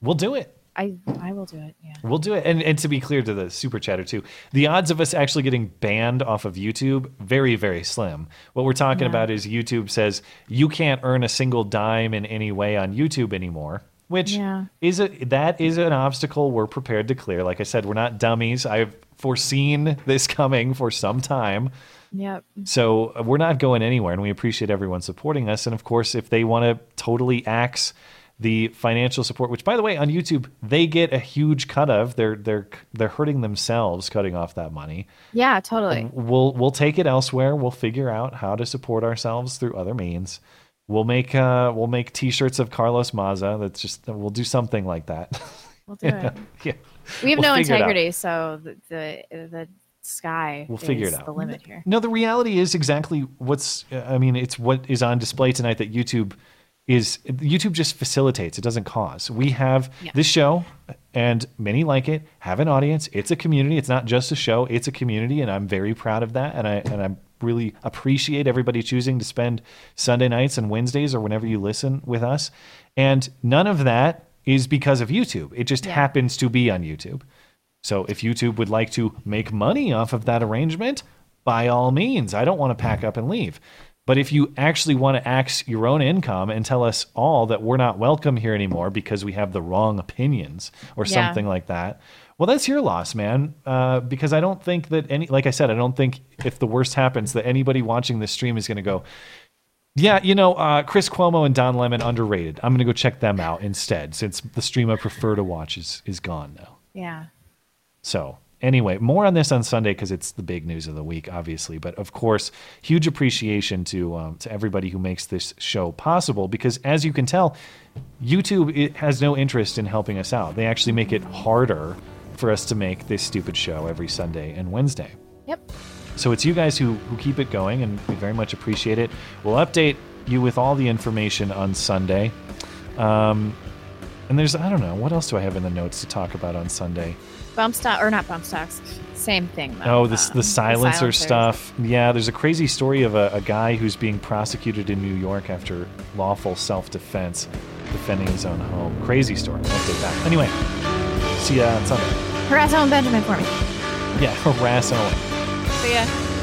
we'll do it. I I will do it. Yeah. We'll do it. And, and to be clear to the super chatter too, the odds of us actually getting banned off of YouTube very very slim. What we're talking Yeah. about is YouTube says you can't earn a single dime in any way on YouTube anymore. Which Yeah. is a that is an obstacle we're prepared to clear. Like I said, we're not dummies. I've foreseen this coming for some time. Yep. So uh, we're not going anywhere, and we appreciate everyone supporting us. And of course, if they want to totally axe the financial support, which by the way, on YouTube they get a huge cut of, they're they're they're hurting themselves cutting off that money. Yeah, totally. We'll we'll take it elsewhere. We'll figure out how to support ourselves through other means. We'll make uh we'll make T-shirts of Carlos Maza. That's just we'll do something like that. We'll do it. Yeah. We have We'll no figure it out. integrity, so the the, the sky We'll figure it out. the limit here. No, the reality is exactly what's. I mean, it's what is on display tonight that YouTube is. YouTube just facilitates. It doesn't cause. We have Yeah. this show, and many like it. Have an audience. It's a community. It's not just a show. It's a community, and I'm very proud of that. And I and I really appreciate everybody choosing to spend Sunday nights and Wednesdays or whenever you listen with us. And none of that is because of YouTube. It just happens to be on YouTube. So if YouTube would like to make money off of that arrangement, by all means, I don't want to pack up and leave. But if you actually want to axe your own income and tell us all that we're not welcome here anymore because we have the wrong opinions or Yeah. something like that, well, that's your loss, man. Uh, because I don't think that any, like I said, I don't think if the worst happens that anybody watching this stream is going to go, yeah, you know, uh, Chris Cuomo and Don Lemon underrated. I'm going to go check them out instead, since the stream I prefer to watch is is gone now. Yeah. So anyway, more on this on Sunday because it's the big news of the week, obviously. But of course, huge appreciation to um, to everybody who makes this show possible. Because as you can tell, YouTube has no interest in helping us out. They actually make it harder for us to make this stupid show every Sunday and Wednesday. Yep. So it's you guys who, who keep it going, and we very much appreciate it. We'll update you with all the information on Sunday. Um, and there's, I don't know, what else do I have in the notes to talk about on Sunday? Bump stock or not bump stocks. Same thing though. Oh, this Um, the silencer silencers. stuff. Yeah, there's a crazy story of a, a guy who's being prosecuted in New York after lawful self-defense, defending his own home. Crazy story. I'll update that. Anyway, see ya on Sunday. Harass uh, Owen Benjamin for me. Yeah, harass Owen. See ya.